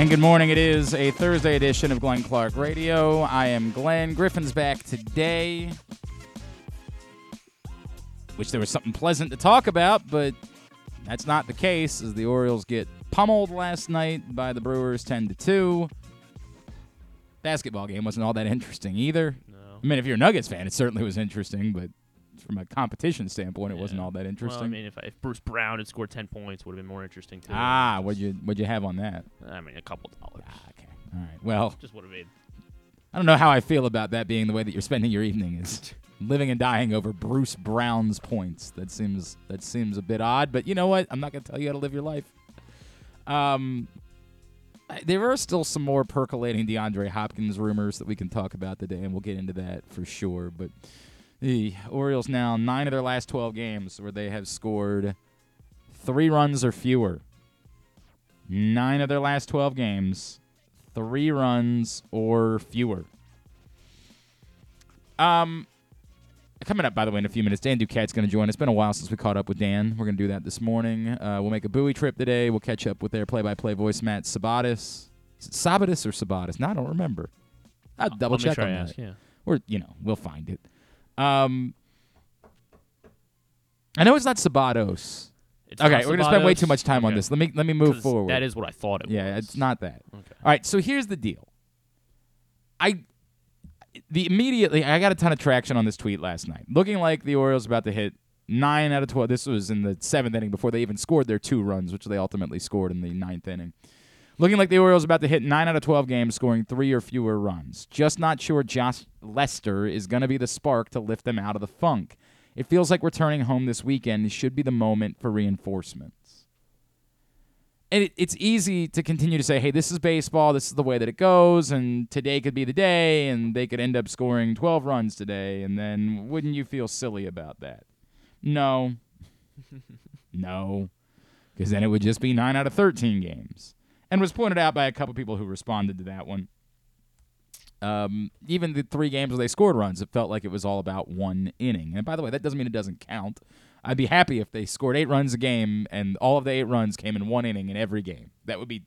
And good morning. It is a Thursday edition of Glenn Clark Radio. I am Glenn. Griffin's back today. Wish there was something pleasant to talk about, but that's not the case as the Orioles get pummeled last night by the Brewers 10 to 2. Basketball game wasn't all that interesting either. No. I mean, if you're a Nuggets fan, it certainly was interesting, but from a competition standpoint, it wasn't all that interesting. Well, I mean, if, if Bruce Brown had scored 10 points, would have been more interesting, too. ah, what'd you what'd you have on that? I mean, a couple dollars. Ah, okay. All right. Well, Just would have made. I don't know how I feel about that being the way that you're spending your evening is living and dying over Bruce Brown's points. That seems that seems a bit odd, but you know what? I'm not going to tell you how to live your life. Um there are still some more percolating DeAndre Hopkins rumors that we can talk about today, and we'll get into that for sure. But the Orioles now nine of their last 12 games where they have scored three runs or fewer. Nine of their last 12 games, three runs or fewer. Um, coming up, by the way, in a few minutes, Dan Duquette's going to join. It's been a while since we caught up with Dan. We're going to do that this morning. Uh, we'll make a Bowie trip today. We'll catch up with their play-by-play voice, Matt Sabatis. Is it Sabatis or Sabatis? No, I don't remember. I'll double I'll check sure on I that. ask, yeah. Or you know, we'll find it. Um, I know it's not Sabatos. It's Okay, not we're gonna spend way Sabatos? too much time on Okay. this. Let me let me move 'Cause forward. That is what I thought it yeah, was. it's not that. Okay. All right, so here's the deal. I the immediately I got a ton of traction on this tweet last night. Looking like the Orioles about to hit nine out of twelve. This was in the seventh inning before they even scored their two runs, which they ultimately scored in the ninth inning. Looking like the Orioles about to hit nine out of twelve games, scoring three or fewer runs. Just not sure Josh Lester is going to be the spark to lift them out of the funk. It feels like returning home this weekend should be the moment for reinforcements and it, it's easy to continue to say, hey, this is baseball, this is the way that it goes, and today could be the day, and they could end up scoring 12 runs today, and then wouldn't you feel silly about that? No. no. Because then it would just be 9 out of 13 games. And was pointed out by a couple people who responded to that one. Um, even the three games where they scored runs, it felt like it was all about one inning. And by the way, that doesn't mean it doesn't count. I'd be happy if they scored eight runs a game and all of the eight runs came in one inning in every game. That would be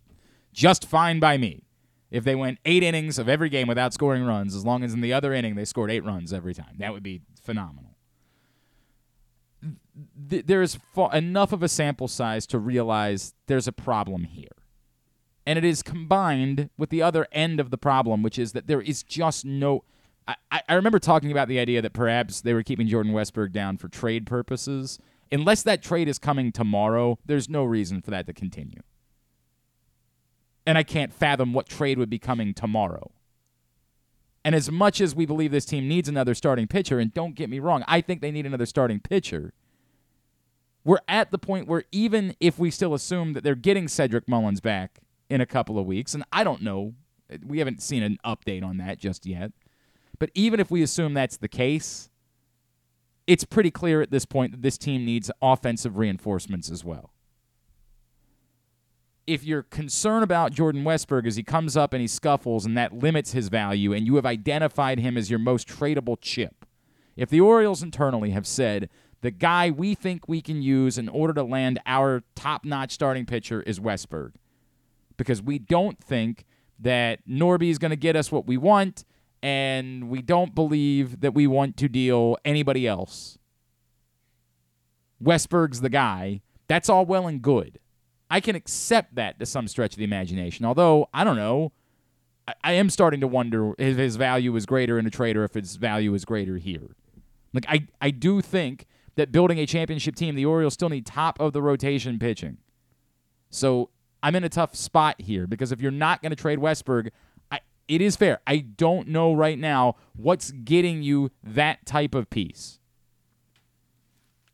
just fine by me. If they went eight innings of every game without scoring runs, as long as in the other inning they scored eight runs every time, that would be phenomenal. Th- there's fa- enough of a sample size to realize there's a problem here. And it is combined with the other end of the problem, which is that there is just no. I, I remember talking about the idea that perhaps they were keeping Jordan Westburg down for trade purposes. Unless that trade is coming tomorrow, there's no reason for that to continue. And I can't fathom what trade would be coming tomorrow. And as much as we believe this team needs another starting pitcher, and don't get me wrong, I think they need another starting pitcher. We're at the point where even if we still assume that they're getting Cedric Mullins back in a couple of weeks, and I don't know, we haven't seen an update on that just yet. But even if we assume that's the case, it's pretty clear at this point that this team needs offensive reinforcements as well. If you're concerned about Jordan Westburg as he comes up and he scuffles and that limits his value, and you have identified him as your most tradable chip, if the Orioles internally have said the guy we think we can use in order to land our top notch starting pitcher is Westburg, because we don't think that Norby is going to get us what we want, and we don't believe that we want to deal anybody else. Westburg's the guy. That's all well and good. I can accept that to some stretch of the imagination. Although, I don't know. I, am starting to wonder if his value is greater in a trade or if his value is greater here. Like I, I do think that building a championship team, the Orioles still need top of the rotation pitching. So I'm in a tough spot here because if you're not going to trade Westburg, I, it is fair. I don't know right now what's getting you that type of piece.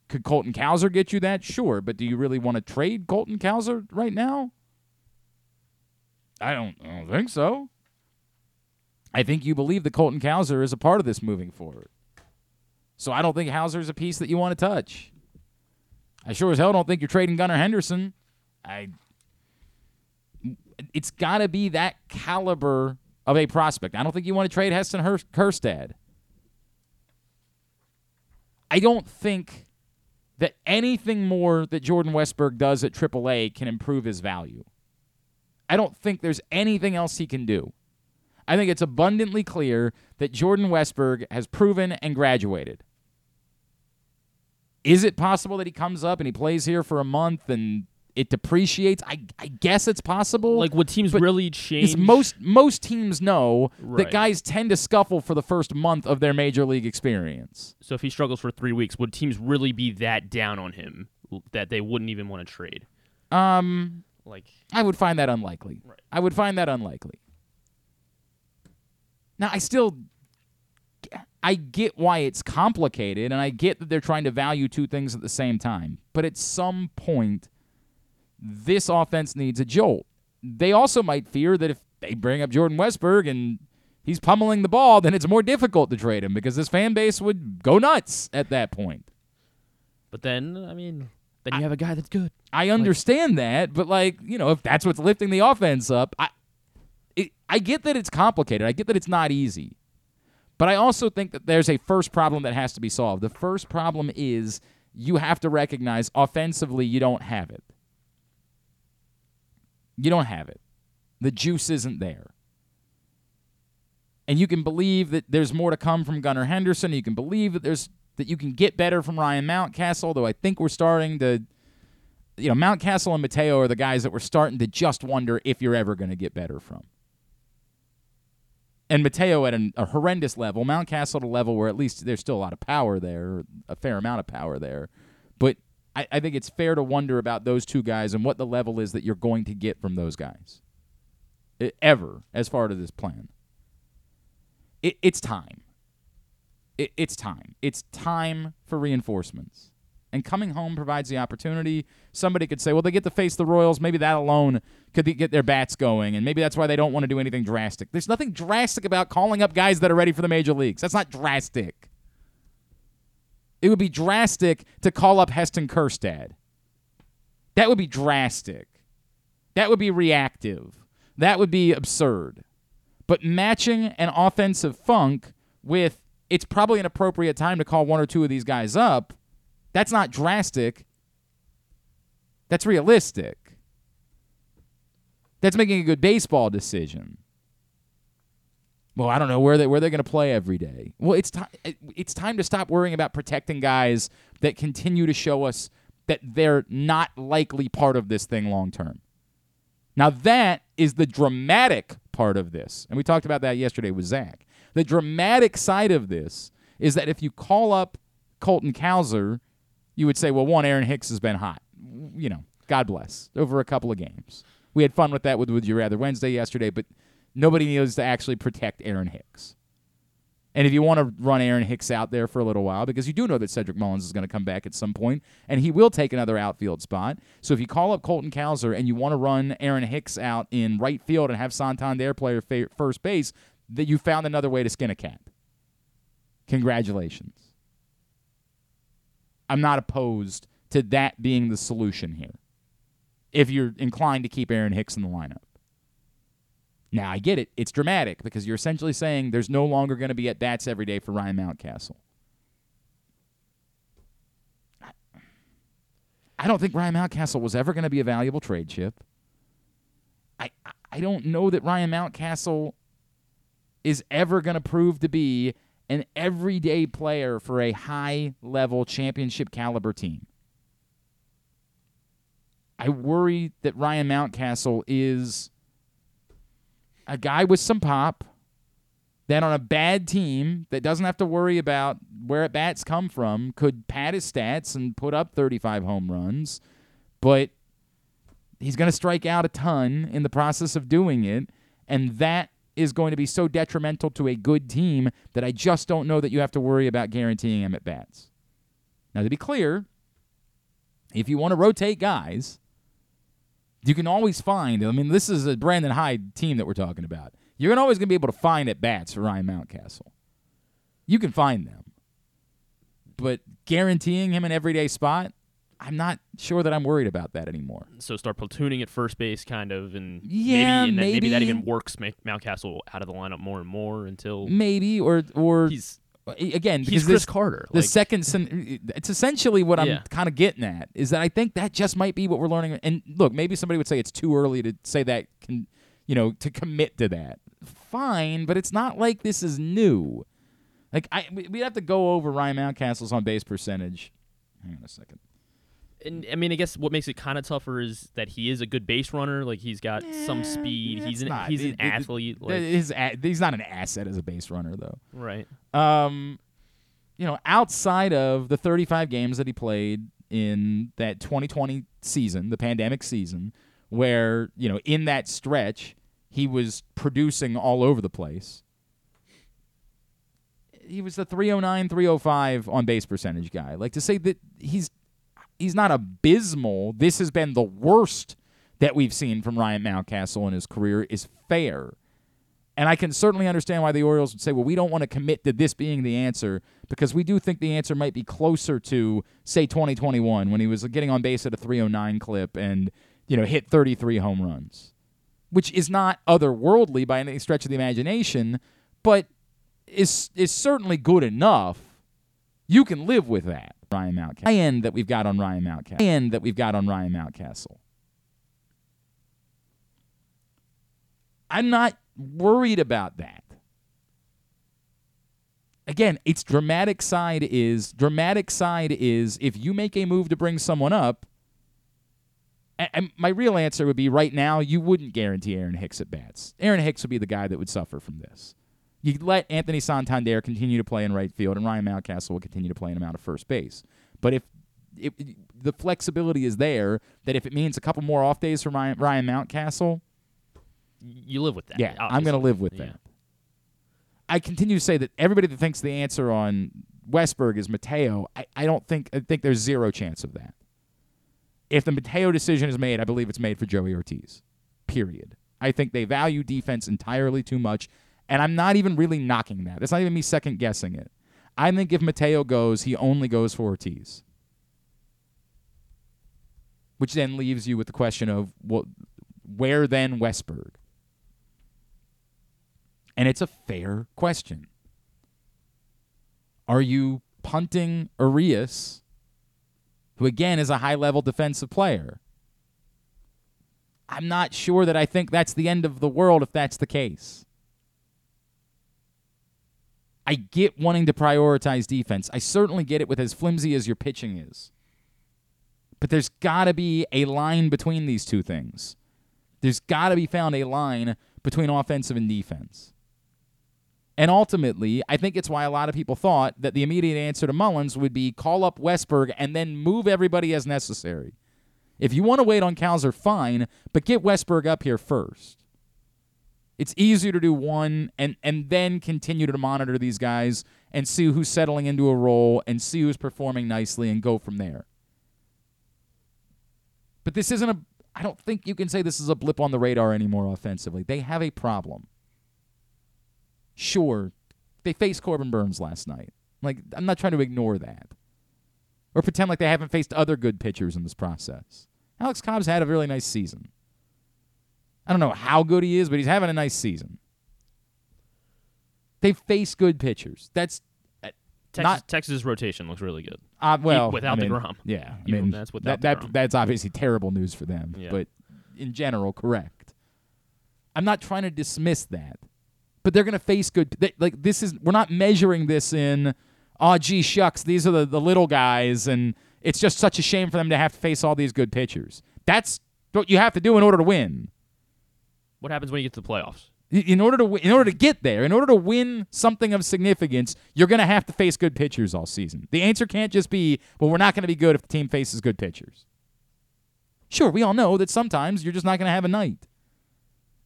Could Colton Cowser get you that? Sure, but do you really want to trade Colton Cowser right now? I don't, I don't think so. I think you believe that Colton Cowser is a part of this moving forward. So I don't think Cowser is a piece that you want to touch. I sure as hell don't think you're trading Gunnar Henderson. I. It's got to be that caliber of a prospect. I don't think you want to trade Heston Hur- Kjerstad. I don't think that anything more that Jordan Westburg does at AAA can improve his value. I don't think there's anything else he can do. I think it's abundantly clear that Jordan Westburg has proven and graduated. Is it possible that he comes up and he plays here for a month and it depreciates? I, I guess it's possible. Like, would teams But really change? Most most teams know that guys tend to scuffle for the first month of their major league experience. so if he struggles for three weeks, would teams really be that down on him that they wouldn't even want to trade? Um, Like, I would find that unlikely. Right. I would find that unlikely. Now, I still I get why it's complicated and I get that they're trying to value two things at the same time. But at some point this offense needs a jolt. They also might fear that if they bring up Jordan Westburg and he's pummeling the ball, then it's more difficult to trade him because this fan base would go nuts at that point. but then I mean, then you have a guy that's good. I understand that, but like you know, if that's what's lifting the offense up, I, it, I get that it's complicated. I get that it's not easy, but I also think that there's a first problem that has to be solved. The first problem is you have to recognize offensively you don't have it. You don't have it. The juice isn't there. And you can believe that there's more to come from Gunnar Henderson. You can believe that there's that you can get better from Ryan Mountcastle, though I think we're starting to you know, Mountcastle and Mateo are the guys that we're starting to just wonder if you're ever going to get better from. And Mateo at an, a horrendous level, Mountcastle at a level where at least there's still a lot of power there, a fair amount of power there. I, I think it's fair to wonder about those two guys and what the level is that you're going to get from those guys. I- ever, as far as this plan. It, it's time. It, it's time. It's time for reinforcements. And coming home provides the opportunity. Somebody could say, well, they get to face the Royals. Maybe that alone could get their bats going. And maybe that's why they don't want to do anything drastic. There's nothing drastic about calling up guys that are ready for the major leagues. That's not drastic. It would be drastic to call up Heston Kjerstad. That would be drastic. That would be reactive. That would be absurd. But matching an offensive funk with it's probably an appropriate time to call one or two of these guys up, that's not drastic. That's realistic. That's making a good baseball decision. Well, I don't know where they where they're going to play every day. Well, it's time it's time to stop worrying about protecting guys that continue to show us that they're not likely part of this thing long term. Now that is the dramatic part of this, and we talked about that yesterday with Zach. The dramatic side of this is that if you call up Colton Cowser, you would say, well, one, Aaron Hicks has been hot. You know, God bless over a couple of games. We had fun with that with Would You Rather Wednesday yesterday, but nobody needs to actually protect Aaron Hicks. And if you want to run Aaron Hicks out there for a little while, because you do know that Cedric Mullins is going to come back at some point, and he will take another outfield spot. So if you call up Colton Cowser and you want to run Aaron Hicks out in right field and have Santander play first base, that you found another way to skin a cat. Congratulations. I'm not opposed to that being the solution here. If you're inclined to keep Aaron Hicks in the lineup. Now I get it. It's dramatic because you're essentially saying there's no longer going to be at bats every day for Ryan Mountcastle. I don't think Ryan Mountcastle was ever going to be a valuable trade chip. I I don't know that Ryan Mountcastle is ever going to prove to be an everyday player for a high level championship caliber team. I worry that Ryan Mountcastle is a guy with some pop that on a bad team that doesn't have to worry about where at bats come from could pad his stats and put up 35 home runs, but he's going to strike out a ton in the process of doing it, and that is going to be so detrimental to a good team that I just don't know that you have to worry about guaranteeing him at bats. Now, to be clear, if you want to rotate guys, you can always find. I mean, this is a Brandon Hyde team that we're talking about. You're always going to be able to find at bats for Ryan Mountcastle. You can find them, but guaranteeing him an everyday spot, I'm not sure that I'm worried about that anymore. So start platooning at first base, kind of, and Yeah, maybe, and then maybe that even works make Mountcastle out of the lineup more and more until Maybe or or he's again He's because Chris this, Carter. the like, second sen- it's essentially what Yeah. I'm kind of getting at is that I think that just might be what we're learning and look maybe somebody would say it's too early to say that can you know to commit to that fine but it's not like this is new like I we- we'd have to go over Ryan Mountcastle's on base percentage hang on a second and I mean, I guess what makes it kind of tougher is that he is a good base runner. Like he's got some Eh, speed. He's an not. he's It- an it- it- athlete. Like, his a- he's not an asset as a base runner though right. um, you know, outside of the 35 games that he played in that 2020 season, the pandemic season, where, you know, in that stretch, he was producing all over the place. He was the 309, 305 on base percentage guy. Like to say that he's he's not abysmal, this has been the worst that we've seen from Ryan Mountcastle in his career is fair. And I can certainly understand why the Orioles would say, well, we don't want to commit to this being the answer because we do think the answer might be closer to, say, 2021 when he was getting on base at a 309 clip and, you know, hit 33 home runs, which is not otherworldly by any stretch of the imagination, but is is certainly good enough. You can live with that, Ryan Mountcastle. End that we've got on Ryan Mountcastle. End that we've got on Ryan Mountcastle. I'm not worried about that. Again, its dramatic side is dramatic side is if you make a move to bring someone up. And my real answer would be right now you wouldn't guarantee Aaron Hicks at bats. Aaron Hicks would be the guy that would suffer from this. You let Anthony Santander continue to play in right field, and Ryan Mountcastle will continue to play in him out of first base. But if if the flexibility is there, that if it means a couple more off days for Ryan, Ryan Mountcastle, You live with that. yeah, I'm going to live with Yeah. that. I continue to say that everybody that thinks the answer on Westburg is Mateo, I, I don't think I think there's zero chance of that. If the Mateo decision is made, I believe it's made for Joey Ortiz. Period. I think they value defense entirely too much, and I'm not even really knocking that. That's not even me second guessing it. I think if Mateo goes, he only goes for Ortiz. Which then leaves you with the question of well, where then Westburg? And it's a fair question. Are you punting Urías, who again is a high level defensive player? I'm not sure that I think that's the end of the world if that's the case. I get wanting to prioritize defense. I certainly get it with as flimsy as your pitching is. But there's got to be a line between these two things. There's got to be found a line between offensive and defense. And ultimately, I think it's why a lot of people thought that the immediate answer to Mullins would be call up Westburg and then move everybody as necessary. If you want to wait on Cowser, fine, but get Westburg up here first. It's easier to do one and, and then continue to monitor these guys and see who's settling into a role and see who's performing nicely and go from there. But this isn't a I don't think you can say this is a blip on the radar anymore offensively. They have a problem. Sure, they faced Corbin Burnes last night. Like I'm not trying to ignore that. Or pretend like they haven't faced other good pitchers in this process. Alex Cobb's had a really nice season. I don't know how good he is, but he's having a nice season. They face good pitchers. That's Texas, Not- Texas rotation looks really good. uh, well without I mean, DeGrom. Yeah, I mean that's without that, that that's obviously terrible news for them. Yeah. But in general, correct. I'm not trying to dismiss that, but they're going to face good. They, like this is we're not measuring this in. Oh, gee, shucks, these are the, the little guys, and it's just such a shame for them to have to face all these good pitchers. That's what you have to do in order to win. What happens when you get to the playoffs? In order to in order to get there, in order to win something of significance, you're going to have to face good pitchers all season. The answer can't just be, well, we're not going to be good if the team faces good pitchers. Sure, we all know that sometimes you're just not going to have a night.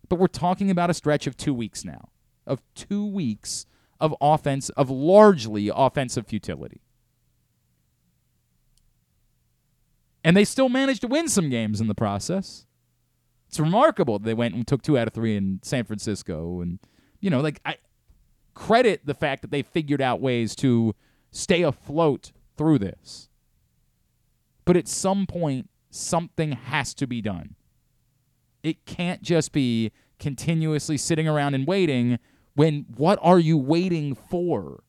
But we're talking about a stretch of 2 weeks now. Of 2 weeks of offense of largely offensive futility. And they still managed to win some games in the process it's remarkable they went and took two out of three in San Francisco, and you know, like I credit the fact that they figured out ways to stay afloat through this. But at some point, something has to be done. It can't just be continuously sitting around and waiting. When what are you waiting for?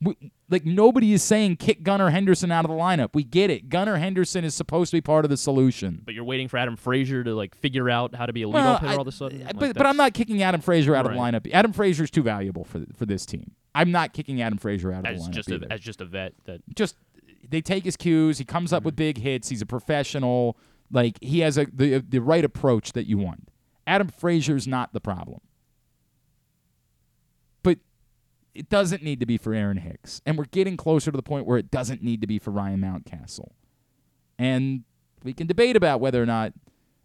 We, like nobody is saying kick Gunnar Henderson out of the lineup. We get it. Gunnar Henderson is supposed to be part of the solution. But you're waiting for Adam Frazier to like figure out how to be a leadoff Well, hitter I- all of a sudden. Like, but but I'm not kicking Adam Frazier out of the lineup. Adam Frazier is too valuable for for this team. I'm not kicking Adam Frazier out of as the lineup just a, as just a vet that just they take his cues. He comes up with mm-hmm. big hits. He's a professional. Like he has a the the right approach that you want. Adam Frazier's not the problem. But it doesn't need to be for Aaron Hicks. And we're getting closer to the point where it doesn't need to be for Ryan Mountcastle. And we can debate about whether or not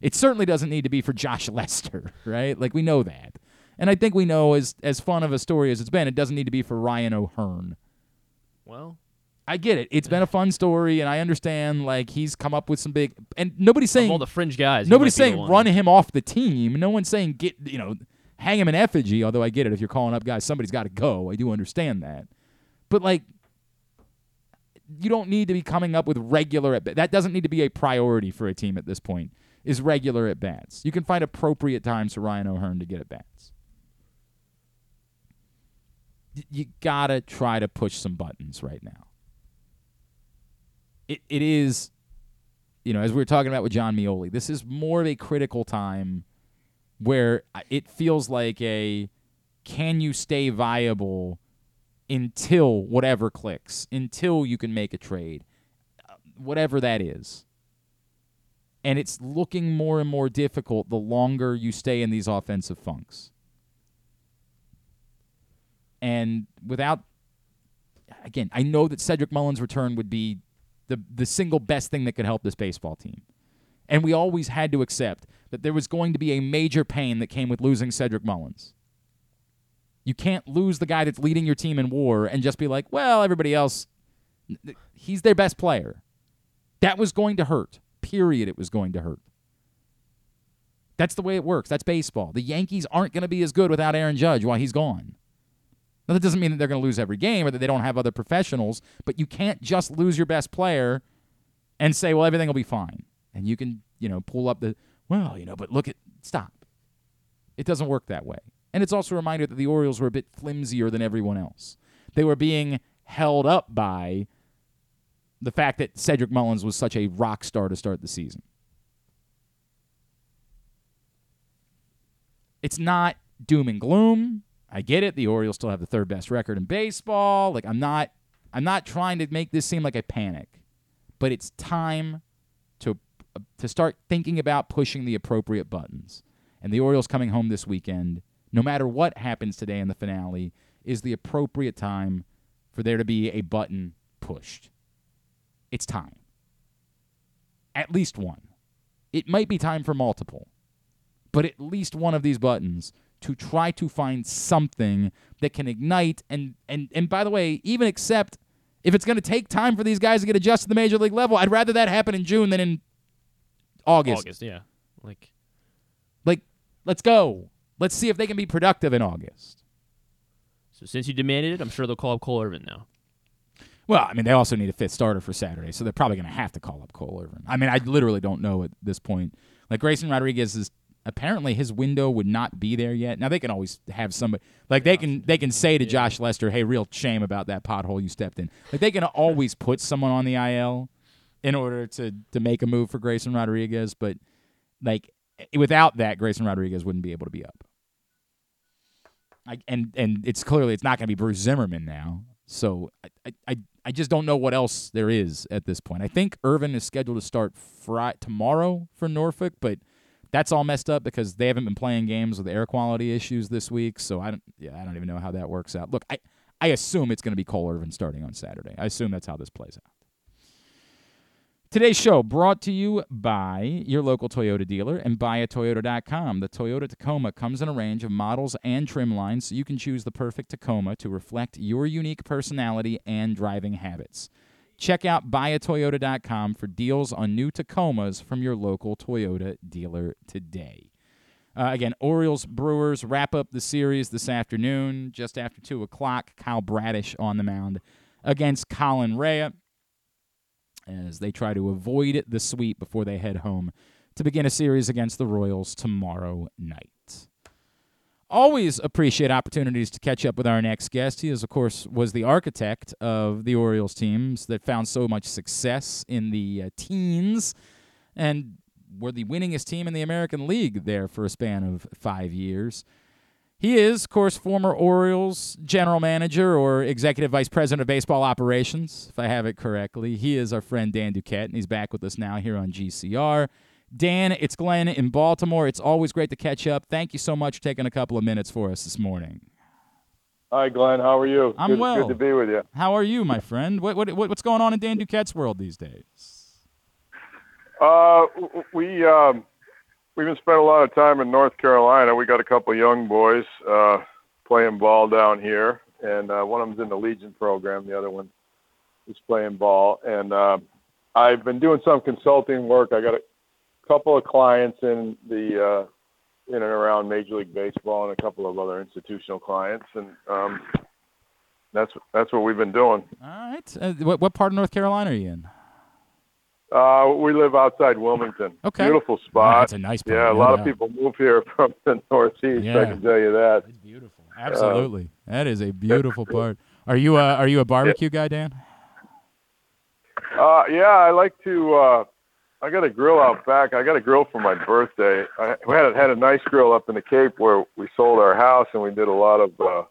it certainly doesn't need to be for Josh Lester, right? Like we know that. And I think we know as as fun of a story as it's been, it doesn't need to be for Ryan O'Hearn. well I get it. It's been a fun story, and I understand. Like he's come up with some big, and nobody's saying of all the fringe guys. nobody's might be the saying run him off the team. No one's saying get you know hang him in effigy. Although I get it, if you're calling up guys, somebody's got to go. I do understand that, but like you don't need to be coming up with regular at that doesn't need to be a priority for a team at this point. Is regular at bats. You can find appropriate times for Ryan O'Hearn to get at bats. You gotta try to push some buttons right now. It it is, you know, as we were talking about with John Meoli, this is more of a critical time where it feels like a can you stay viable until whatever clicks, until you can make a trade, uh, whatever that is. And it's looking more and more difficult the longer you stay in these offensive funks. And without, again, I know that Cedric Mullins' return would be the, the single best thing that could help this baseball team. And we always had to accept that there was going to be a major pain that came with losing Cedric Mullins. You can't lose the guy that's leading your team in war and just be like, well, everybody else, he's their best player. That was going to hurt. Period. It was going to hurt. That's the way it works. That's baseball. The Yankees aren't going to be as good without Aaron Judge while he's gone. Now, that doesn't mean that they're going to lose every game or that they don't have other professionals, but you can't just lose your best player and say, well, everything will be fine. And you can, you know, pull up the, well, you know, but look at, stop. It doesn't work that way. And it's also a reminder that the Orioles were a bit flimsier than everyone else. They were being held up by the fact that Cedric Mullins was such a rock star to start the season. It's not doom and gloom. I get it. The Orioles still have the third best record in baseball. Like I'm not I'm not trying to make this seem like a panic, but it's time to to start thinking about pushing the appropriate buttons. And the Orioles coming home this weekend, no matter what happens today in the finale, is the appropriate time for there to be a button pushed. It's time. At least one. It might be time for multiple. But at least one of these buttons to try to find something that can ignite and and and by the way, even accept if it's going to take time for these guys to get adjusted to the major league level, I'd rather that happen in June than in August. August, yeah. Like Like, let's go. Let's see if they can be productive in August. so since you demanded it, I'm sure they'll call up Cole Irvin now. Well, I mean, they also need a fifth starter for Saturday, so they're probably going to have to call up Cole Irvin. I mean, I literally don't know at this point. Like Grayson Rodriguez is apparently his window would not be there yet. Now they can always have somebody like they can they can say to Josh Lester, "Hey, real shame about that pothole you stepped in." Like they can always put someone on the IL in order to to make a move for Grayson Rodriguez, but like without that, Grayson Rodriguez wouldn't be able to be up. I, and and it's clearly it's not going to be Bruce Zimmermann now. So I, I I just don't know what else there is at this point. I think Irvin is scheduled to start Fri tomorrow for Norfolk, but that's all messed up because they haven't been playing games with air quality issues this week. So I don't yeah I don't even know how that works out. Look, I I assume it's going to be Cole Irvin starting on Saturday. I assume that's how this plays out. Today's show brought to you by your local Toyota dealer and buyatoyota.com. The Toyota Tacoma comes in a range of models and trim lines, so you can choose the perfect Tacoma to reflect your unique personality and driving habits. Check out buyatoyota.com for deals on new Tacomas from your local Toyota dealer today. Uh, again, Orioles Brewers wrap up the series this afternoon, just after 2 o'clock. Kyle Bradish on the mound against Colin Rea as they try to avoid the sweep before they head home to begin a series against the Royals tomorrow night. Always appreciate opportunities to catch up with our next guest. He is, of course, was the architect of the Orioles teams that found so much success in the uh, teens, and were the winningest team in the American League there for a span of five years. He is, of course, former Orioles general manager or executive vice president of baseball operations, if I have it correctly. He is our friend Dan Duquette, and he's back with us now here on GCR. Dan, it's Glenn in Baltimore. It's always great to catch up. Thank you so much for taking a couple of minutes for us this morning. Hi, Glenn. How are you? I'm good, well. Good to be with you. How are you, my friend? What, what, what's going on in Dan Duquette's world these days? Uh, we um, we've been spending a lot of time in North Carolina. We got a couple young boys uh, playing ball down here, and uh, one of them's in the Legion program. The other one is playing ball, and uh, I've been doing some consulting work. I got a couple of clients in the uh, in and around Major League Baseball, and a couple of other institutional clients, and um, that's that's what we've been doing. All right. Uh, what, what part of North Carolina are you in? Uh, we live outside Wilmington. Okay. Beautiful Oh, spot. that's a nice part. yeah, a lot no of people move here from the Northeast. Yeah. I can tell you that. It's beautiful. Absolutely. that is a beautiful part. Are you a, are you a barbecue guy, Dan? Uh, yeah, I like to. Uh, I got a grill out back. I got a grill for my birthday. I we had a, had a nice grill up in the Cape where we sold our house, and we did a lot of uh,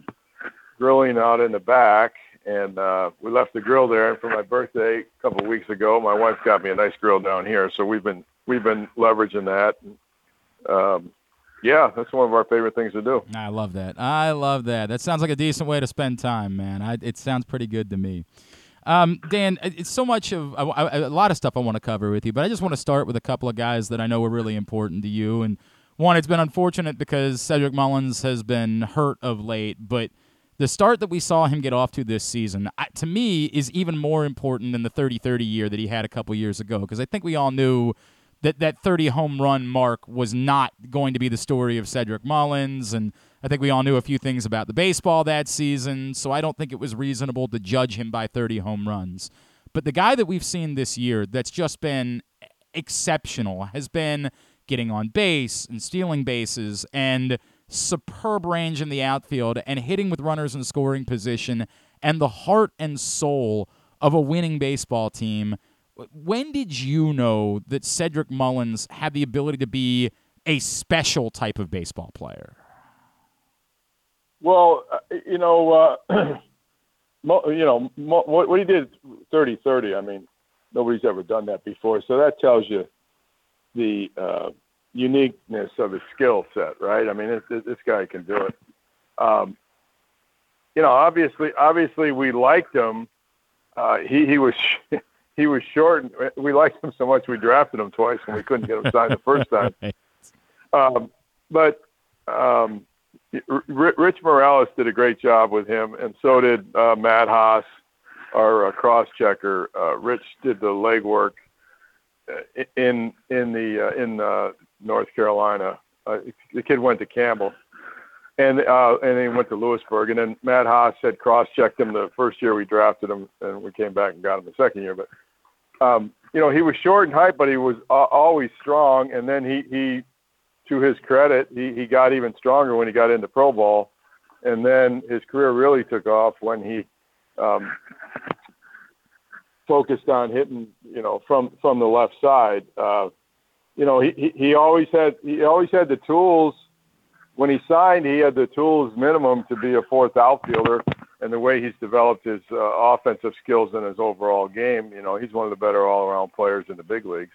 grilling out in the back. And uh, we left the grill there. And for my birthday a couple of weeks ago, my wife got me a nice grill down here. So we've been we've been leveraging that. Um, yeah, that's one of our favorite things to do. I love that. I love that. That sounds like a decent way to spend time, man. I, it sounds pretty good to me. Um, Dan, it's so much of a, lot of stuff I want to cover with you, but I just want to start with a couple of guys that I know are really important to you. And one, it's been unfortunate because Cedric Mullins has been hurt of late, but the start that we saw him get off to this season, I, to me, is even more important than the 30-30 year that he had a couple years ago. Because I think we all knew that that 30 home run mark was not going to be the story of Cedric Mullins and I think we all knew a few things about the baseball that season, so I don't think it was reasonable to judge him by 30 home runs. But the guy that we've seen this year that's just been exceptional has been getting on base and stealing bases and superb range in the outfield and hitting with runners in scoring position and the heart and soul of a winning baseball team. When did you know that Cedric Mullins had the ability to be a special type of baseball player? Well, uh, you know, uh, you know what, he did 30-30. I mean, nobody's ever done that before. So that tells you the uh, uniqueness of his skill set, right? I mean, this, this- this guy can do it. Um, you know, obviously, obviously, we liked him. Uh, he he was he was short. and We liked him so much we drafted him twice, and we couldn't get him signed the first time. Um, but um, R- Rich Morales did a great job with him, and so did uh, Matt Haas, our uh, cross checker. Uh, Rich did the legwork in in the uh, in uh, North Carolina. Uh, the kid went to Campbell, and uh, and he went to Louisburg, and then Matt Haas had cross checked him the first year we drafted him, and we came back and got him the second year. But um, you know, he was short and height, but he was uh, always strong. And then he he to his credit, he, he got even stronger when he got into pro ball, and then his career really took off when he um, focused on hitting, you know, from from the left side. Uh, you know, he, he he always had he always had the tools. When he signed, he had the tools minimum to be a fourth outfielder, and the way he's developed his uh, offensive skills and his overall game, you know, he's one of the better all-around players in the big leagues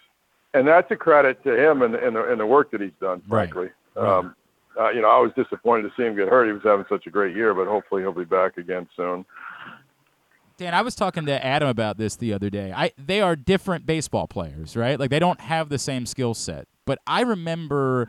and that's a credit to him and, and, the, and the work that he's done. Frankly, Right. um, uh, you know, I was disappointed to see him get hurt. He was having such a great year, but hopefully he'll be back again soon. Dan, I was talking to Adam about this the other day. I they are different baseball players, right? Like they don't have the same skill set. But I remember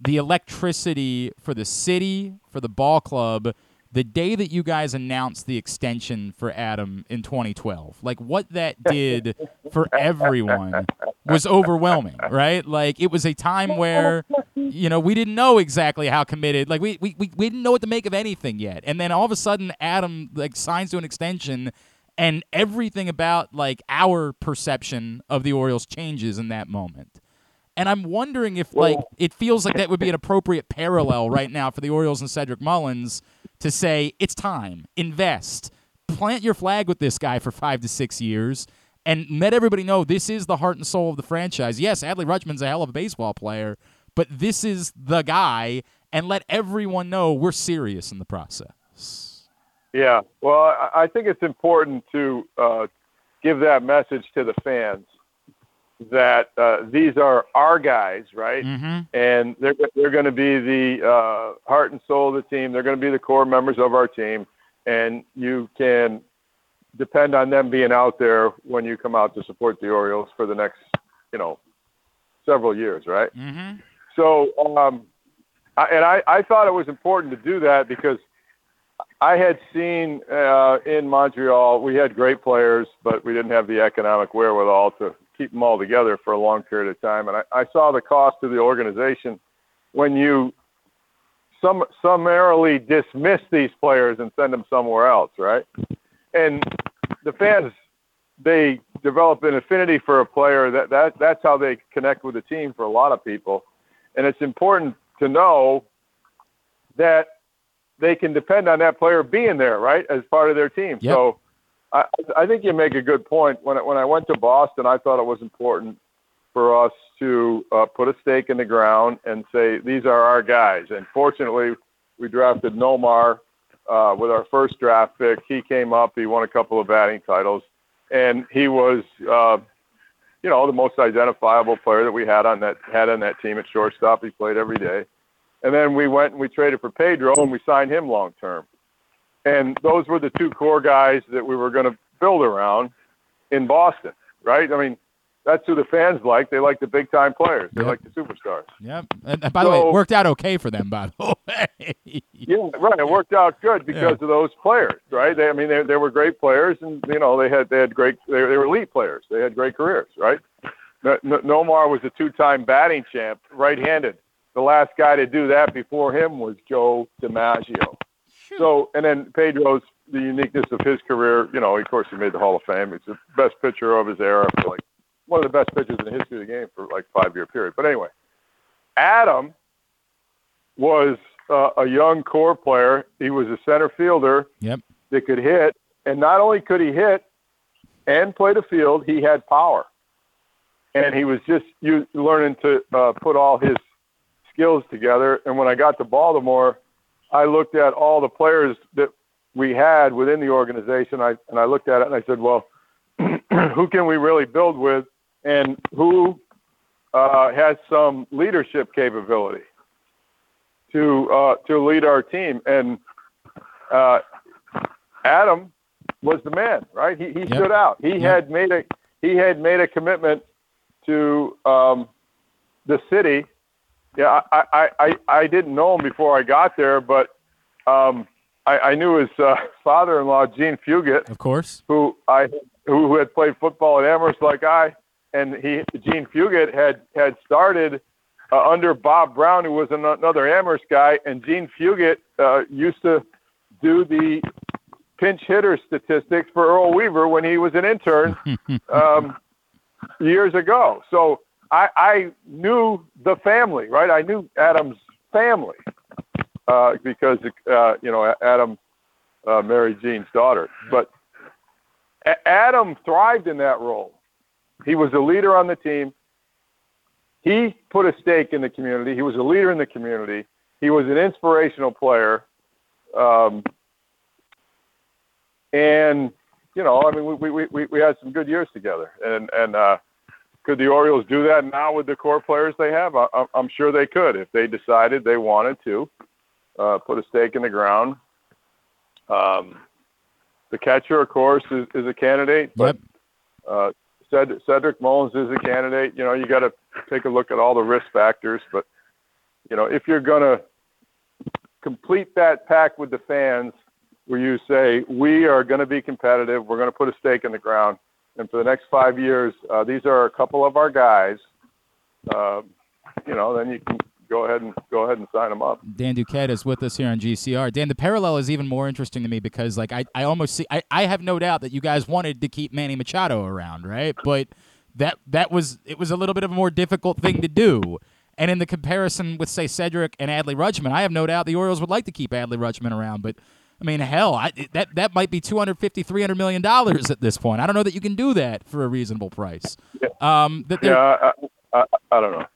the electricity for the city, for the ball club, the day that you guys announced the extension for Adam in 2012. Like what that did for everyone was overwhelming, right? Like it was a time where you know, we didn't know exactly how committed. Like we, we, we, we didn't know what to make of anything yet. And then all of a sudden Adam like signs to an extension and everything about like our perception of the Orioles changes in that moment. And I'm wondering if Well- like it feels like that would be an appropriate parallel right now for the Orioles and Cedric Mullins to say it's time, invest, plant your flag with this guy for five to six years, and let everybody know this is the heart and soul of the franchise. Yes, Adley Rutschman's a hell of a baseball player, but this is the guy, and let everyone know we're serious in the process. Yeah, well, I, I think it's important to uh, give that message to the fans that uh, these are our guys, right? Mm-hmm. And they're they're going to be the uh, heart and soul of the team. They're going to be the core members of our team, and you can depend on them being out there when you come out to support the Orioles for the next, you know, several years, right? Mm-hmm. So, um, I, and I, I thought it was important to do that because I had seen uh, in Montreal we had great players, but we didn't have the economic wherewithal to keep them all together for a long period of time. And I, I saw the cost to the organization when you some summarily dismiss these players and send them somewhere else, right? And the fans they develop an affinity for a player that, that that's how they connect with the team for a lot of people and it's important to know that they can depend on that player being there, right, as part of their team. Yep. So I, I think you make a good point. When I, when I went to Boston, I thought it was important for us to uh, put a stake in the ground and say these are our guys. And fortunately, we drafted Nomar uh, with our first draft pick. He came up. He won a couple of batting titles, and he was. Uh, you know, the most identifiable player that we had on that had on that team at shortstop. He played every day. And then we went and we traded for Pedro and we signed him long term. And those were the two core guys that we were going to build around in Boston, right? I mean, that's who the fans like. They like the big time players. They Yep. like the superstars. Yep. And, by the way, it worked out okay for them. By the way. Yeah, right. It worked out good because of those players, right? They, I mean, they, they were great players, and you know, they had they had great they, they were elite players. They had great careers, right? No, no, Nomar was a two-time batting champ, right-handed. The last guy to do that before him was Joe DiMaggio. So, and then Pedro's the uniqueness of his career. You know, of course, he made the Hall of Fame. He's the best pitcher of his era for like one of the best pitchers in the history of the game for like five-year period. But anyway, Adam was uh, a young core player. He was a center fielder Yep. that could hit, and not only could he hit and play the field, he had power, and he was just you learning to uh, put all his skills together. And when I got to Baltimore, I looked at all the players that we had within the organization. I and I looked at it and I said, well, who can we really build with, and who uh, has some leadership capability to uh, to lead our team. And uh, Adam was the man, right? He, he Yep. stood out. He had made a he had made a commitment to um, the city. Yeah, I, I, I, I didn't know him before I got there, but um, I, I knew his uh, father-in-law, Jean Fugett, Of course. who I who, who had played football at Amherst like I, and he Jean Fugett had had started uh, under Bob Brown, who was an, another Amherst guy, and Jean Fugett uh, used to do the pinch hitter statistics for Earl Weaver when he was an intern um, years ago. So I, I knew the family, right? I knew Adam's family uh, because uh, you know Adam uh, married Jean's daughter, but. A- Adam thrived in that role. He was a leader on the team. He put a stake in the community. He was a leader in the community. He was an inspirational player. Um, and, you know, I mean, we, we, we, we had some good years together. And, and uh, could the Orioles do that now with the core players they have? I, I'm- I'm sure they could if they decided they wanted to uh, put a stake in the ground. Um, the catcher, of course, is, is a candidate, but uh, Ced- Cedric Mullins is a candidate. You know, you got to take a look at all the risk factors. But you know, if you're going to complete that pack with the fans, where you say we are going to be competitive, we're going to put a stake in the ground, and for the next five years, uh, these are a couple of our guys. Uh, you know, then you can go ahead and go ahead and sign them up. Dan Duquette is with us here on GCR. Dan, the parallel is even more interesting to me because, like, I, I almost see, I, I have no doubt that you guys wanted to keep Manny Machado around, right? But that that was it was a little bit of a more difficult thing to do. And in the comparison with say Cedric and Adley Rutschman, I have no doubt the Orioles would like to keep Adley Rutschman around, but I mean, hell, I, that that might be 250 300 million dollars at this point. I don't know that you can do that for a reasonable price. Um, that Yeah, I, I, I don't know.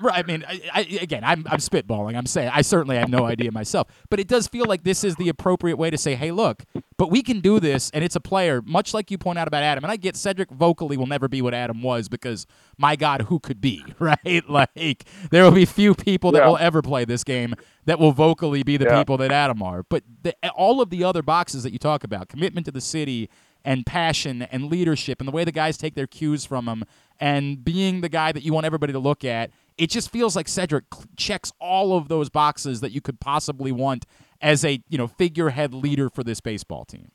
Right. I mean, I, I, again, I'm, I'm spitballing. I'm saying I certainly have no idea myself, but it does feel like this is the appropriate way to say, hey, look, but we can do this, and it's a player, much like you point out about Adam. And I get Cedric vocally will never be what Adam was because, my God, who could be, right? Like, there will be few people that Yeah. will ever play this game that will vocally be the Yeah. people that Adam are. But the, all of the other boxes that you talk about, commitment to the city, and passion and leadership and the way the guys take their cues from him and being the guy that you want everybody to look at. It just feels like Cedric checks all of those boxes that you could possibly want as a you know figurehead leader for this baseball team.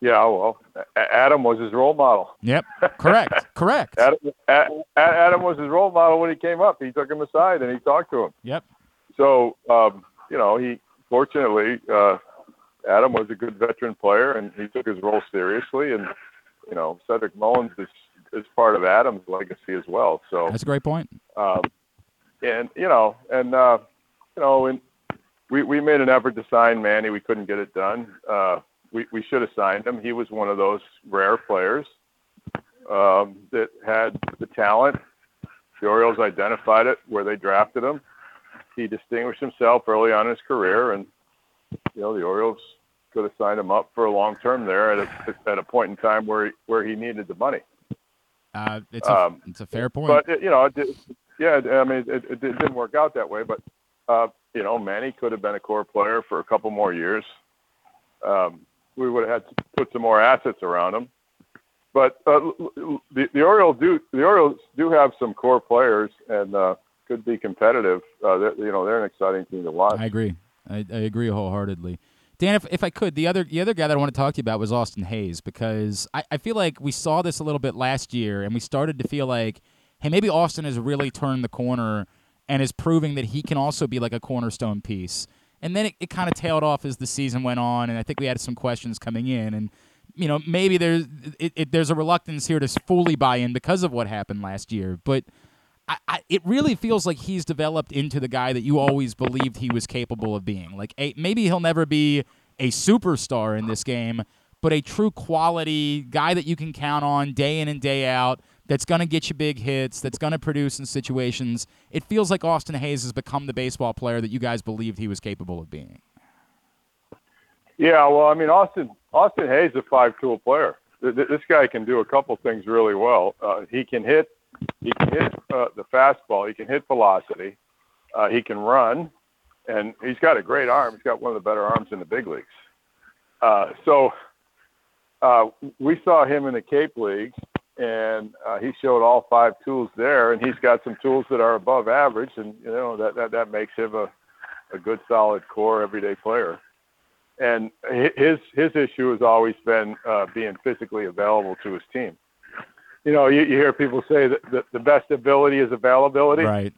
Yeah, well, Adam was his role model. Yep, correct, correct. Adam, Adam was his role model when he came up. He took him aside and he talked to him. Yep, So, um, you know, he fortunately, uh, Adam was a good veteran player and he took his role seriously. And, you know, Cedric Mullins is, is part of Adam's legacy as well. So, that's a great point. um, and, you know, and, uh, you know, and we, we made an effort to sign Manny. We couldn't get it done. Uh, we, we should have signed him. He was one of those rare players um, that had the talent. The Orioles identified it where they drafted him. He distinguished himself early on in his career, and you know the Orioles could have signed him up for a long term there at a, at a point in time where he, where he needed the money. Uh, it's a, Um, it's a fair point. But it, you know, it, yeah, I mean, it, it didn't work out that way. But uh, you know, Manny could have been a core player for a couple more years. Um, we would have had to put some more assets around him. But uh, the, the Orioles do the Orioles do have some core players and uh, could be competitive. Uh, you know, they're an exciting team to watch. I agree. I, I agree wholeheartedly. Dan, if, if I could, the other the other guy that I want to talk to you about was Austin Hays because I, I feel like we saw this a little bit last year and we started to feel like, hey, maybe Austin has really turned the corner and is proving that he can also be like a cornerstone piece. And then it, it kind of tailed off as the season went on, and I think we had some questions coming in, and you know maybe there's it, it, there's a reluctance here to fully buy in because of what happened last year, but I, I, it really feels like he's developed into the guy that you always believed he was capable of being. Like a, maybe he'll never be a superstar in this game, but a true quality guy that you can count on day in and day out. That's going to get you big hits. That's going to produce in situations. It feels like Austin Hays has become the baseball player that you guys believed he was capable of being. Yeah, well, I mean, Austin Austin Hays is a five-tool player. Th- th- This guy can do a couple things really well. Uh, he can hit, he can hit uh, the fastball. He can hit velocity. Uh, he can run, and he's got a great arm. He's got one of the better arms in the big leagues. Uh, so uh, we saw him in the Cape League, and uh, he showed all five tools there. And he's got some tools that are above average, and you know that that, that makes him a, a good, solid core everyday player and his his issue has always been uh, being physically available to his team. You know, you, you hear people say that the, the best ability is availability. Right.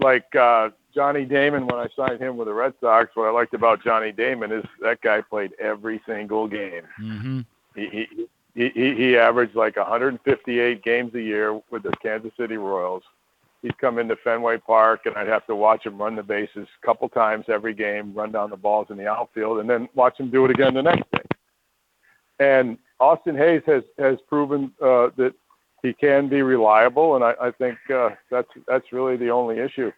Like uh, Johnny Damon, when I signed him with the Red Sox, what I liked about Johnny Damon is that guy played every single game. Mm-hmm. He he he, he he averaged like 158 games a year with the Kansas City Royals. He'd come into Fenway Park, and I'd have to watch him run the bases a couple times every game, run down the balls in the outfield, and then watch him do it again the next day. And Austin Hays has has proven uh, that he can be reliable, and I, I think uh, that's that's really the only issue.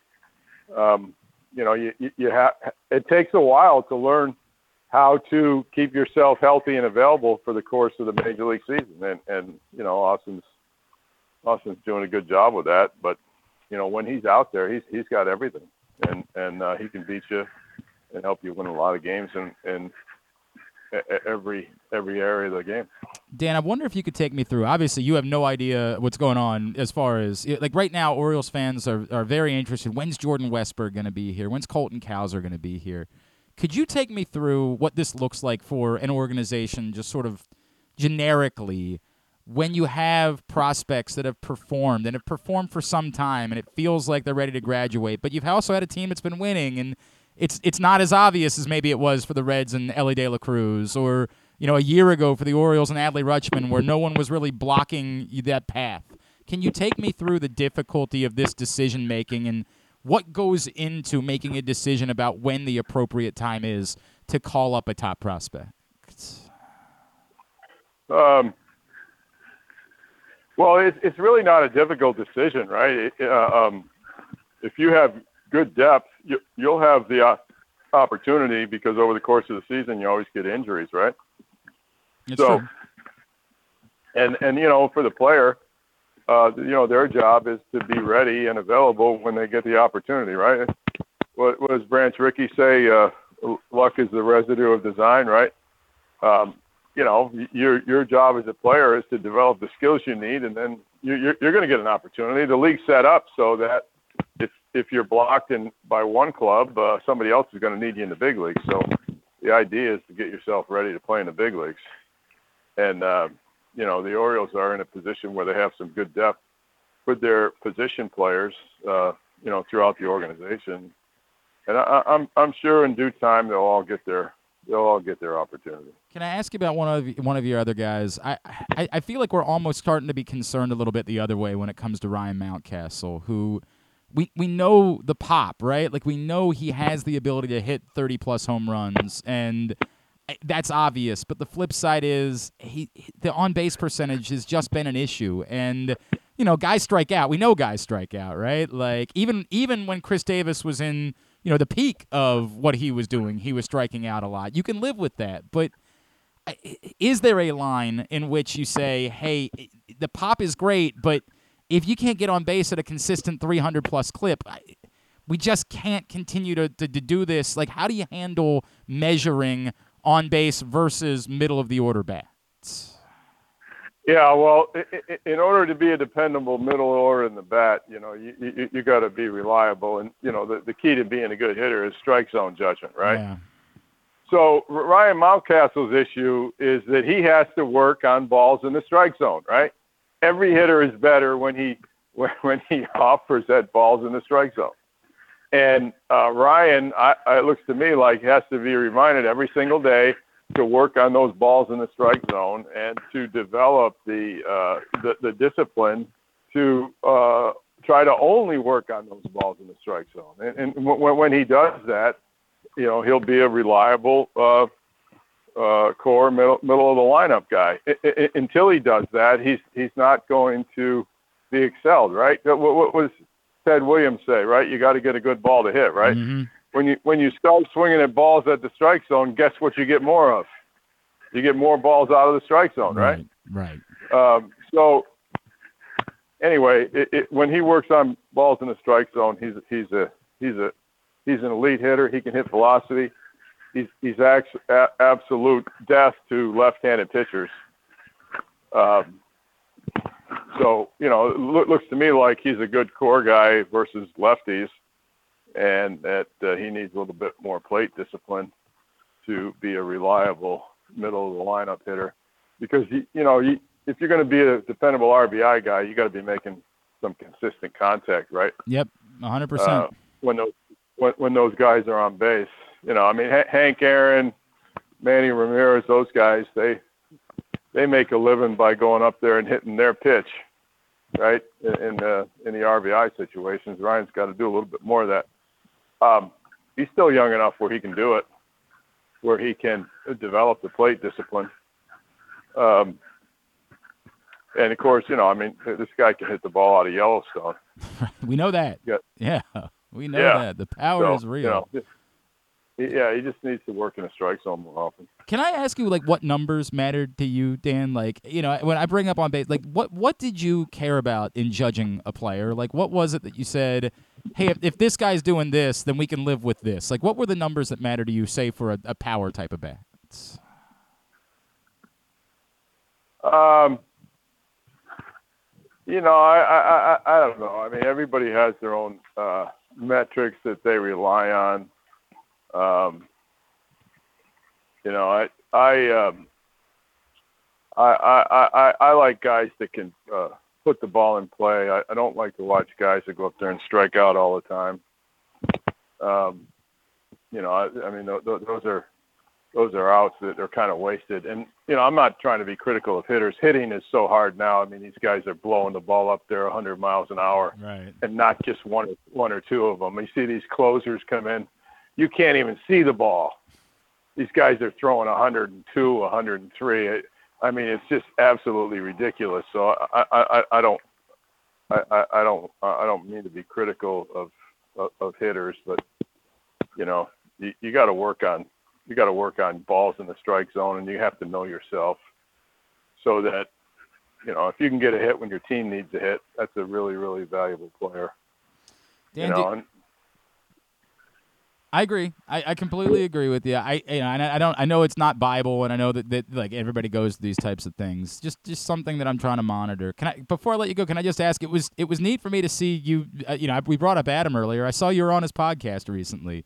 Um, you know, you you, have it takes a while to learn how to keep yourself healthy and available for the course of the major league season, and and you know Austin's Austin's doing a good job with that. But you know when he's out there, he's he's got everything, and and uh, he can beat you and help you win a lot of games e- e- every every area of the game. Dan, I wonder if you could take me through. Obviously, you have no idea what's going on as far as like right now. Orioles fans are, are very interested. When's Jordan Westburg going to be here? When's Colton Cowser going to be here? Could you take me through what this looks like for an organization, just sort of generically, when you have prospects that have performed and have performed for some time, and it feels like they're ready to graduate, but you've also had a team that's been winning and it's it's not as obvious as maybe it was for the Reds and Elly De La Cruz or you know, a year ago for the Orioles and Adley Rutschman, where no one was really blocking that path. Can you take me through the difficulty of this decision making and what goes into making a decision about when the appropriate time is to call up a top prospect? Um, well, it's it's really not a difficult decision, right? It, uh, um, if you have good depth, you, you'll have the uh, opportunity because over the course of the season, you always get injuries, right? So, true. and and you know, for the player, uh, you know, their job is to be ready and available when they get the opportunity, right? What, what does Branch Rickey say? Uh, luck is the residue of design, right? Um, you know, your your job as a player is to develop the skills you need, and then you're you're, you're going to get an opportunity. The league's set up so that if if you're blocked in by one club, uh, somebody else is going to need you in the big leagues. So the idea is to get yourself ready to play in the big leagues. And uh, you know, the Orioles are in a position where they have some good depth with their position players, uh, you know, throughout the organization. And I, I'm I'm sure in due time they'll all get their they'll all get their opportunity. Can I ask you about one of one of your other guys? I, I I feel like we're almost starting to be concerned a little bit the other way when it comes to Ryan Mountcastle, who we we know the pop, right? Like we know he has the ability to hit 30 plus home runs and eh, that's obvious, but the flip side is he the on base percentage has just been an issue and you know, guys strike out. We know guys strike out, right? Like even even when Chris Davis was in you know the peak of what he was doing he was striking out a lot you can live with that but eh, is there a line in which you say hey eh, the pop is great but if you can't get on base at a consistent 300 plus clip we just can't continue to, to, to do this like how do you handle measuring on base versus middle of the order bats yeah, well, in order to be a dependable middle order in the bat, you know, you you, you got to be reliable, and you know the, the key to being a good hitter is strike zone judgment, right? Yeah. So Ryan Mountcastle's issue is that he has to work on balls in the strike zone, right? Every hitter is better when he when he offers at balls in the strike zone. And uh, Ryan, I, it looks to me like has to be reminded every single day to work on those balls in the strike zone and to develop the uh, the, the discipline to uh, try to only work on those balls in the strike zone. And, and when, when he does that, you know he'll be a reliable uh, uh, core middle middle of the lineup guy. I, I, until he does that, he's he's not going to be excelled, right? What, what was Ted Williams say, right? You got to get a good ball to hit, right? Mm-hmm when you when you start swinging at balls at the strike zone, guess what you get more of? You get more balls out of the strike zone, right? Right. right. Um, so anyway, it, it, when he works on balls in the strike zone, he's he's a he's a he's an elite hitter. He can hit velocity. He's he's a, absolute death to left-handed pitchers. Um, so you know, it lo- looks to me like he's a good core guy versus lefties and that uh, he needs a little bit more plate discipline to be a reliable middle of the lineup hitter. Because you, you know, you, if you're going to be a dependable RBI guy, you got to be making some consistent contact, right? Yep, 100. Uh, percent When those when, when those guys are on base, you know, I mean, H- Hank Aaron, Manny Ramirez, those guys, they they make a living by going up there and hitting their pitch, right? In, in the in the RBI situations, Ryan's got to do a little bit more of that um, he's still young enough where he can do it, where he can develop the plate discipline. Um, and of course, you know, I mean, this guy can hit the ball out of Yellowstone. we know that. Yeah, yeah we know yeah. that. The power so, is real. You know, yeah, he just needs to work in a strike zone more often. Can I ask you, like, what numbers mattered to you, Dan? Like, you know, when I bring up on base, like, what what did you care about in judging a player? Like, what was it that you said, hey, if, if this guy's doing this, then we can live with this? Like, what were the numbers that matter to you, say, for a, a power type of bat? Um, you know, I, I I I don't know. I mean, everybody has their own uh, metrics that they rely on. Um, you know, I I, um, I I I I like guys that can uh, put the ball in play. I, I don't like to watch guys that go up there and strike out all the time. Um, you know, I, I mean, th- th- those are those are outs that are kind of wasted. And you know, I'm not trying to be critical of hitters. Hitting is so hard now. I mean, these guys are blowing the ball up there 100 miles an hour, Right. and not just one one or two of them. You see these closers come in, you can't even see the ball. These guys are throwing 102, 103. I mean, it's just absolutely ridiculous. So I I, I, don't. I, I I don't I don't mean to be critical of of, of hitters, but you know you, you got to work on you got to work on balls in the strike zone, and you have to know yourself so that you know if you can get a hit when your team needs a hit, that's a really really valuable player. Dan, you know, and I agree. I, I completely agree with you. I you know, and I I don't I know it's not Bible, and I know that, that like everybody goes to these types of things. Just just something that I'm trying to monitor. Can I before I let you go? Can I just ask? It was it was neat for me to see you. Uh, you know, we brought up Adam earlier. I saw you were on his podcast recently.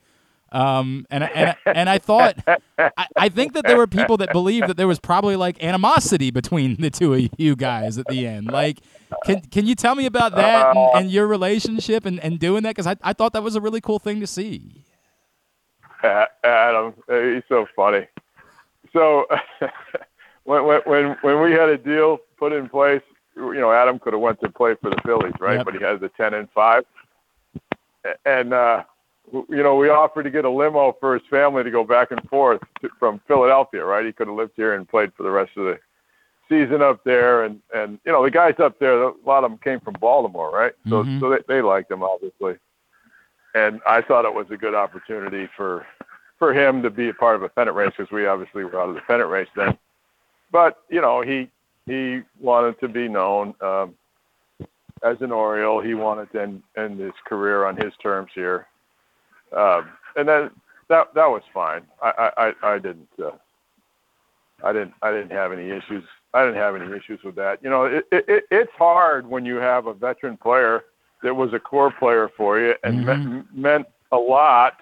Um, and I- and I- and I thought I, I think that there were people that believed that there was probably like animosity between the two of you guys at the end. Like, can can you tell me about that and, and your relationship and, and doing that? Because I, I thought that was a really cool thing to see. A- Adam, he's so funny. So when when when when we had a deal put in place, you know, Adam could have went to play for the Phillies, right? Yep. But he has the ten and five, and uh, you know, we offered to get a limo for his family to go back and forth to, from Philadelphia, right? He could have lived here and played for the rest of the season up there, and and you know, the guys up there, a lot of them came from Baltimore, right? So Mhm. so they, they liked him obviously and I thought it was a good opportunity for for him to be a part of a pennant race because we obviously were out of the pennant race then. But you know, he he wanted to be known um, as an Oriole. He wanted to end, end his career on his terms here, um, and then that that was fine. I I, I didn't. Uh, I didn't. I didn't have any issues. I didn't have any issues with that. You know, it, it, it's hard when you have a veteran player that was a core player for you and me- meant a lot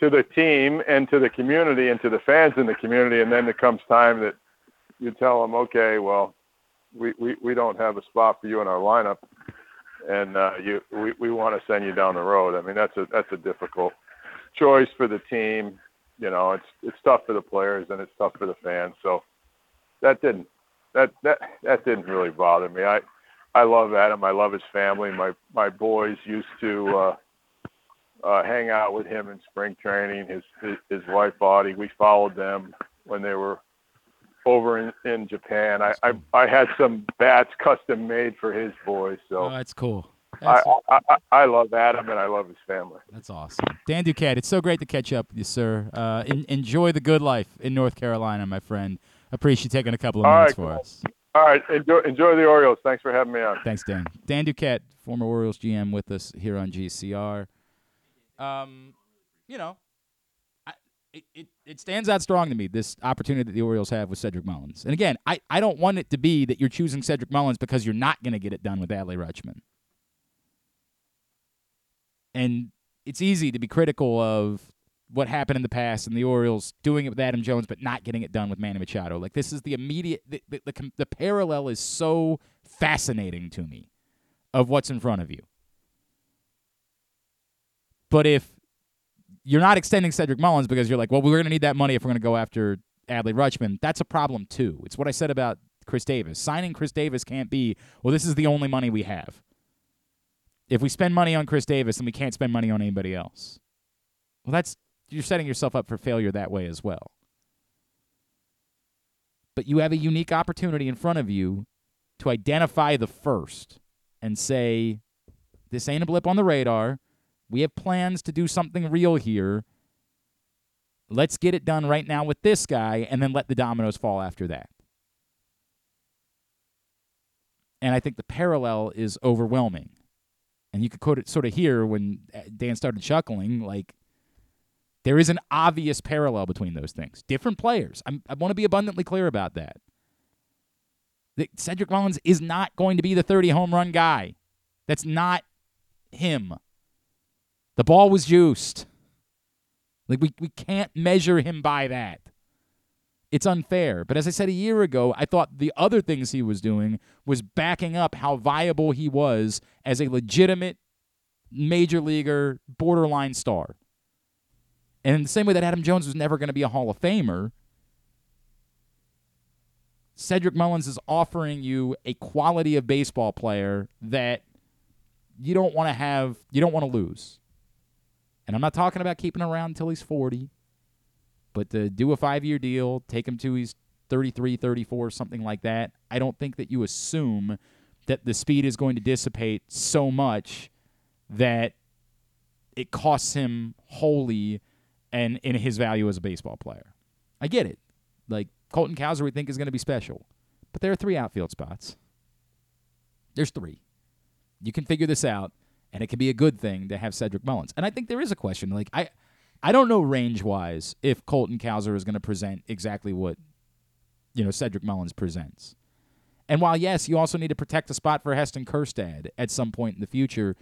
to the team and to the community and to the fans in the community. And then it comes time that you tell them, okay, well, we, we, we don't have a spot for you in our lineup, and uh, you we, we want to send you down the road. I mean, that's a that's a difficult choice for the team. You know, it's it's tough for the players and it's tough for the fans. So that didn't that that that didn't really bother me. I I love Adam. I love his family. My my boys used to uh, uh, hang out with him in spring training. His his, his wife Audie. We followed them when they were over in, in Japan. I, I I had some bats custom made for his boys. So Oh, that's cool. I, That's, I I I love Adam and I love his family. that's awesome. Dan Duquette, it's so great to catch up with you, sir. Uh, en- enjoy the good life in North Carolina, my friend. Appreciate you taking a couple of All minutes right, for cool. us. All right, enjoy enjoy the Orioles. Thanks for having me on. Thanks, Dan. Dan Duquette, former Orioles GM, with us here on GCR. Um, you know, I, it, it, it stands out strong to me, this opportunity that the Orioles have with Cedric Mullins. And again, I, I don't want it to be that you're choosing Cedric Mullins because you're not going to get it done with Adley Rutschman. And it's easy to be critical of what happened in the past and the Orioles doing it with Adam Jones but not getting it done with Manny Machado. Like this is the immediate the the, the, the parallel is so fascinating to me of what's in front of you. But if you're not extending Cedric Mullins because you're like, well, we're going to need that money if we're going to go after Adley Rutschman, that's a problem too. It's what I said about Chris Davis. Signing Chris Davis can't be, well, this is the only money we have. If we spend money on Chris Davis, then we can't spend money on anybody else. Well, that's you're setting yourself up for failure that way as well. But you have a unique opportunity in front of you to identify the first and say, this ain't a blip on the radar. We have plans to do something real here. Let's get it done right now with this guy and then let the dominoes fall after that. And I think the parallel is overwhelming. And you could quote it sort of here when uh, Dan started chuckling, like, there is an obvious parallel between those things. Different players. I'm, I want to be abundantly clear about that. That Cedric Mullins is not going to be the 30 home run guy. That's not him. The ball was juiced. Like we, we can't measure him by that. It's unfair. But as I said a year ago, I thought the other things he was doing was backing up how viable he was as a legitimate major leaguer, borderline star. And in the same way that Adam Jones was never going to be a Hall of Famer, Cedric Mullins is offering you a quality of baseball player that you don't want to have, you don't want to lose. And I'm not talking about keeping around until he's 40, but to do a five year deal, take him to he's 33, 34, something like that, I don't think that you assume that the speed is going to dissipate so much that it costs him wholly and in his value as a baseball player. I get it. Like Colton Cowser, we think is going to be special, but there are three outfield spots. There's three. You can figure this out, and it can be a good thing to have Cedric Mullins. And I think there is a question. Like I, I don't know range wise if Colton Cowser is going to present exactly what, you know, Cedric Mullins presents. And while yes, you also need to protect a spot for Heston Kjerstad at some point in the future,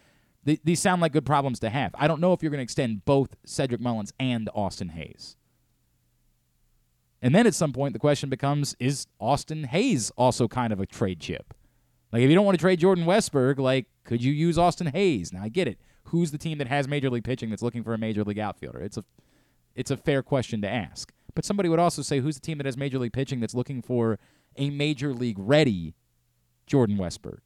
th- these sound like good problems to have. I don't know if you're going to extend both Cedric Mullins and Austin Hays. And then at some point, the question becomes: Is Austin Hays also kind of a trade chip? Like, if you don't want to trade Jordan Westburg, like, could you use Austin Hays? Now, I get it. Who's the team that has major league pitching that's looking for a major league outfielder? It's a, it's a fair question to ask. But somebody would also say, who's the team that has major league pitching that's looking for a major league ready Jordan Westburg?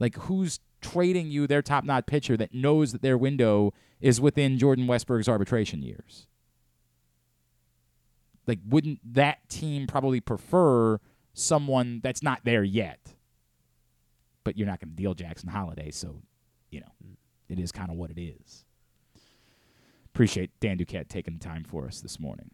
Like, who's trading you their top notch pitcher that knows that their window is within Jordan Westburg's arbitration years? Like, wouldn't that team probably prefer someone that's not there yet? But you're not going to deal Jackson Holliday, so, you know, it is kind of what it is. Appreciate Dan Duquette taking the time for us this morning.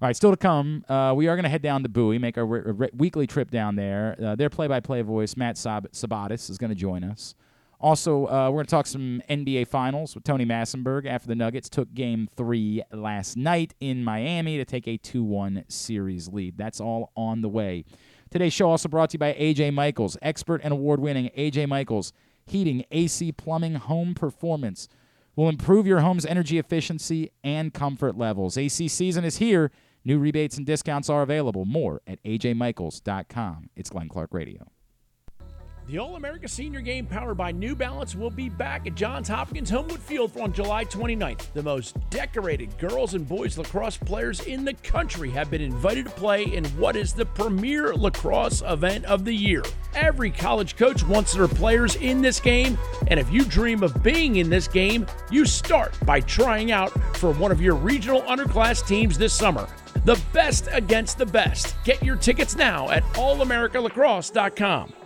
All right, still to come, uh, we are going to head down to Bowie, make our re- re- weekly trip down there. Uh, their play by play voice, Matt Sab- Sabados, is going to join us. Also, uh, we're going to talk some NBA Finals with Tony Massenburg after the Nuggets took game three last night in Miami to take a 2 1 series lead. That's all on the way. Today's show also brought to you by AJ Michaels, expert and award winning AJ Michaels Heating, AC, Plumbing, Home Performance will improve your home's energy efficiency and comfort levels. AC season is here. New rebates and discounts are available. More at ajmichaels.com. It's Glenn Clark Radio. The All America Senior Game powered by New Balance will be back at Johns Hopkins Homewood Field on July 29th. The most decorated girls and boys lacrosse players in the country have been invited to play in what is the premier lacrosse event of the year. Every college coach wants their players in this game, and if you dream of being in this game, you start by trying out for one of your regional underclass teams this summer. The best against the best. Get your tickets now at allamericalacrosse.com.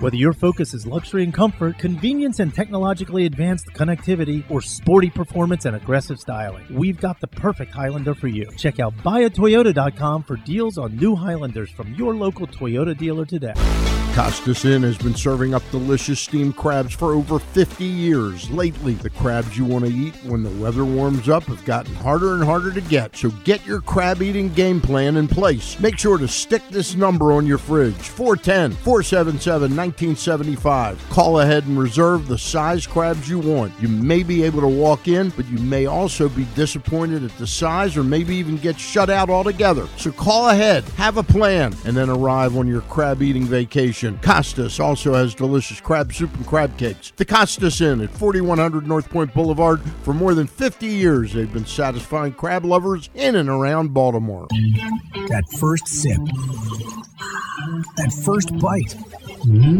Whether your focus is luxury and comfort, convenience and technologically advanced connectivity, or sporty performance and aggressive styling, we've got the perfect Highlander for you. Check out buyatoyota.com for deals on new Highlanders from your local Toyota dealer today. Costas Inn has been serving up delicious steamed crabs for over 50 years. Lately, the crabs you want to eat when the weather warms up have gotten harder and harder to get. So get your crab eating game plan in place. Make sure to stick this number on your fridge 410 477 1975. Call ahead and reserve the size crabs you want. You may be able to walk in, but you may also be disappointed at the size or maybe even get shut out altogether. So call ahead, have a plan, and then arrive on your crab eating vacation. Costas also has delicious crab soup and crab cakes. The Costas Inn at 4100 North Point Boulevard. For more than 50 years, they've been satisfying crab lovers in and around Baltimore. That first sip. That first bite. Mm-hmm.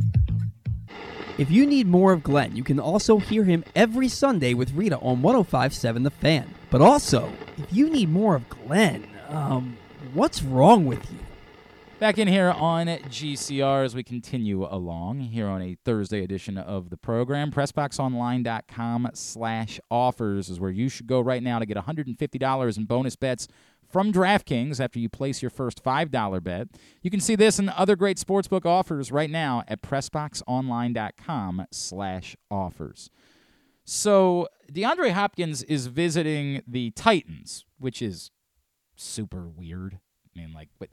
If you need more of Glenn, you can also hear him every Sunday with Rita on 1057 The Fan. But also, if you need more of Glenn, um, what's wrong with you? Back in here on GCR as we continue along here on a Thursday edition of the program. PressBoxOnline.com slash offers is where you should go right now to get $150 in bonus bets from DraftKings after you place your first $5 bet. You can see this and other great sportsbook offers right now at PressBoxOnline.com slash offers. So DeAndre Hopkins is visiting the Titans, which is super weird. I mean, like, but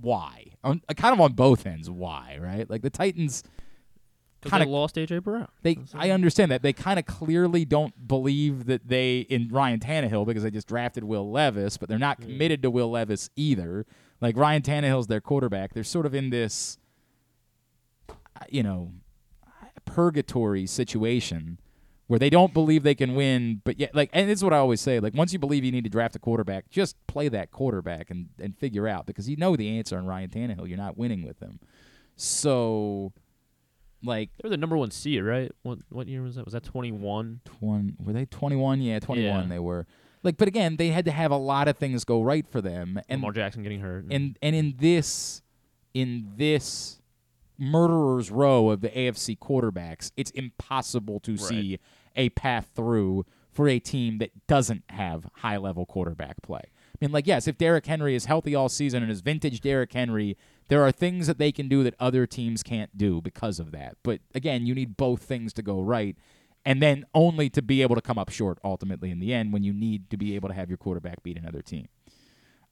why? On, kind of on both ends, why? Right? Like the Titans, Because Kinda- lost AJ Brown. they. I understand that they kind of clearly don't believe that they in Ryan Tannehill because they just drafted Will Levis, but they're not committed to Will Levis either. Like Ryan Tannehill's their quarterback. They're sort of in this, uh, you know, purgatory situation where they don't believe they can win, but yet like and this is what I always say, like once you believe you need to draft a quarterback, just play that quarterback and, and figure out because you know the answer on Ryan Tannehill. You're not winning with him. So like They were the number one seed, right? What what year was that? Was that 21? twen- were they 21? Yeah, 21 Yeah. they were. Like but again, they had to have a lot of things go right for them and Lamar Jackson getting hurt. and and in this in this murderer's row of the AFC quarterbacks, it's impossible to see a path through for a team that doesn't have high level quarterback play. Mean, like, yes, if Derrick Henry is healthy all season and is vintage Derrick Henry, there are things that they can do that other teams can't do because of that. But again, you need both things to go right. And then only to be able to come up short ultimately in the end when you need to be able to have your quarterback beat another team.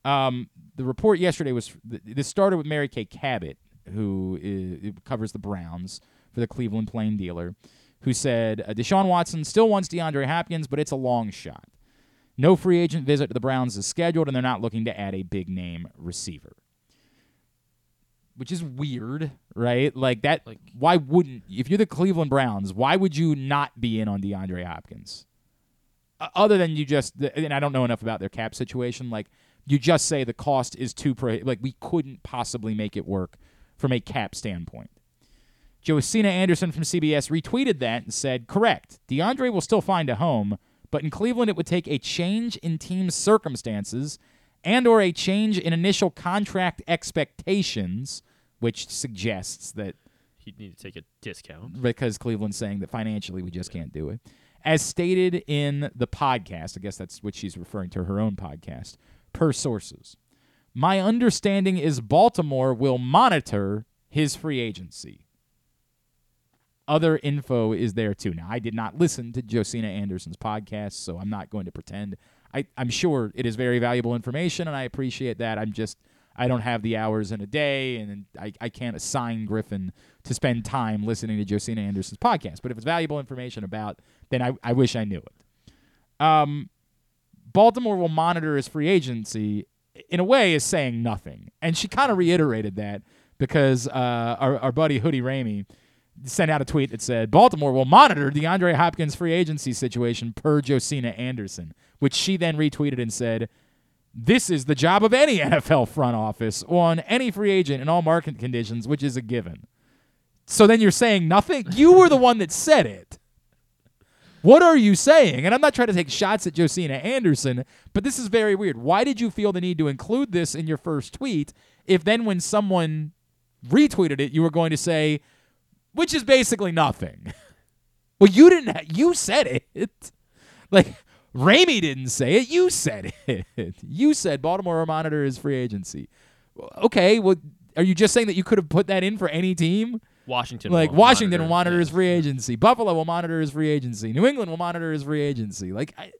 Um, the report yesterday was th- this started with Mary Kay Cabot, who is, covers the Browns for the Cleveland Plain Dealer, who said uh, Deshaun Watson still wants DeAndre Hopkins, but it's a long shot. No free agent visit to the Browns is scheduled, and they're not looking to add a big name receiver. Which is weird, right? Like that. Like- why wouldn't if you're the Cleveland Browns? Why would you not be in on DeAndre Hopkins? Other than you just, and I don't know enough about their cap situation. Like you just say the cost is too pro. Like we couldn't possibly make it work from a cap standpoint. Josina Anderson from CBS retweeted that and said, "Correct. DeAndre will still find a home, but in Cleveland it would take a change in team circumstances and or a change in initial contract expectations, which suggests that He'd need to take a discount. because Cleveland's saying that financially we just can't do it. As stated in the podcast, I guess that's what she's referring to her own podcast, per sources. My understanding is Baltimore will monitor his free agency. Other info is there too. Now, I did not listen to Josina Anderson's podcast, so I'm not going to pretend. I, I'm sure it is very valuable information, and I appreciate that. I'm just, I don't have the hours in a day, and I, I can't assign Griffin to spend time listening to Josina Anderson's podcast. But if it's valuable information about, then I, I wish I knew it. Um, Baltimore will monitor his free agency in a way is saying nothing. And she kind of reiterated that because uh, our, our buddy Hoodie Ramey sent out a tweet that said Baltimore will monitor DeAndre Hopkins' free agency situation per Josina Anderson, which she then retweeted and said, This is the job of any NFL front office on any free agent in all market conditions, which is a given. So then you're saying nothing? You were the one that said it. What are you saying? And I'm not trying to take shots at Josina Anderson, but this is very weird. Why did you feel the need to include this in your first tweet if then when someone retweeted it, you were going to say, which is basically nothing? well, you didn't, ha- you said it. Like, Ramey didn't say it. You said it. You said Baltimore will monitor his free agency. Okay, well, are you just saying that you could have put that in for any team? Washington. like Washington will monitor, monitor his free agency. Buffalo will monitor his free agency. New England will monitor his free agency. Like I,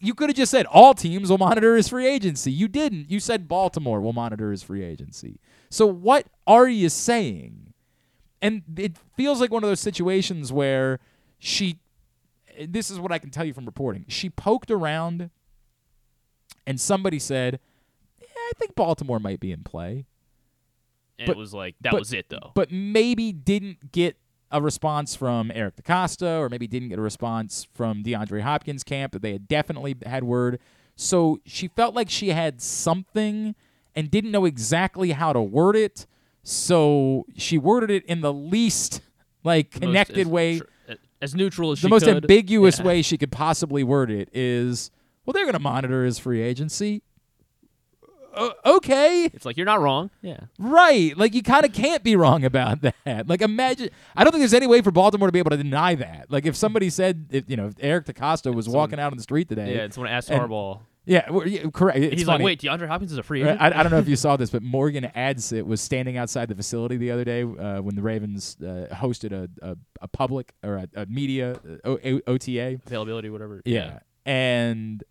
you could have just said all teams will monitor his free agency. You didn't. You said Baltimore will monitor his free agency. So what are you saying? And it feels like one of those situations where she this is what I can tell you from reporting. She poked around and somebody said, yeah, I think Baltimore might be in play And but- it was like that but- was it though. but maybe didn't get a response from Eric DeCosta or maybe didn't get a response from DeAndre Hopkins camp that they had definitely had word. So she felt like she had something and didn't know exactly how to word it. So she worded it in the least like connected as way. tr- as neutral as she the most could. ambiguous Yeah. way she could possibly word it is well they're going to monitor his free agency o- okay. It's like you're not wrong. Yeah. Right. Like you kind of can't be wrong about that. Like imagine I don't think there's any way for Baltimore to be able to deny that. Like if somebody said if you know, if Eric DeCosta was walking out on the street today. Yeah. I asked Harbaugh. Yeah, well, yeah, correct. It's He's funny. like, wait, DeAndre Hopkins is a free I, agent. I don't know if you saw this, but Morgan Adsit was standing outside the facility the other day uh, when the Ravens uh, hosted a, a, a public or a, a media uh, o- O- OTA. Availability, whatever. Yeah. And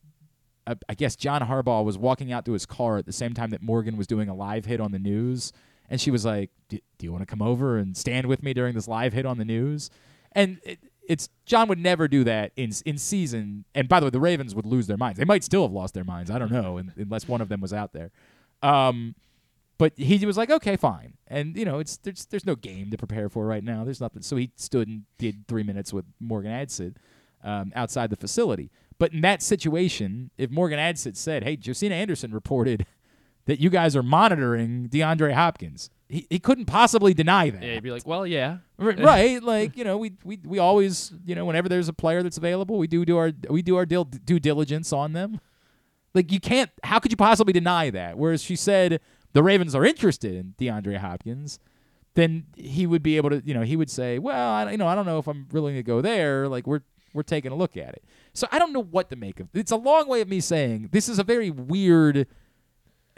uh, I guess John Harbaugh was walking out to his car at the same time that Morgan was doing a live hit on the news. And she was like, Do, do you want to come over and stand with me during this live hit on the news? And it, it's John would never do that in in season. And by the way, the Ravens would lose their minds. They might still have lost their minds. I don't know, un- unless one of them was out there. Um, but he was like, okay, fine. And you know, it's there's there's no game to prepare for right now. There's nothing. So he stood and did three minutes with Morgan Adsit um, outside the facility. But in that situation, if Morgan Adsit said, "Hey, Josina Anderson reported that you guys are monitoring DeAndre Hopkins," he, he couldn't possibly deny that. Yeah, you'd be like, well, yeah. Right like you know we, we we always you know whenever there's a player that's available we do do our we do our dil- due diligence on them like you can't how could you possibly deny that whereas she said the ravens are interested in deandre hopkins then he would be able to you know he would say well I, you know i don't know if i'm willing to go there like we're we're taking a look at it so i don't know what to make of it. it's a long way of me saying this is a very weird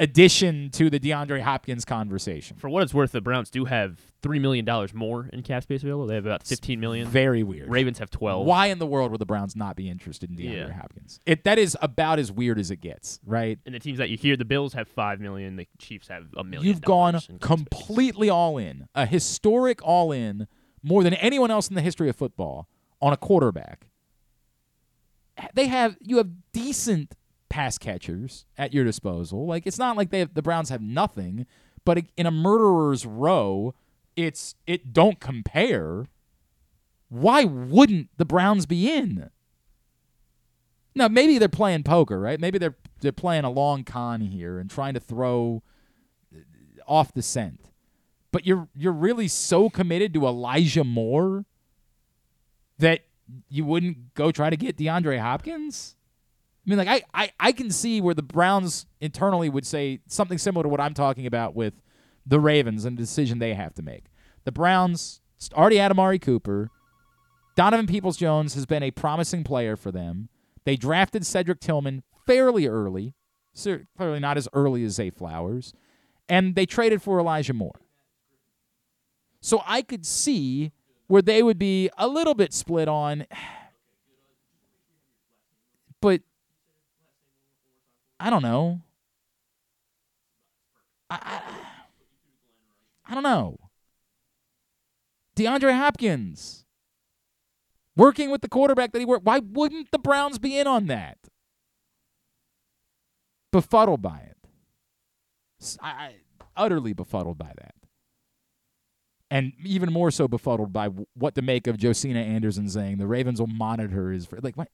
addition to the deandre hopkins conversation For what it's worth, the Browns do have three million dollars more in cap space available. They have about fifteen million. very weird Ravens have twelve. Why in the world would the Browns not be interested in DeAndre Yeah. Hopkins? It that is about as weird as it gets, right? And the teams that you hear, the Bills have five million. The Chiefs have a million. You've gone dollars in cap space. completely all in, a historic all in, more than anyone else in the history of football on a quarterback. They have you have decent pass catchers at your disposal. Like it's not like they have, the Browns have nothing, but in a murderer's row, it's it don't compare. Why wouldn't the Browns be in? Now maybe they're playing poker, right? Maybe they're they're playing a long con here and trying to throw uh, off the scent. But you're you're really so committed to Elijah Moore that you wouldn't go try to get DeAndre Hopkins? I mean, like I, I, I can see where the Browns internally would say something similar to what I'm talking about with the Ravens and the decision they have to make. The Browns already had Amari Cooper. Donovan Peoples Jones has been a promising player for them. They drafted Cedric Tillman fairly early, clearly not as early as Zay Flowers, and they traded for Elijah Moore. So I could see where they would be a little bit split on, but I don't know. I, I, I don't know. DeAndre Hopkins working with the quarterback that he worked. Why wouldn't the Browns be in on that? Befuddled by it. I, I utterly befuddled by that. And even more so befuddled by what to make of Josina Anderson saying the Ravens will monitor his like what?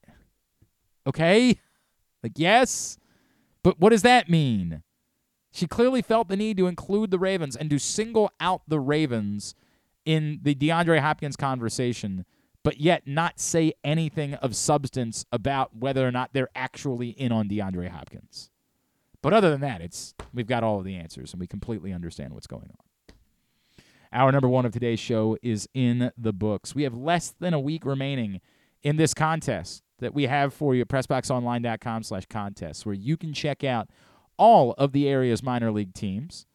Okay, like yes, but what does that mean? She clearly felt the need to include the Ravens and to single out the Ravens in the DeAndre Hopkins conversation, but yet not say anything of substance about whether or not they're actually in on DeAndre Hopkins. But other than that, it's we've got all of the answers and we completely understand what's going on. Our number one of today's show is in the books. We have less than a week remaining in this contest that we have for you at pressboxonline.com slash contests, where you can check out all of the area's minor league teams.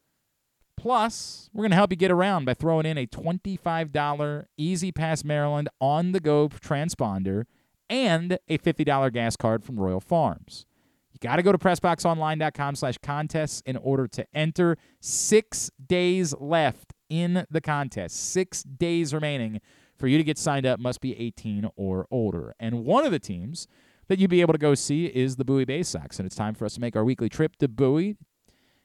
Plus, we're going to help you get around by throwing in a $25 E-ZPass Maryland on the go transponder and a $50 gas card from Royal Farms. You got to go to pressboxonline.com slash contests in order to enter. Six days left in the contest. Six days remaining for you to get signed up. Must be 18 or older. And one of the teams that you'd be able to go see is the Bowie Bay Sox. And it's time for us to make our weekly trip to Bowie.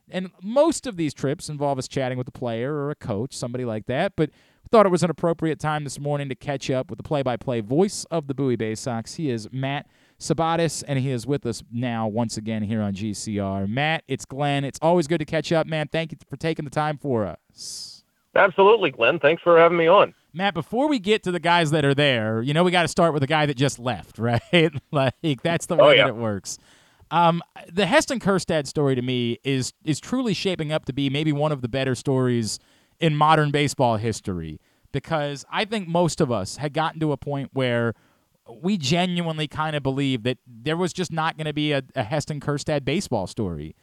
And most of these trips involve us chatting with a player or a coach, somebody like that. But we thought it was an appropriate time this morning to catch up with the play by play voice of the Bowie Bay Sox. He is Matt Sabados, and he is with us now once again here on GCR. Matt, it's Glenn. It's always good to catch up, man. Thank you for taking the time for us. Absolutely, Glenn. Thanks for having me on. Matt, before we get to the guys that are there, you know we got to start with the guy that just left, right? like that's the way Oh, yeah. that it works. Um, the Heston Kjerstad story to me is is truly shaping up to be maybe one of the better stories in modern baseball history because I think most of us had gotten to a point where we genuinely kind of believed that there was just not going to be a, a Heston Kjerstad baseball story.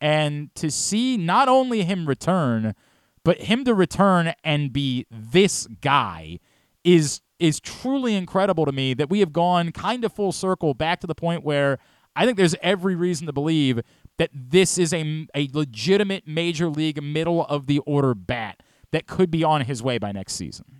And to see not only him return, but him to return and be this guy is is truly incredible to me that we have gone kind of full circle back to the point where I think there's every reason to believe that this is a, a legitimate major league middle of the order bat that could be on his way by next season.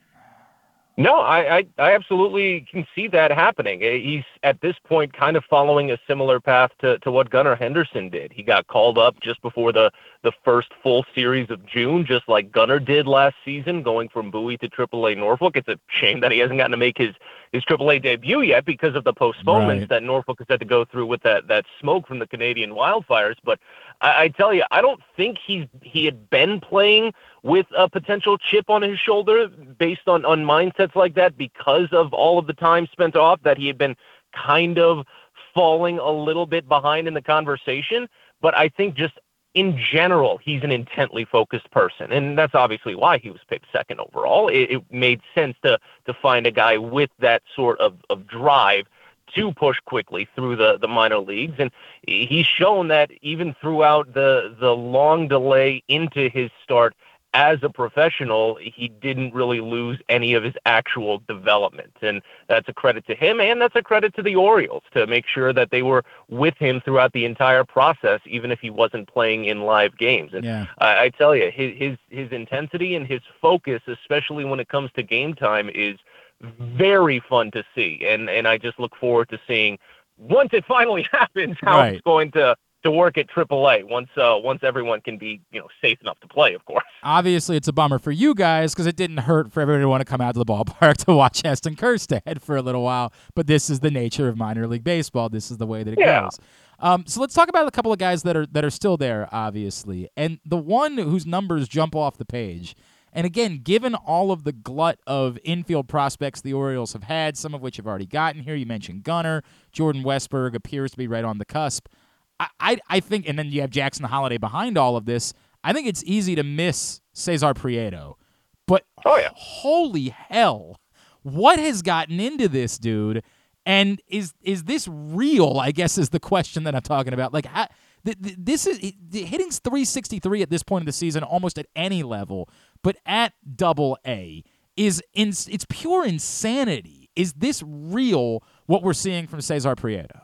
No, I, I, I absolutely can see that happening. Eh, he's at this point kind of following a similar path to, to what Gunnar Henderson did. He got called up just before the, the first full series of June, just like Gunnar did last season, going from Bowie to AAA Norfolk. It's a shame that he hasn't gotten to make his, his AAA debut yet because of the postponements Right. that Norfolk has had to go through with that, that smoke from the Canadian wildfires. But I, I tell you, I don't think he's he had been playing with a potential chip on his shoulder based on, on mindsets like that because of all of the time spent off that he had been kind of falling a little bit behind in the conversation. But I think just in general, he's an intently focused person. And that's obviously why he was picked second overall. It, it made sense to to find a guy with that sort of, of drive to push quickly through the, the minor leagues. And he's shown that even throughout the the long delay into his start as a professional, he didn't really lose any of his actual development. And that's a credit to him and that's a credit to the Orioles to make sure that they were with him throughout the entire process, even if he wasn't playing in live games. And Yeah. I, I tell you, his, his his intensity and his focus, especially when it comes to game time, is very fun to see. And and I just look forward to seeing once it finally happens how Right. it's going to to work at AAA once uh, once everyone can be you know safe enough to play, of course. Obviously, it's a bummer for you guys because it didn't hurt for everyone to want to come out to the ballpark to watch Heston Kjerstad for a little while. But this is the nature of minor league baseball. This is the way that it Yeah. goes. Um, so let's talk about a couple of guys that are that are still there, obviously, and the one whose numbers jump off the page. And again, given all of the glut of infield prospects the Orioles have had, some of which have already gotten here, you mentioned Gunnar, Jordan Westburg appears to be right on the cusp. I, I, I think, and then you have Jackson Holliday behind all of this. I think it's easy to miss Cesar Prieto, but Oh, yeah. holy hell, what has gotten into this dude? And is is this real? I guess is the question that I'm talking about. Like, how, this is the hitting 363 at this point of the season, almost at any level, but at Double A is in, it's pure insanity. Is this real? What we're seeing from Cesar Prieto?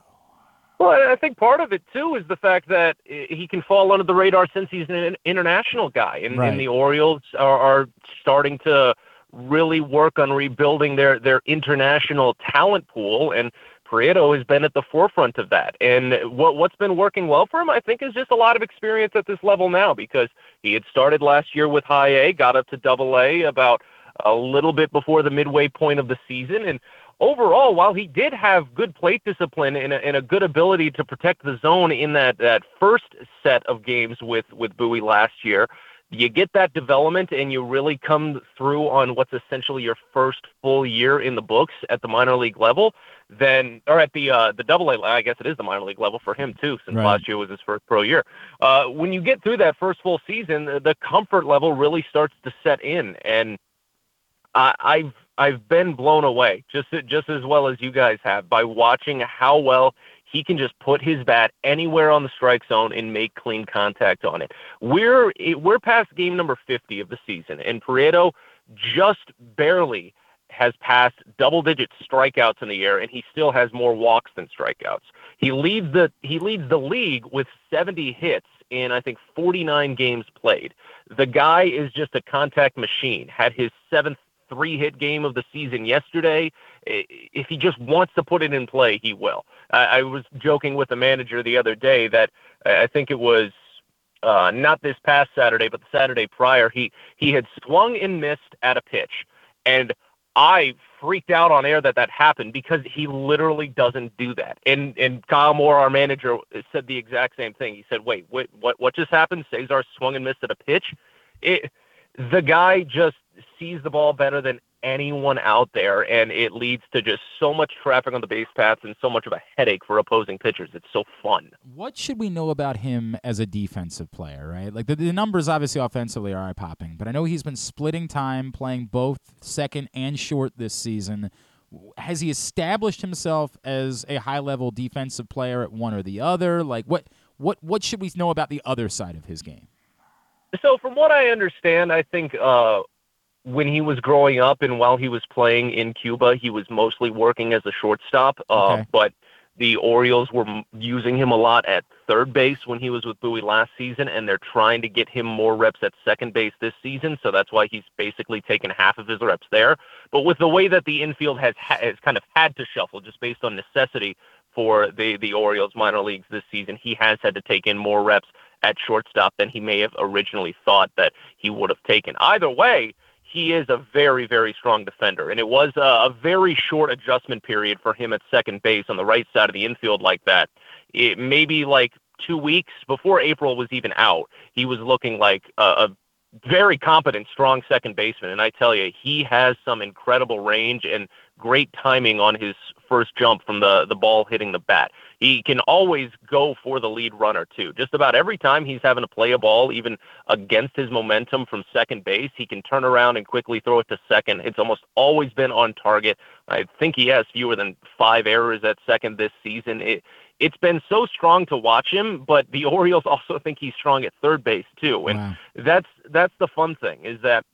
Well, I think part of it too is the fact that eh, he can fall under the radar since he's an international guy, and, Right. and the Orioles are, are starting to really work on rebuilding their their international talent pool, and Prieto has been at the forefront of that. And what what's been working well for him, I think, is just a lot of experience at this level now because he had started last year with High A, got up to Double A about a little bit before the midway point of the season, and overall, while he did have good plate discipline and a, and a good ability to protect the zone in that, that first set of games with, with Bowie last year, you get that development and you really come through on what's essentially your first full year in the books at the minor league level, then or at the uh, the double A, I guess it is the minor league level for him too, since Right. last year was his first pro year. Uh, when you get through that first full season, the- the comfort level really starts to set in, and I, I've I've been blown away just just as well as you guys have by watching how well he can just put his bat anywhere on the strike zone and make clean contact on it. We're we're past game number 50 of the season, and Prieto just barely has passed double digit strikeouts in the air, and he still has more walks than strikeouts. He leads the he leads the league with 70 hits in I think 49 games played. The guy is just a contact machine. Had his seventh three hit game of the season yesterday. If he just wants to put it in play, he will. I, I was joking with the manager the other day that I think it was uh, not this past Saturday, but the Saturday prior. He he had swung and missed at a pitch, and I freaked out on air that that happened because he literally doesn't do that. And and Kyle Moore, our manager, said the exact same thing. He said, "Wait, wait, what what just happened? Cesar swung and missed at a pitch." It, the guy just sees the ball better than anyone out there, and it leads to just so much traffic on the base paths and so much of a headache for opposing pitchers. It's so fun. What should we know about him as a defensive player, right? Like the, the numbers obviously offensively are eye popping, but I know he's been splitting time playing both second and short this season. Has he established himself as a high level defensive player at one or the other? Like what what what should we know about the other side of his game? So, from what I understand, I think uh, when he was growing up and while he was playing in Cuba, he was mostly working as a shortstop. Uh, Okay. But the Orioles were using him a lot at third base when he was with Bowie last season, and they're trying to get him more reps at second base this season. So that's why he's basically taken half of his reps there. But with the way that the infield has ha- has kind of had to shuffle just based on necessity for the the Orioles minor leagues this season, he has had to take in more reps at shortstop than he may have originally thought that he would have taken. Either way, he is a very, very strong defender. And it was a, a very short adjustment period for him at second base on the right side of the infield like that. It maybe like two weeks before April was even out, he was looking like a, a very competent, strong second baseman. And I tell you, he has some incredible range and great timing on his first jump from the, the ball hitting the bat. He can always go for the lead runner, too. Just about every time he's having to play a ball, even against his momentum from second base, he can turn around and quickly throw it to second. It's almost always been on target. I think he has fewer than five errors at second this season. It, it's been so strong to watch him, but the Orioles also think he's strong at third base too. And Wow. that's that's the fun thing is that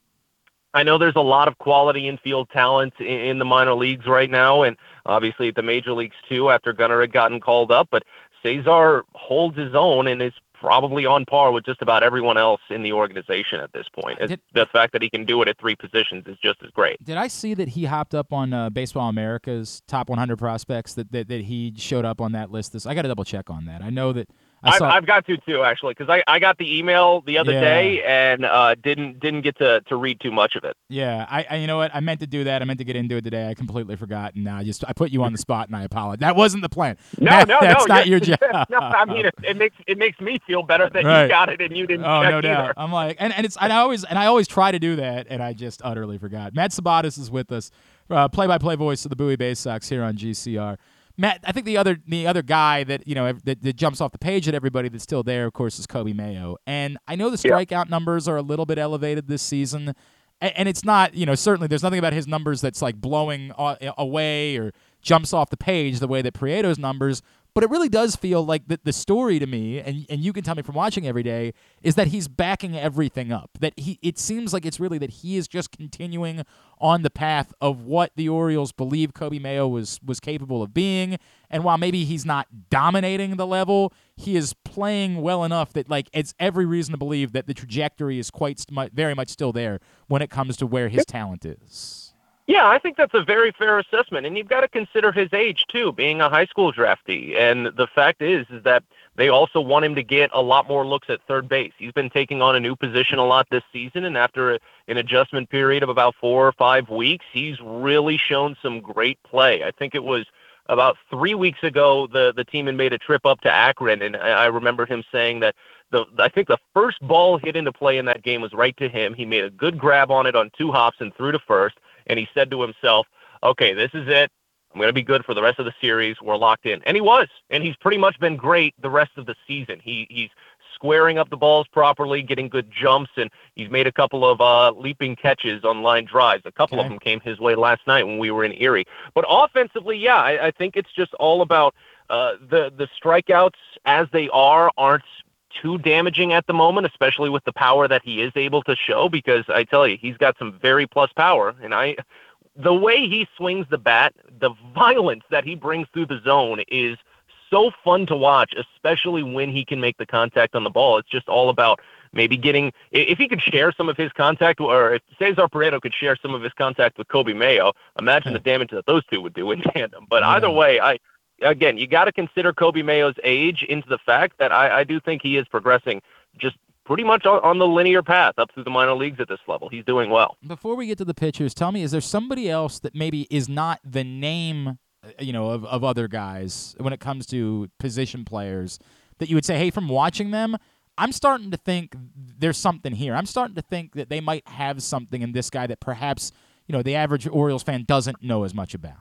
I know there's a lot of quality infield talent in, the minor leagues right now, and obviously at the major leagues too. After Gunnar had gotten called up, but Cesar holds his own and is probably on par with just about everyone else in the organization at this point. Did- the fact that he can do it at three positions is just as great. Did I see that he hopped up on uh, Baseball America's top 100 prospects? That, that that he showed up on that list. This I got to double check on that. I know that I I've, saw. I've got to too, actually, because I, I got the email the other Yeah. day and uh, didn't didn't get to, to read too much of it. yeah, I, I you know what I meant to do that. I meant to get into it today. I completely forgot, and now I just I put you on the spot, and I apologize. That wasn't the plan. No, That- no, that's no. not your job. no, I mean it, it makes it makes me feel better that Right. you got it and you didn't Oh check no either. doubt. I'm like, and, and it's and I always and I always try to do that, and I just utterly forgot. Matt Sabados is with us, uh, play-by-play voice of the Bowie Bay Sox here on GCR. Matt, I think the other the other guy that you know that, that jumps off the page at everybody that's still there, of course, is Coby Mayo. And I know the Yeah. strikeout numbers are a little bit elevated this season, and, and it's not you know certainly there's nothing about his numbers that's like blowing away or jumps off the page the way that Prieto's numbers. But it really does feel like the, the story to me, and, and you can tell me from watching every day, is that he's backing everything up. That he it seems like it's really that he is just continuing on the path of what the Orioles believe Coby Mayo was was capable of being. And while maybe he's not dominating the level, he is playing well enough that like it's every reason to believe that the trajectory is quite st- very much still there when it comes to where his talent is. Yeah, I think that's a very fair assessment, and you've got to consider his age too, being a high school draftee. And the fact is, is that they also want him to get a lot more looks at third base. He's been taking on a new position a lot this season, and after a, an adjustment period of about four or five weeks, he's really shown some great play. I think it was about three weeks ago the the team had made a trip up to Akron, and I, I remember him saying that the I think the first ball hit into play in that game was right to him. He made a good grab on it on two hops and threw to first, and he said to himself, "Okay, this is it. I'm going to be good for the rest of the series. We're locked in." And he was, and he's pretty much been great the rest of the season. He he's squaring up the balls properly, getting good jumps, and he's made a couple of uh, leaping catches on line drives. A couple of them came his way last night when we were in Erie. But offensively, yeah, I, I think it's just all about uh, the the strikeouts as they are aren't too damaging at the moment, especially with the power that he is able to show. Because I tell you, he's got some very plus power, and I. The way he swings the bat, the violence that he brings through the zone is so fun to watch, especially when he can make the contact on the ball. It's just all about maybe getting if he could share some of his contact, or if Cesar Prieto could share some of his contact with Coby Mayo. Imagine the damage that those two would do in tandem. But either way, I again, you got to consider Coby Mayo's age into the fact that I, I do think he is progressing just pretty much on, on the linear path up through the minor leagues at this level. He's doing well. Before we get to the pitchers, tell me, is there somebody else that maybe is not the name, uh, you know, of, of other guys when it comes to position players that you would say, hey, from watching them, I'm starting to think there's something here. I'm starting to think that they might have something in this guy that perhaps you know the average Orioles fan doesn't know as much about.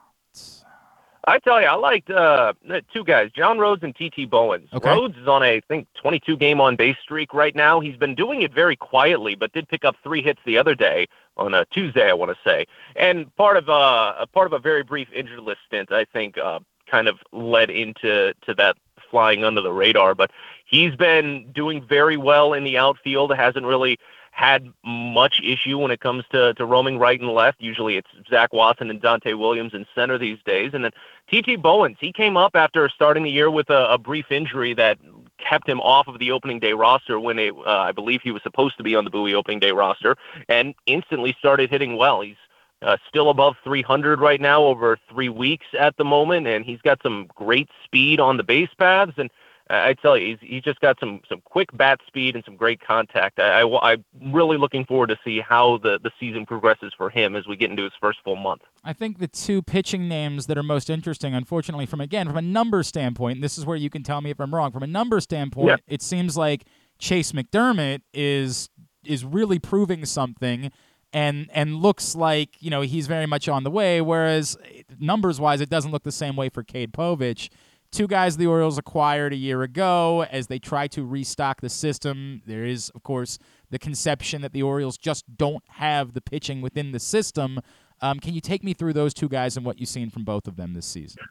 I tell you, I liked uh, two guys, John Rhodes and T.T. Bowens. Okay. Rhodes is on a, I think, 22 game on base streak right now. He's been doing it very quietly, but did pick up three hits the other day on a Tuesday, I want to say. And part of uh, a part of a very brief injured list stint, I think, uh, kind of led into to that flying under the radar. But he's been doing very well in the outfield. Hasn't really had much issue when it comes to, to roaming right and left. Usually it's Zach Watson and Donta' Williams in center these days. And then TT Bowens, he came up after starting the year with a, a brief injury that kept him off of the opening day roster when it, uh, I believe he was supposed to be on the Bowie opening day roster and instantly started hitting well. He's uh, still above 300 right now over three weeks at the moment, and he's got some great speed on the base paths. And I tell you, he's, he's just got some some quick bat speed and some great contact. I, I, am really looking forward to see how the, the season progresses for him as we get into his first full month. I think the two pitching names that are most interesting, unfortunately, from again from a number standpoint, and this is where you can tell me if I'm wrong. From a number standpoint, Yeah. it seems like Chayce McDermott is is really proving something. And and looks like you know he's very much on the way. Whereas eh, numbers wise, it doesn't look the same way for Cade Povich two guys the Orioles acquired a year ago as they try to restock the system. There is, of course, the conception that the Orioles just don't have the pitching within the system. Um, can you take me through those two guys and what you've seen from both of them this season?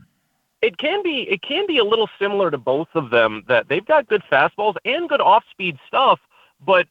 It can be it can be a little similar to both of them that they've got good fastballs and good off speed stuff, but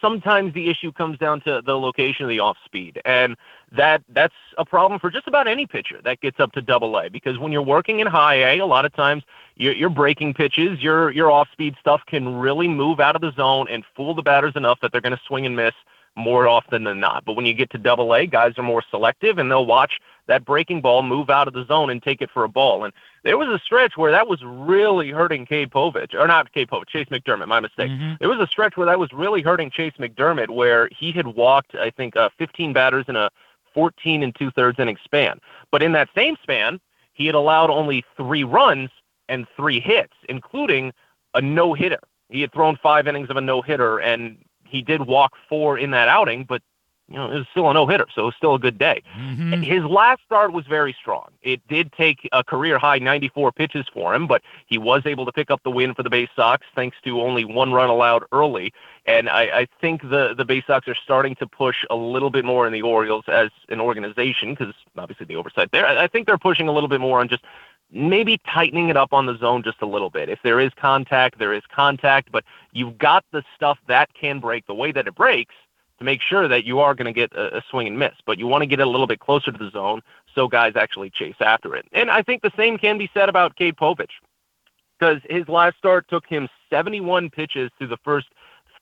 sometimes the issue comes down to the location of the off speed and that that's a problem for just about any pitcher that gets up to double A because when you're working in high A a lot of times your your breaking pitches your your off speed stuff can really move out of the zone and fool the batters enough that they're going to swing and miss more often than not but when you get to double A guys are more selective and they'll watch that breaking ball move out of the zone and take it for a ball and there was a stretch where that was really hurting Cade Povich, or not Cade Povich, Chayce McDermott. My mistake. Mm-hmm. There was a stretch where that was really hurting Chayce McDermott, where he had walked, I think, uh, 15 batters in a 14 and two thirds inning span. But in that same span, he had allowed only three runs and three hits, including a no hitter. He had thrown five innings of a no hitter, and he did walk four in that outing, but you know, it was still a no hitter, so it was still a good day. Mm-hmm. His last start was very strong. It did take a career high 94 pitches for him, but he was able to pick up the win for the Bay Sox thanks to only one run allowed early. And I, I think the, the Bay Sox are starting to push a little bit more in the Orioles as an organization because obviously the oversight there. I I think they're pushing a little bit more on just maybe tightening it up on the zone just a little bit. If there is contact, there is contact, but you've got the stuff that can break the way that it breaks to make sure that you are going to get a, a swing and miss. But you want to get it a little bit closer to the zone so guys actually chase after it. And I think the same can be said about Cade Povich because his last start took him 71 pitches through the first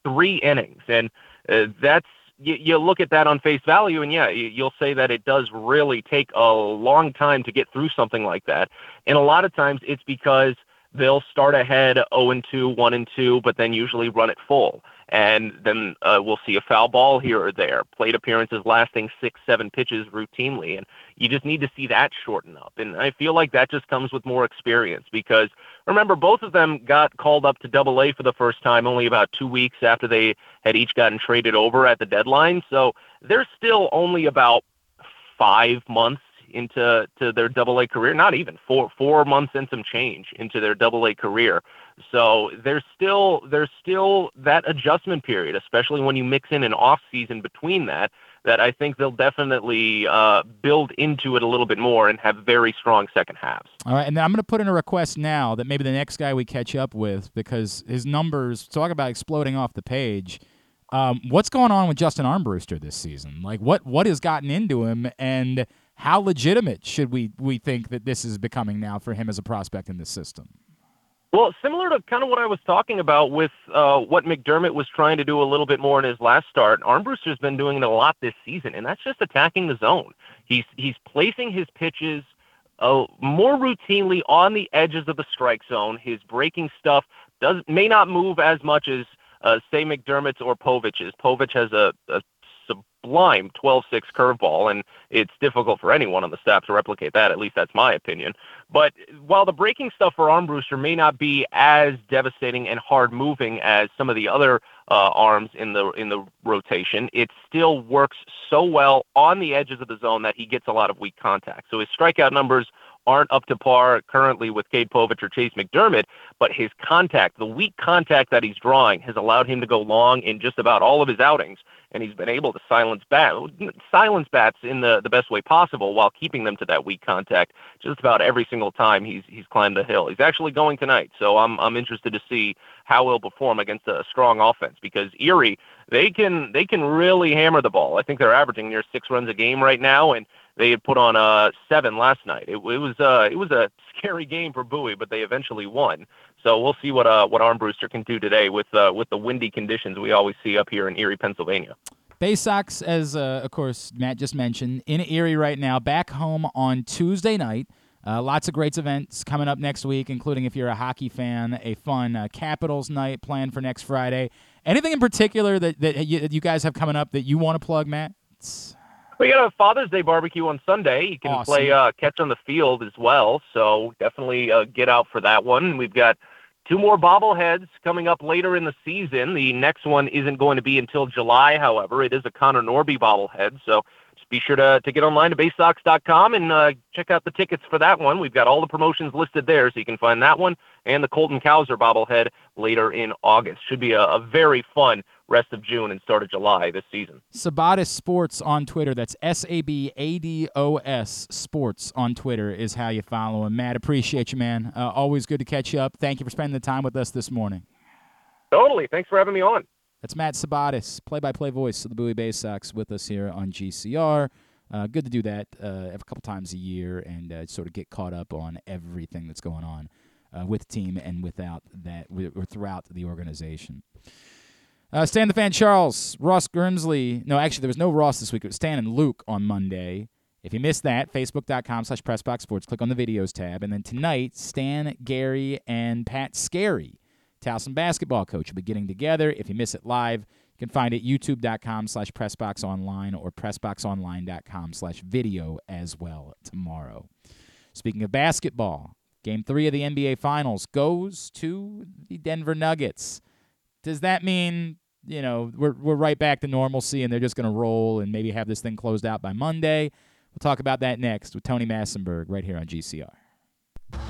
three innings. And uh, that's you, you look at that on face value, and yeah, you, you'll say that it does really take a long time to get through something like that. And a lot of times it's because they'll start ahead 0 and 2, 1 and 2, but then usually run it full. And then uh, we'll see a foul ball here or there, plate appearances lasting six, seven pitches routinely. And you just need to see that shorten up. And I feel like that just comes with more experience because remember, both of them got called up to double A for the first time only about two weeks after they had each gotten traded over at the deadline. So they're still only about five months into to their double A career, not even four four months and some change into their double A career. So there's still there's still that adjustment period, especially when you mix in an off season between that. That I think they'll definitely uh, build into it a little bit more and have very strong second halves. All right, and then I'm going to put in a request now that maybe the next guy we catch up with because his numbers talk about exploding off the page. Um, what's going on with Justin Armbruster this season? Like, what what has gotten into him, and how legitimate should we we think that this is becoming now for him as a prospect in the system? Well, similar to kind of what I was talking about with uh, what McDermott was trying to do a little bit more in his last start, Armbruster's been doing it a lot this season, and that's just attacking the zone. He's he's placing his pitches uh, more routinely on the edges of the strike zone. His breaking stuff does may not move as much as uh, say McDermott's or Povich's. Povich has a, a sublime 12-6 curveball, and it's difficult for anyone on the staff to replicate that. At least that's my opinion. But while the breaking stuff for Armbruster may not be as devastating and hard moving as some of the other uh, arms in the in the rotation, it still works so well on the edges of the zone that he gets a lot of weak contact. So his strikeout numbers aren't up to par currently with Cade Povich or Chayce McDermott, but his contact, the weak contact that he's drawing, has allowed him to go long in just about all of his outings, and he's been able to silence bat silence bats in the, the best way possible while keeping them to that weak contact just about every single time he's he's climbed the hill. He's actually going tonight, so I'm I'm interested to see how he'll perform against a strong offense because Erie they can they can really hammer the ball. I think they're averaging near six runs a game right now, and they had put on uh, seven last night. It, it was uh, it was a scary game for Bowie, but they eventually won. So we'll see what uh, what Armbruster can do today with uh, with the windy conditions we always see up here in Erie, Pennsylvania. Bay Sox, as uh, of course Matt just mentioned, in Erie right now. Back home on Tuesday night. Uh, lots of great events coming up next week, including if you're a hockey fan, a fun uh, Capitals night planned for next Friday. Anything in particular that, that you, that you guys have coming up that you want to plug, Matt? It's- We got a Father's Day barbecue on Sunday. You can Awesome. play uh, catch on the field as well. So definitely uh, get out for that one. We've got two more bobbleheads coming up later in the season. The next one isn't going to be until July, however. It is a Connor Norby bobblehead. So be sure to, to get online to baysox.com and uh, check out the tickets for that one. We've got all the promotions listed there, so you can find that one and the Colton Cowser bobblehead later in August. Should be a, a very fun rest of June and start of July this season. Sabados Sports on Twitter. That's S A B A D O S Sports on Twitter is how you follow him. Matt, appreciate you, man. Uh, always good to catch you up. Thank you for spending the time with us this morning. Totally. Thanks for having me on. That's Matt Sabados, play-by-play voice of the Bowie Bay Sox, with us here on GCR. Uh, good to do that uh, a couple times a year and uh, sort of get caught up on everything that's going on uh, with team and without that or throughout the organization. Uh, Stan the Fan Charles, Ross Grimsley. No, actually, there was no Ross this week. It was Stan and Luke on Monday. If you missed that, facebook.com slash pressboxsports. Click on the videos tab. And then tonight, Stan, Gary, and Pat Skerry, Towson basketball coach, will be getting together. If you miss it live, you can find it youtube.com slash pressboxonline or pressboxonline.com slash video as well tomorrow. Speaking of basketball, game three of the NBA Finals goes to the Denver Nuggets. Does that mean, you know, we're, we're right back to normalcy and they're just going to roll and maybe have this thing closed out by Monday? We'll talk about that next with Tony Massenburg right here on GCR.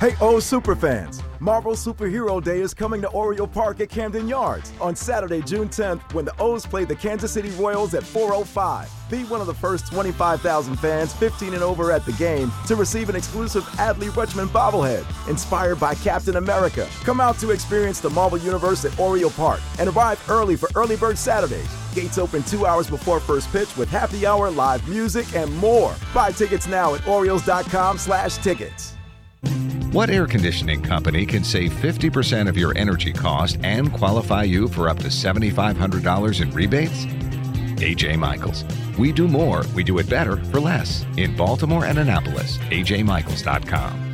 Hey, O superfans! Marvel Superhero Day is coming to Oriole Park at Camden Yards on Saturday, June 10th, when the O's play the Kansas City Royals at 4:05. Be one of the first 25,000 fans, 15 and over, at the game to receive an exclusive Adley Rutschman bobblehead inspired by Captain America. Come out to experience the Marvel Universe at Oriole Park and arrive early for Early Bird Saturdays. Gates open two hours before first pitch with happy hour, live music, and more. Buy tickets now at Orioles.com/tickets. What air conditioning company can save 50% of your energy cost and qualify you for up to $7,500 in rebates? AJ Michaels. We do more, we do it better for less. In Baltimore and Annapolis, ajmichaels.com.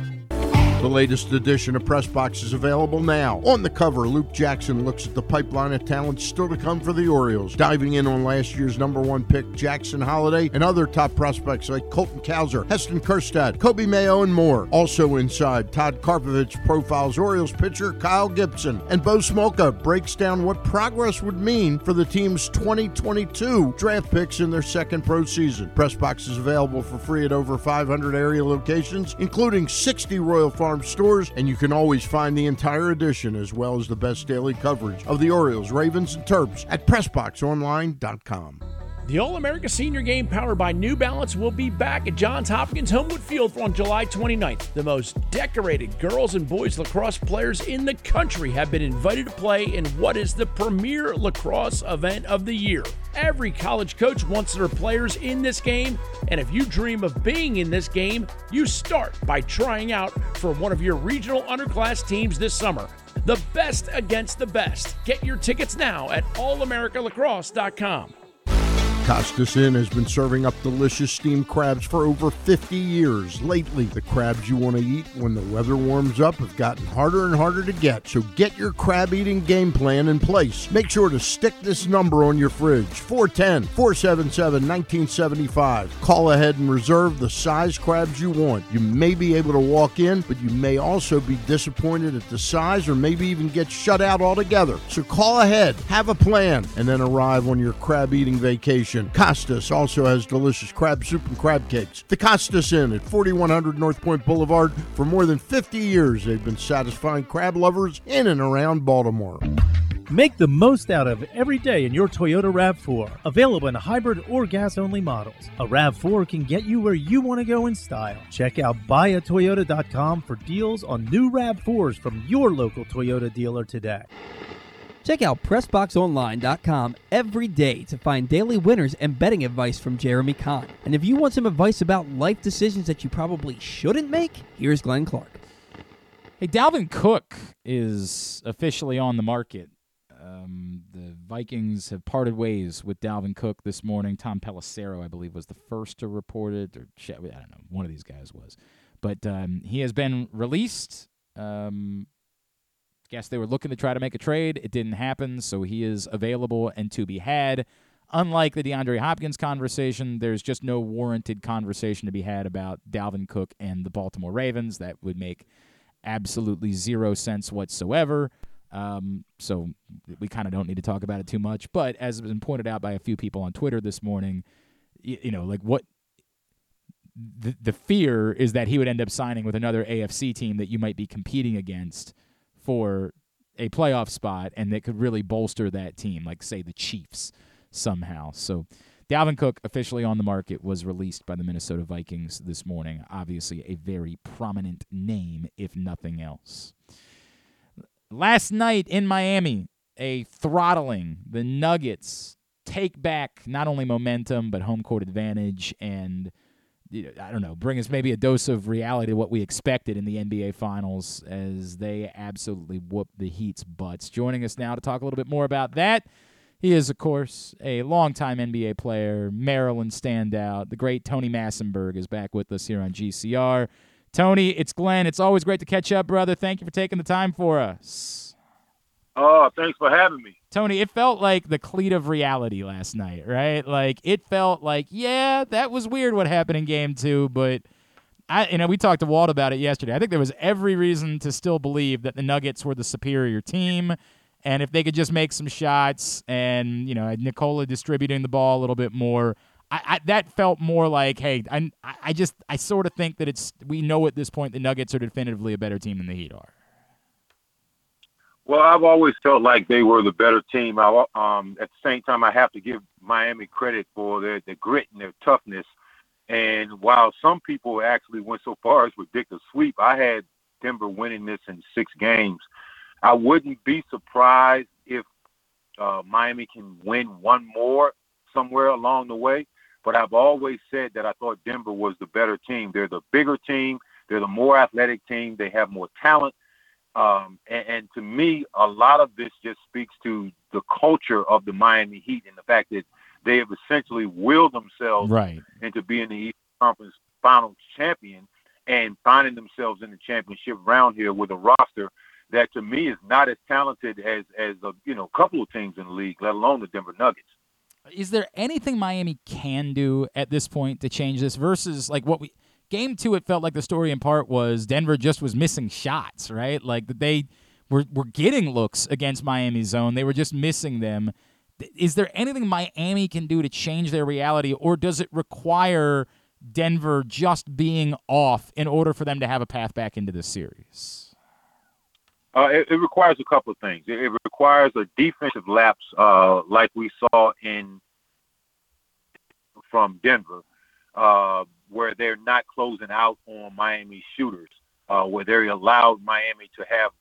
The latest edition of Press Box is available now. On the cover, Luke Jackson looks at the pipeline of talent still to come for the Orioles, diving in on last year's number one pick, Jackson Holliday, and other top prospects like Colton Cowser, Heston Kjerstad, Coby Mayo, and more. Also inside, Todd Karpovich profiles Orioles pitcher Kyle Gibson, and Bo Smolka breaks down what progress would mean for the team's 2022 draft picks in their second pro season. Press Box is available for free at over 500 area locations, including 60 Royal Farm stores, and you can always find the entire edition as well as the best daily coverage of the Orioles, Ravens, and Terps at PressBoxOnline.com. The All America Senior Game powered by New Balance will be back at Johns Hopkins Homewood Field on July 29th. The most decorated girls and boys lacrosse players in the country have been invited to play in what is the premier lacrosse event of the year. Every college coach wants their players in this game, and if you dream of being in this game, you start by trying out for one of your regional underclass teams this summer. The best against the best. Get your tickets now at allamericanlacrosse.com. Costas Inn has been serving up delicious steamed crabs for over 50 years. Lately, the crabs you want to eat when the weather warms up have gotten harder and harder to get. So get your crab eating game plan in place. Make sure to stick this number on your fridge 410 477 1975. Call ahead and reserve the size crabs you want. You may be able to walk in, but you may also be disappointed at the size or maybe even get shut out altogether. So call ahead, have a plan, and then arrive on your crab eating vacation. Costas also has delicious crab soup and crab cakes. The Costas Inn at 4100 North Point Boulevard. For more than 50 years, they've been satisfying crab lovers in and around Baltimore. Make the most out of every day in your Toyota RAV4. Available in hybrid or gas only models. A RAV4 can get you where you want to go in style. Check out buyatoyota.com for deals on new RAV4s from your local Toyota dealer today. Check out PressBoxOnline.com every day to find daily winners and betting advice from Jeremy Kahn. And if you want some advice about life decisions that you probably shouldn't make, here's Glenn Clark. Hey, Dalvin Cook is officially on the market. Um, the Vikings have parted ways with Dalvin Cook this morning. Tom Pelissero, I believe, was the first to report it, or I don't know, one of these guys was. But um, he has been released. Um, guess they were looking to try to make a trade. It didn't happen, so he is available and to be had. Unlike the DeAndre Hopkins conversation, there's just no warranted conversation to be had about Dalvin Cook and the Baltimore Ravens. That would make absolutely zero sense whatsoever. Um, so we kind of don't need to talk about it too much. But as has been pointed out by a few people on Twitter this morning, you, you know, like what the, the fear is that he would end up signing with another AFC team that you might be competing against for a playoff spot and that could really bolster that team, like say the Chiefs somehow. So Dalvin Cook officially on the market was released by the Minnesota Vikings this morning. Obviously, a very prominent name, if nothing else. Last night in Miami, a throttling. The Nuggets take back not only momentum, but home court advantage and I don't know, bring us maybe a dose of reality to what we expected in the NBA Finals as they absolutely whooped the Heat's butts. Joining us now to talk a little bit more about that, he is, of course, a longtime NBA player, Maryland standout. The great Tony Massenburg is back with us here on GCR. Tony, it's Glenn. It's always great to catch up, brother. Thank you for taking the time for us. Oh, thanks for having me. Tony, it felt like the cleat of reality last night, right? Like it felt like, yeah, that was weird what happened in game two, but I you know, we talked to Walt about it yesterday. I think there was every reason to still believe that the Nuggets were the superior team. And if they could just make some shots and, you know, Nikola distributing the ball a little bit more, I, I, that felt more like, hey, I, I just, I sort of think that it's, we know at this point the Nuggets are definitively a better team than the Heat are. Well, I've always felt like they were the better team. I, um, at the same time, I have to give Miami credit for their, their grit and their toughness. And while some people actually went so far as predict a sweep, I had Denver winning this in six games. I wouldn't be surprised if uh, Miami can win one more somewhere along the way. But I've always said that I thought Denver was the better team. They're the bigger team. They're the more athletic team. They have more talent. Um, and, and, to me, a lot of this just speaks to the culture of the Miami Heat and the fact that they have essentially willed themselves right. into being the East Conference Finals champion and finding themselves in the championship round here with a roster that to me is not as talented as as a you know couple of teams in the league, let alone the Denver Nuggets. Is there anything Miami can do at this point to change this versus like what we game two? It felt like the story in part was Denver just was missing shots, right? Like they were were getting looks against Miami's zone, they were just missing them. Is there anything Miami can do to change their reality, or does it require Denver just being off in order for them to have a path back into this series? Uh, it, it, requires a couple of things. It, it requires a defensive lapse, uh, like we saw in from Denver, uh, where they're not closing out on Miami shooters, uh, where they allowed Miami to have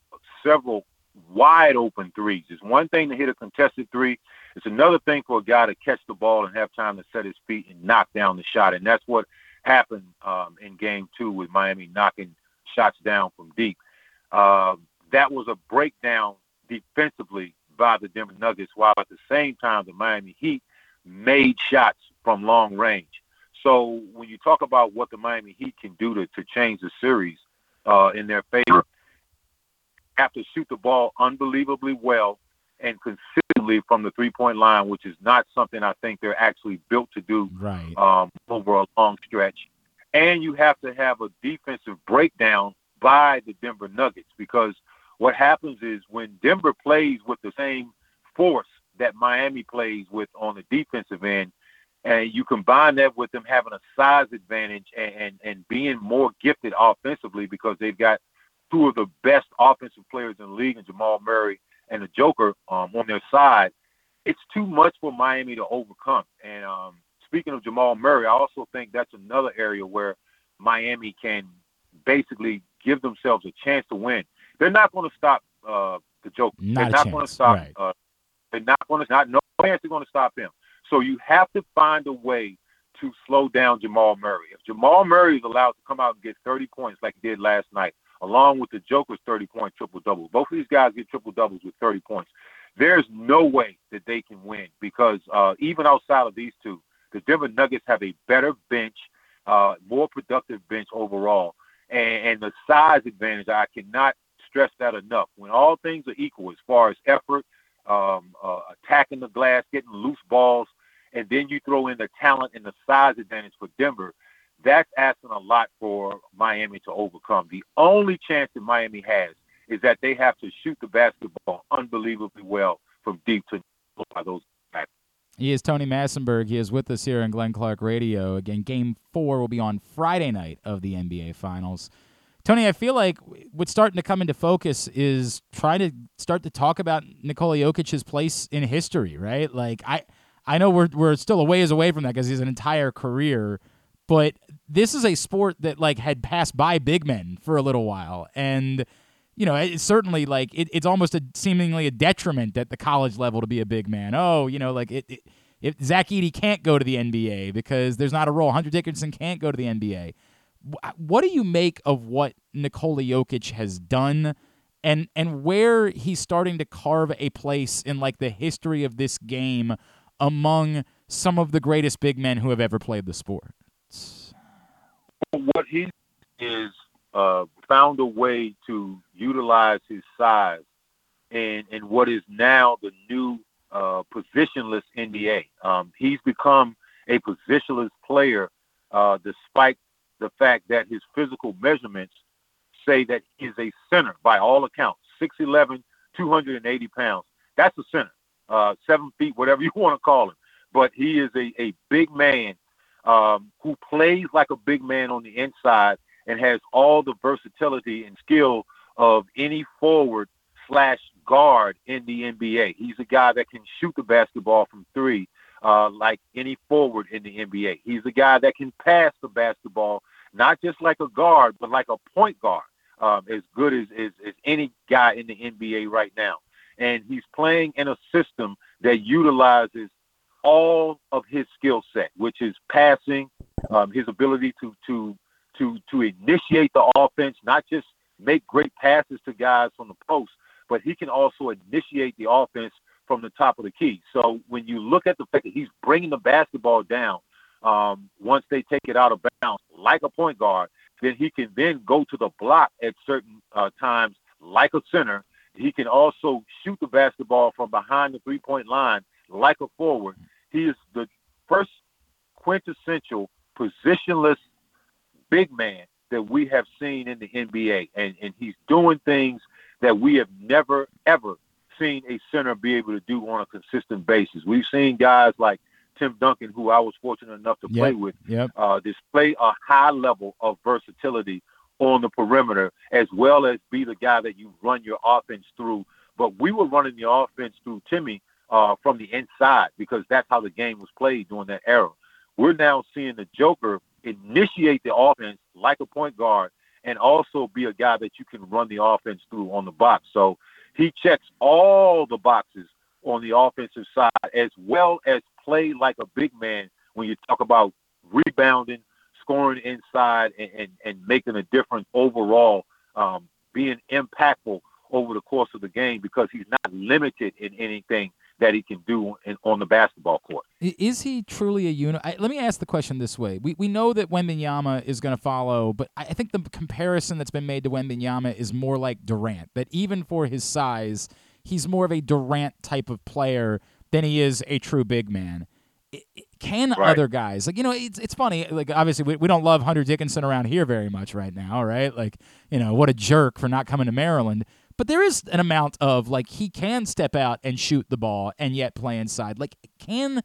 several wide open threes. It's one thing to hit a contested three. It's another thing for a guy to catch the ball and have time to set his feet and knock down the shot. And that's what happened um, in game two with Miami knocking shots down from deep. Uh, that was a breakdown defensively by the Denver Nuggets, while at the same time the Miami Heat made shots from long range. So when you talk about what the Miami Heat can do to, to change the series uh, in their favor, have to shoot the ball unbelievably well and consistently from the three point line, which is not something I think they're actually built to do right. um, over a long stretch. And you have to have a defensive breakdown by the Denver Nuggets because what happens is when Denver plays with the same force that Miami plays with on the defensive end, and you combine that with them having a size advantage and, and, and being more gifted offensively because they've got two of the best offensive players in the league, and Jamal Murray and the Joker um, on their side, it's too much for Miami to overcome. And um, speaking of Jamal Murray, I also think that's another area where Miami can basically give themselves a chance to win. They're not going to stop uh, the Joker. Not they're not going to stop. right. Uh, they're not going to not no chance they're going to stop him. So you have to find a way to slow down Jamal Murray. If Jamal Murray is allowed to come out and get 30 points like he did last night, along with the Joker's 30 point triple double, both of these guys get triple doubles with 30 points. There's no way that they can win because uh, even outside of these two, the Denver Nuggets have a better bench, uh, more productive bench overall, and, and the size advantage. I cannot stress that enough. When all things are equal as far as effort, um, uh, attacking the glass, getting loose balls, and then you throw in the talent and the size advantage for Denver, that's asking a lot for Miami to overcome. The only chance that Miami has is that they have to shoot the basketball unbelievably well from deep to by those. He is Tony Massenburg. He is with us here on Glenn Clark Radio. Again, game four will be on Friday night of the NBA Finals. Tony, I feel like what's starting to come into focus is trying to start to talk about Nikola Jokic's place in history, right? Like I I know we're we're still a ways away from that because he's an entire career, but this is a sport that like had passed by big men for a little while, and you know it's certainly like it, it's almost a seemingly a detriment at the college level to be a big man. Oh, you know, like it. it if Zach Edey can't go to the NBA because there's not a role, Hunter Dickinson can't go to the NBA what do you make of what Nikola Jokic has done and and where he's starting to carve a place in like the history of this game among some of the greatest big men who have ever played the sport? What he is uh, found a way to utilize his size in in what is now the new uh, positionless NBA. Um, he's become a positionless player uh, despite the fact that his physical measurements say that he is a center by all accounts 6'11, 280 pounds. That's a center, uh, seven feet, whatever you want to call him. But he is a, a big man um, who plays like a big man on the inside and has all the versatility and skill of any forward slash guard in the NBA. He's a guy that can shoot the basketball from three uh, like any forward in the NBA. He's a guy that can pass the basketball, not just like a guard, but like a point guard, um, as good as, as, as any guy in the NBA right now. And he's playing in a system that utilizes all of his skill set, which is passing, um, his ability to to to to initiate the offense, not just make great passes to guys from the post, but he can also initiate the offense from the top of the key. So when you look at the fact that he's bringing the basketball down um, once they take it out of bounds, like a point guard, then he can then go to the block at certain uh, times, like a center. He can also shoot the basketball from behind the three point line, like a forward. He is the first quintessential positionless big man that we have seen in the NBA. And, and he's doing things that we have never, ever seen a center be able to do on a consistent basis. We've seen guys like Tim Duncan, who I was fortunate enough to play with, yep. uh, display a high level of versatility on the perimeter, as well as be the guy that you run your offense through. But we were running the offense through Timmy uh, from the inside because that's how the game was played during that era. We're now seeing the Joker initiate the offense like a point guard and also be a guy that you can run the offense through on the box. So he checks all the boxes on the offensive side as well as play like a big man when you talk about rebounding, scoring inside, and, and, and making a difference overall, um, being impactful over the course of the game because he's not limited in anything that he can do in, on the basketball court. Is he truly a unit? Let me ask the question this way: We we know that Wembanyama is going to follow, but I I think the comparison that's been made to Wembanyama is more like Durant. That even for his size, he's more of a Durant type of player than he is a true big man. I- I- Can Right. other guys like you know? It's it's funny. Like obviously we, we don't love Hunter Dickinson around here very much right now, right? Like you know what a jerk for not coming to Maryland. But there is an amount of like he can step out and shoot the ball and yet play inside. Like can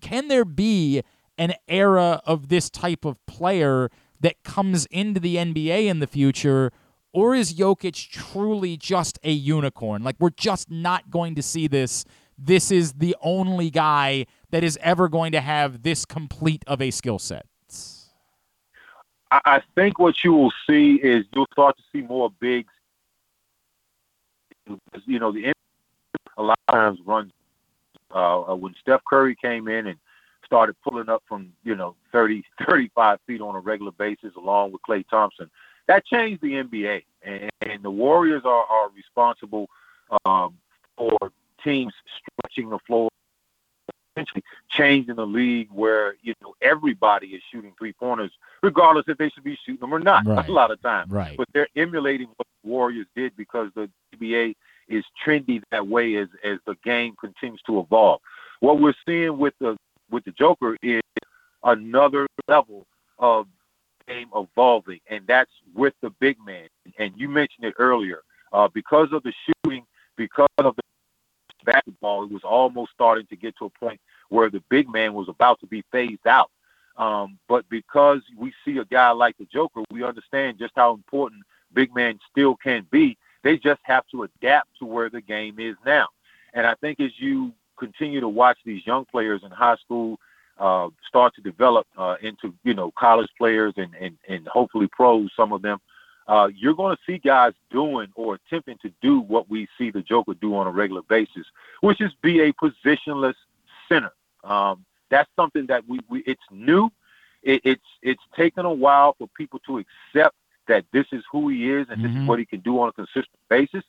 can there be an era of this type of player that comes into the NBA in the future? Or is Jokic truly just a unicorn? Like, we're just not going to see this. This is the only guy that is ever going to have this complete of a skill set. I, think what you will see is you'll start to see more bigs. You know, the a lot of times runs uh, uh, when Steph Curry came in and started pulling up from you know 30, 35 feet on a regular basis, along with Klay Thompson. That changed the NBA, and, and the Warriors are, are responsible um, for teams stretching the floor essentially changing the league where you know everybody is shooting three pointers, regardless if they should be shooting them or not. Right. A lot of times, Right. But they're emulating what the Warriors did because the NBA is trendy that way as as the game continues to evolve. What we're seeing with the with the Joker is another level of game evolving, and that's with the big man. And you mentioned it earlier, uh, because of the shooting, because of the basketball, it was almost starting to get to a point where the big man was about to be phased out. Um, but because we see a guy like the Joker, we understand just how important big man still can be. They just have to adapt to where the game is now. And I think as you continue to watch these young players in high school uh, start to develop uh, into you know college players and and and hopefully pros, some of them, uh, you're going to see guys doing or attempting to do what we see the Joker do on a regular basis, which is be a positionless center. Um, that's something that we, we it's new. It, it's it's taken a while for people to accept that this is who he is and this is what he can do on a consistent basis.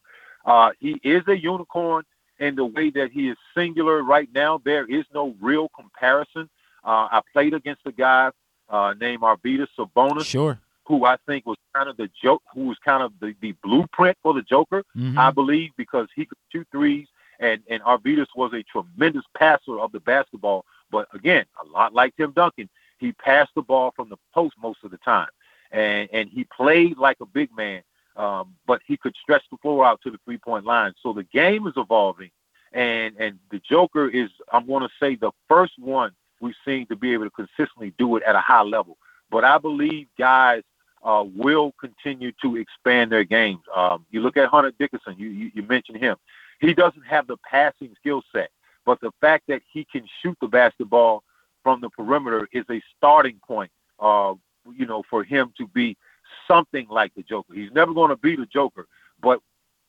Uh, he is a unicorn in the way that he is singular right now. There is no real comparison. Uh, I played against a guy uh, named Arvydas Sabonis, Sure. who I think was kind of the joke, who was kind of the, the blueprint for the Joker, Mhm. I believe, because he could shoot threes, and and Arvydas was a tremendous passer of the basketball. But again, a lot like Tim Duncan, he passed the ball from the post most of the time, and and he played like a big man, um, but he could stretch the floor out to the three point line. So the game is evolving, and and the Joker is I'm going to say the first one we've seen to be able to consistently do it at a high level. But I believe guys uh, will continue to expand their games. Um, you look at Hunter Dickinson. You, you you mentioned him. He doesn't have the passing skill set, but the fact that he can shoot the basketball from the perimeter is a starting point. Uh, you know, for him to be something like the Joker. He's never going to be the Joker, but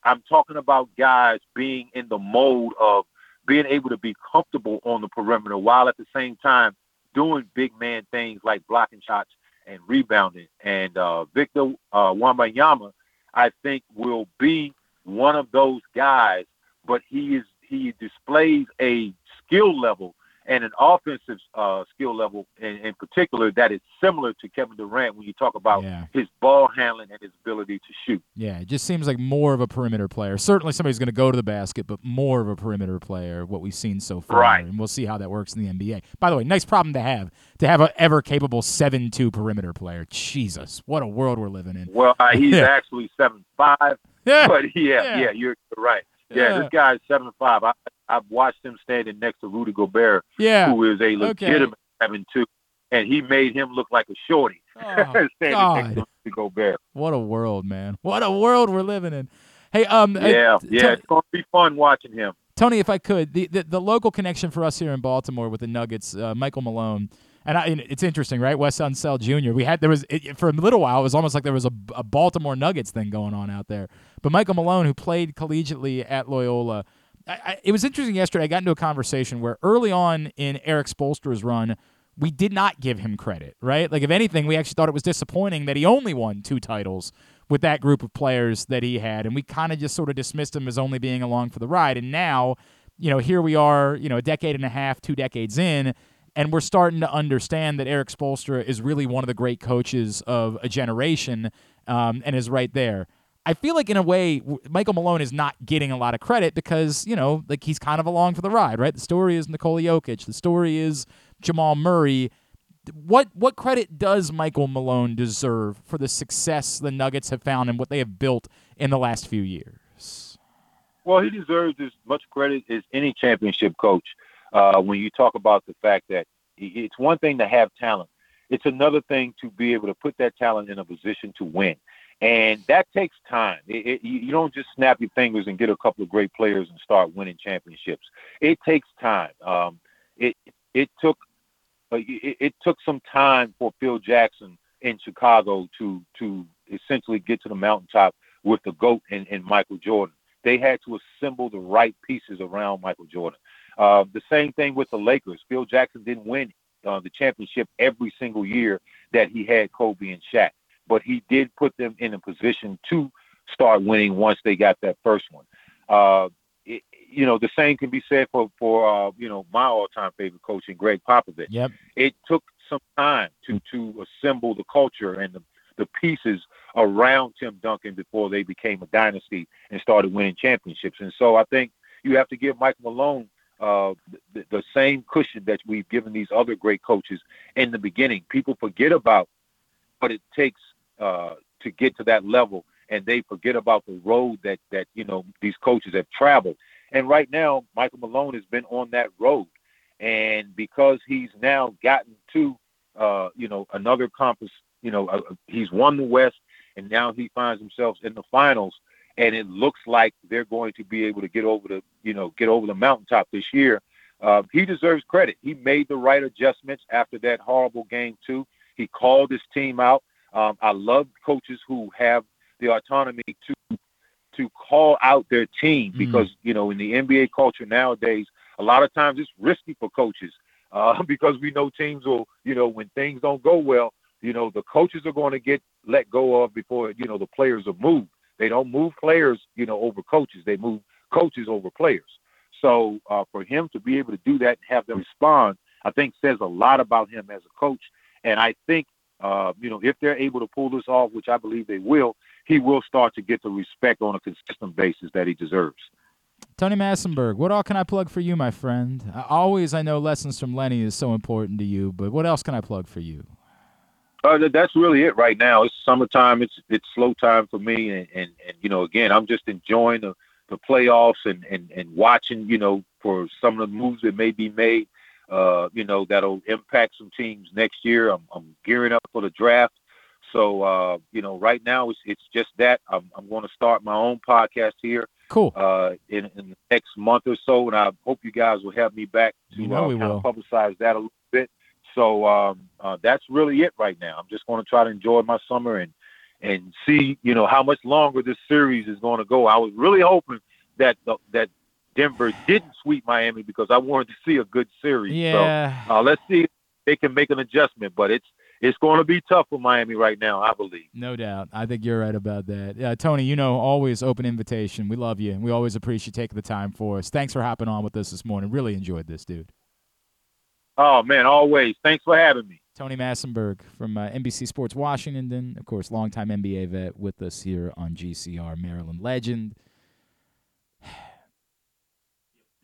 I'm talking about guys being in the mode of being able to be comfortable on the perimeter while at the same time doing big man things like blocking shots and rebounding. And uh, Victor uh, Wembanyama, I think, will be one of those guys, but he is he displays a skill level and an offensive uh, skill level in, in particular that is similar to Kevin Durant when you talk about his ball handling and his ability to shoot. Yeah, it just seems like more of a perimeter player. Certainly somebody's going to go to the basket, but more of a perimeter player, what we've seen so far. Right. And we'll see how that works in the NBA. By the way, nice problem to have, to have an ever capable 7 2 perimeter player. Jesus, what a world we're living in. Well, uh, he's Yeah. actually seven five. Yeah. But yeah, Yeah. yeah, you're right. Yeah, Yeah. this guy's seven five. I I've watched him standing next to Rudy Gobert, Yeah. who is a Okay. legitimate seven two, and he made him look like a shorty standing next to Rudy Gobert. What a world, man. What a world we're living in. Hey, um, Yeah, t- yeah, Tony- it's gonna be fun watching him. Tony, if I could, the, the the local connection for us here in Baltimore with the Nuggets, uh, Michael Malone, and, I, and it's interesting, right? Wes Unseld Jr. We had there was it, for a little while, it was almost like there was a, a Baltimore Nuggets thing going on out there. But Michael Malone, who played collegiately at Loyola, I, I, it was interesting yesterday. I got into a conversation where early on in Erik Spoelstra's run, we did not give him credit, right? Like if anything, we actually thought it was disappointing that he only won two titles with that group of players that he had, and we kind of just sort of dismissed him as only being along for the ride. And now you know, here we are, you know, a decade and a half, two decades in, and we're starting to understand that Erik Spoelstra is really one of the great coaches of a generation um, and is right there. I feel like in a way Michael Malone is not getting a lot of credit because you know like he's kind of along for the ride, right? The story is Nikola Jokic, the story is Jamal Murray. What what credit does Michael Malone deserve for the success the Nuggets have found and what they have built in the last few years? Well, he deserves as much credit as any championship coach. Uh, when you talk about the fact that it's one thing to have talent, it's another thing to be able to put that talent in a position to win and that takes time. It, it, you don't just snap your fingers and get a couple of great players and start winning championships. It takes time. Um, it it took uh, it, it, took some time for Phil Jackson in Chicago to to essentially get to the mountaintop with the goat and, and Michael Jordan. They had to assemble the right pieces around Michael Jordan. Uh, the same thing with the Lakers. Phil Jackson didn't win uh, the championship every single year that he had Kobe and Shaq but he did put them in a position to start winning once they got that first one. Uh, it, you know, the same can be said for for uh, you know my all-time favorite coach, and Gregg Popovich. Yep. It took some time to to assemble the culture and the the pieces around Tim Duncan before they became a dynasty and started winning championships. And so I think you have to give Mike Malone uh, the, the, same cushion that we've given these other great coaches in the beginning. People forget about what it takes uh, to get to that level, and they forget about the road that that you know these coaches have traveled. And right now, Michael Malone has been on that road, and because he's now gotten to uh, you know another conference, you know uh, he's won the West, and now he finds himself in the finals. And it looks like they're going to be able to get over the, you know, get over the mountaintop this year. Uh, he deserves credit. He made the right adjustments after that horrible game too. He called his team out. Um, I love coaches who have the autonomy to to call out their team mm. because you know in the NBA culture nowadays, a lot of times it's risky for coaches uh, because we know teams will you know when things don't go well, you know the coaches are going to get let go of before you know the players are moved. They don't move players you know over coaches; they move coaches over players. So uh, for him to be able to do that and have them respond, I think says a lot about him as a coach. And I think uh, you know, if they're able to pull this off, which I believe they will, he will start to get the respect on a consistent basis that he deserves. Tony Massenburg, what all can I plug for you, my friend? I, always, I know lessons from Lenny is so important to you, but what else can I plug for you? Uh, that's really it right now. It's summertime. It's it's slow time for me, and, and, and you know, again, I'm just enjoying the, the playoffs and, and, and watching, you know, for some of the moves that may be made uh, you know, that'll impact some teams next year. I'm, I'm gearing up for the draft. So, uh, you know, right now it's, it's just that I'm, I'm going to start my own podcast here. Cool. Uh, in, in the next month or so, and I hope you guys will have me back to you know uh, kind of publicize that a little bit. So um, uh, that's really it right now. I'm just going to try to enjoy my summer and and see, you know, how much longer this series is going to go. I was really hoping that the, that Denver didn't sweep Miami because I wanted to see a good series. Yeah. So uh, let's see if they can make an adjustment, but it's it's going to be tough for Miami right now, I believe. No doubt. I think you're right about that. Yeah, Tony, you know, always open invitation. We love you, and we always appreciate taking the time for us. Thanks for hopping on with us this morning. Really enjoyed this, dude. Oh man, always. Thanks for having me. Tony Massenburg from uh, NBC Sports Washington, of course, longtime NBA vet with us here on GCR, Maryland legend.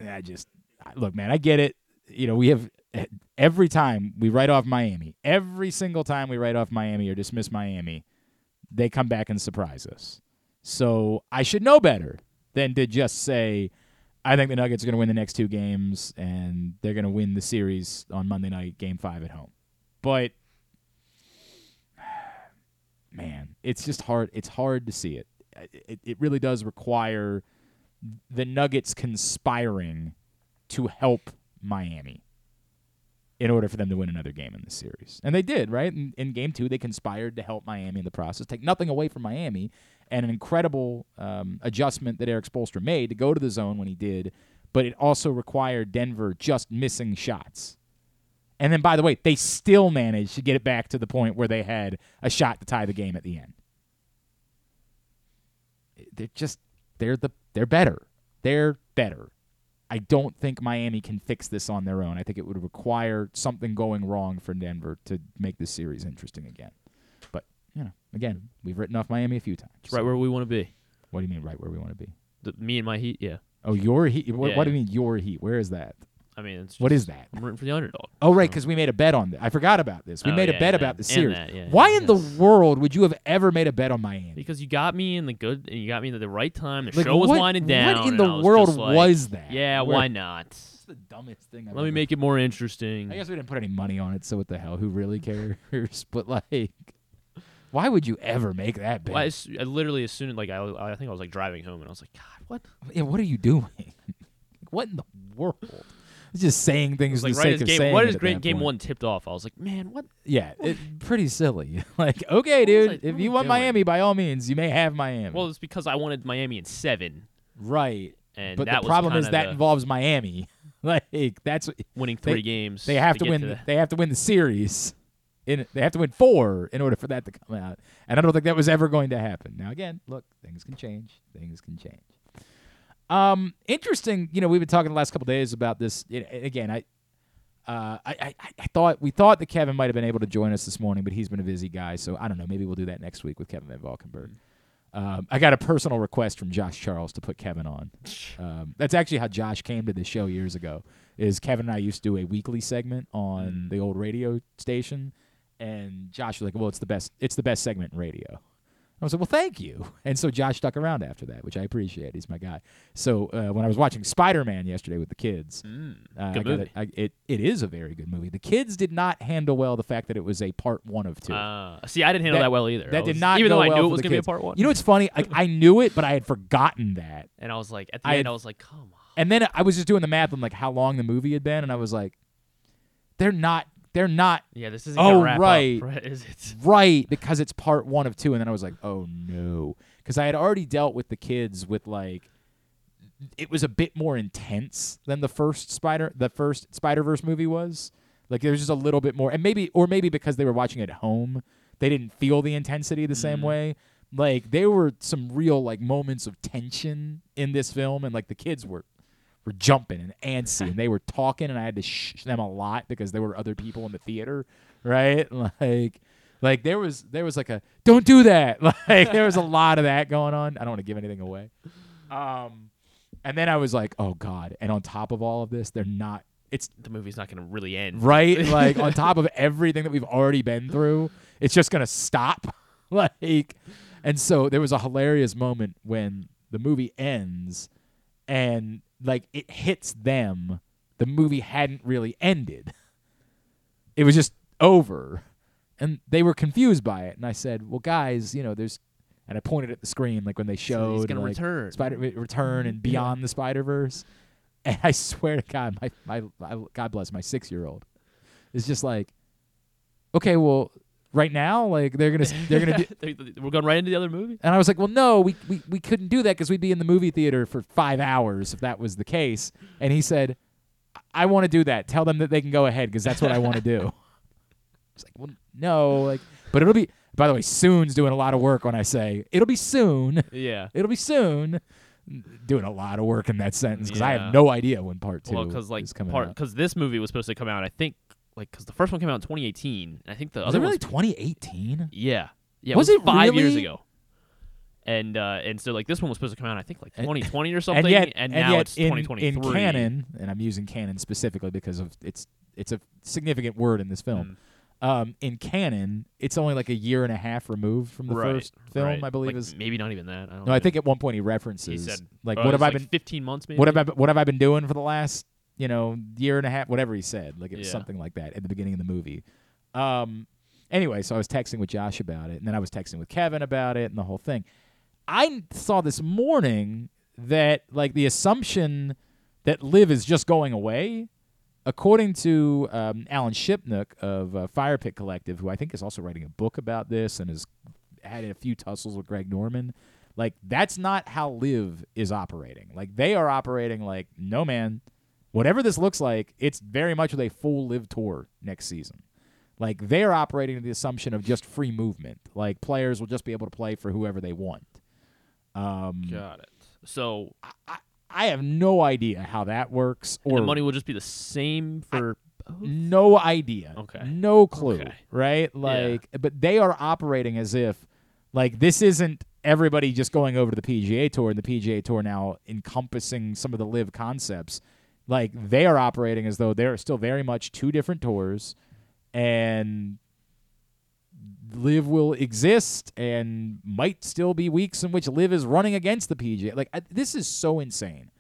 I just look, man. I get it. You know, we have every time we write off Miami, every single time we write off Miami or dismiss Miami, they come back and surprise us. So I should know better than to just say, I think the Nuggets are going to win the next two games and they're going to win the series on Monday night, game five at home. But man, it's just hard. It's hard to see it. It, it really does require the Nuggets conspiring to help Miami in order for them to win another game in the series. And they did, right? In, in, game two, they conspired to help Miami in the process, take nothing away from Miami, and an incredible um, adjustment that Erik Spoelstra made to go to the zone when he did. But it also required Denver just missing shots. And then, by the way, they still managed to get it back to the point where they had a shot to tie the game at the end. They're just, they're the they're better. They're better. I don't think Miami can fix this on their own. I think it would require something going wrong for Denver to make this series interesting again. But you know, again, we've written off Miami a few times. It's right where we want to be. What do you mean, right where we want to be? The, me and my Heat, yeah. Oh, your heat. What, Yeah, what do you mean your heat? Where is that? I mean, it's What is that? I'm rooting for the underdog. Oh, right, because we made a bet on that. I forgot about this. We Oh, made a bet and about that- the and series. that, yeah, Why yeah, in the world would you have ever made a bet on Miami? Because you got me in the good, and you got me at the right time. The Like, show was what- winding down. what in and the was world just like, was that? Yeah, Where- why not? It's the dumbest thing. I've Let me ever- make it more interesting. I guess we didn't put any money on it, so what the hell? Who really cares? but like, why would you ever make that bet? Well, I literally, as soon as like I, I think I was like driving home, and I was like, God, what? Yeah, what are you doing? what in the world? Just saying things like the right sake of game, saying what it great game point. one tipped off, I was like, man, what? Yeah, it, pretty silly. like, okay, dude, I- if you want doing? Miami, by all means, you may have Miami. Well, it's because I wanted Miami in seven, right. and but the problem is that involves Miami. like that's winning they- three games. They have to, win. To the, they have to win the series. In they have to win four in order for that to come out, and I don't think that was ever going to happen. Now, again, look, things can change. Things can change. Um, interesting. You know, we've been talking the last couple days about this. It, again, I, uh, I, I, I thought we thought that Kevin might have been able to join us this morning, but he's been a busy guy, so I don't know. Maybe we'll do that next week with Kevin Van Valkenburg. Um, I got a personal request from Josh Charles to put Kevin on. Um, that's actually how Josh came to the show years ago. Is Kevin and I used to do a weekly segment on the old radio station, and Josh was like, "Well, it's the best. It's the best segment in radio." I was like, "Well, thank you." And so Josh stuck around after that, which I appreciate. He's my guy. So uh, when I was watching Spider Man yesterday with the kids, uh, good movie. it, I, it it is a very good movie. The kids did not handle well the fact that it was a part one of two. Uh, see, I didn't handle that, well either. That I did not even though I well knew it was gonna be a part one. You know what's funny? I, I knew it, but I had forgotten that. and I was like, at the I- end, I was like, come on. And then I was just doing the math on like how long the movie had been, and I was like, they're not. They're not. Yeah, this isn't Oh right, right, is it? right, because it's part one of two, and then I was like, oh no, because I had already dealt with the kids with like. It was a bit more intense than the first Spider, the first Spider Verse movie was. Like there was just a little bit more, and maybe, or maybe because they were watching at home, they didn't feel the intensity the same mm. way. Like there were some real like moments of tension in this film, and like the kids were were jumping and antsy, and they were talking, and I had to shh them a lot because there were other people in the theater, right? Like, like there was there was like a don't do that. Like there was a lot of that going on. I don't want to give anything away. Um, and then I was like, oh god. And on top of all of this, they're not. It's The movie's not gonna really end, right? like on top of everything that we've already been through, it's just gonna stop. like, and so there was a hilarious moment when the movie ends, and like it hits them. The movie hadn't really ended. It was just over, and they were confused by it. And I said, "Well, guys, you know, there's." And I pointed at the screen, like when they showed he's gonna like, return. Spider Return and Beyond the Spider Verse. And I swear to God, my, my, my God bless my six year old, is just like, okay, well, right now, like they're gonna they're gonna do. We're going right into the other movie. And I was like, well, no, we we, we couldn't do that because we'd be in the movie theater for five hours if that was the case. And he said, I want to do that. Tell them that they can go ahead because that's what I want to do. It's like, well, no, like, but it'll be. By the way, soon's doing a lot of work when I say it'll be soon. Yeah. It'll be soon. Doing a lot of work in that sentence because I have no idea when part two Well, because like is coming part because this movie was supposed to come out. I think like because the first one came out in 2018. and I think the Was other it really 2018? Yeah, yeah. Was it, it was five years ago? And uh, and so like this one was supposed to come out. I think like And- 2020 or something. And yet, and and now yet it's in, 2023. in canon, and I'm using canon specifically because of it's it's a significant word in this film. Um, in canon, it's only like a year and a half removed from the Right, first film, right. I believe Like, is maybe not even that. I don't no, I think at one point he references he said, like, uh, what have was I been 15 months maybe. What have? I what have I been doing for the last you know year and a half? Whatever he said, like it was Yeah. something like that at the beginning of the movie. Um, anyway, so I was texting with Josh about it, and then I was texting with Kevin about it, and the whole thing. I saw this morning that like the assumption that Liv is just going away, according to um, Alan Shipnuck of uh, Fire Pit Collective, who I think is also writing a book about this and has had a few tussles with Greg Norman. Like that's not how Liv is operating. Like they are operating like no man, whatever this looks like, it's very much with a full Liv tour next season. Like they are operating the assumption of just free movement. Like players will just be able to play for whoever they want. Um, Got it. So I i have no idea how that works, And or the money will just be the same for. no idea. Okay. No clue. Okay. Right? Like, but they are operating as if, like, this isn't everybody just going over to the PGA Tour and the PGA Tour now encompassing some of the Liv concepts. Like, they are operating as though they're still very much two different tours and Liv will exist and might still be weeks in which Liv is running against the PGA. Like, I, this is so insane.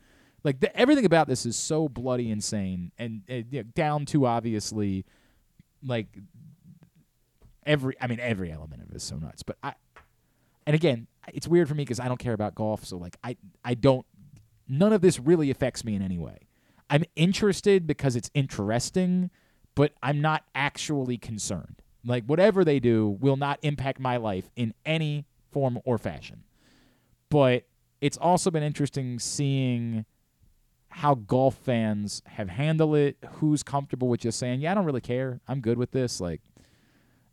Like the, everything about this is so bloody insane, and uh, you know, down to obviously, like every. I mean, every element of it is so nuts. But I, and again, it's weird for me because I don't care about golf, so like I, I don't. None of this really affects me in any way. I'm interested because it's interesting, but I'm not actually concerned. Like whatever they do will not impact my life in any form or fashion. But it's also been interesting seeing how golf fans have handled it, who's comfortable with just saying, "Yeah, I don't really care. I'm good with this." Like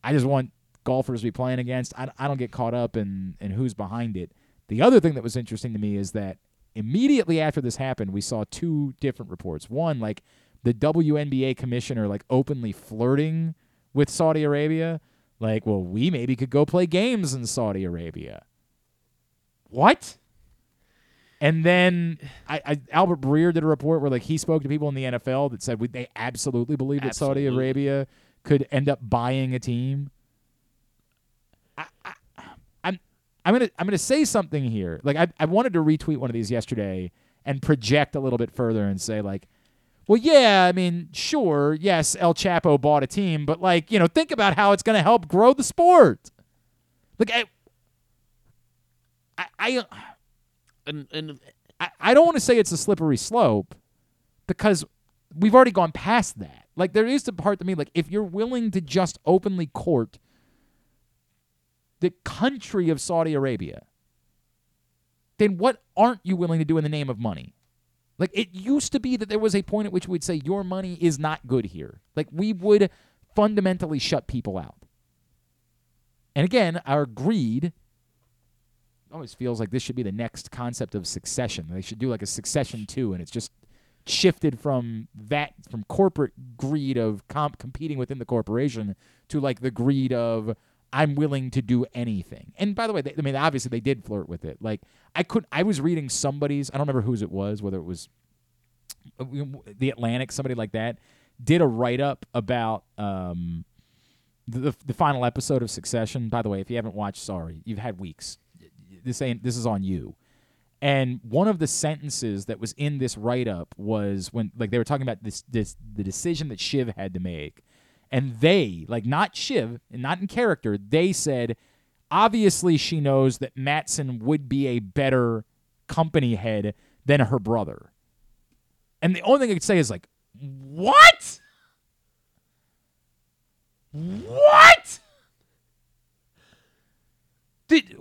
I just want golfers to be playing against. I, I don't get caught up in in who's behind it. The other thing that was interesting to me is that immediately after this happened, we saw two different reports. One, like the WNBA commissioner like openly flirting with Saudi Arabia, like, well, we maybe could go play games in Saudi Arabia. What? And then I, I, Albert Breer did a report where like he spoke to people in the NFL that said they absolutely believe that Saudi Arabia could end up buying a team. I, I, I'm gonna I'm gonna say something here. Like I I wanted to retweet one of these yesterday and project a little bit further and say like, well, yeah, I mean, sure, yes, El Chapo bought a team, but like you know, think about how it's gonna help grow the sport. Like I I I, uh, And and I, I don't want to say it's a slippery slope because we've already gone past that. Like there is the part to me like if you're willing to just openly court the country of Saudi Arabia, then what aren't you willing to do in the name of money? Like it used to be that there was a point at which we'd say your money is not good here. Like we would fundamentally shut people out. And again, our greed always feels like this should be the next concept of succession. They should do like a succession too, and it's just shifted from that from corporate greed of comp- competing within the corporation to like the greed of I'm willing to do anything. And by the way, they, I mean obviously they did flirt with it. Like I could I was reading somebody's I don't remember whose it was, whether it was uh, the Atlantic, somebody like that, did a write up about um, the the final episode of Succession. By the way, if you haven't watched, sorry, you've had weeks. This ain't this is on you. And one of the sentences that was in this write up was when like they were talking about this this the decision that Shiv had to make. And they, like not Shiv, and not in character, they said obviously she knows that Matsson would be a better company head than her brother. And the only thing I could say is like, what? What? Did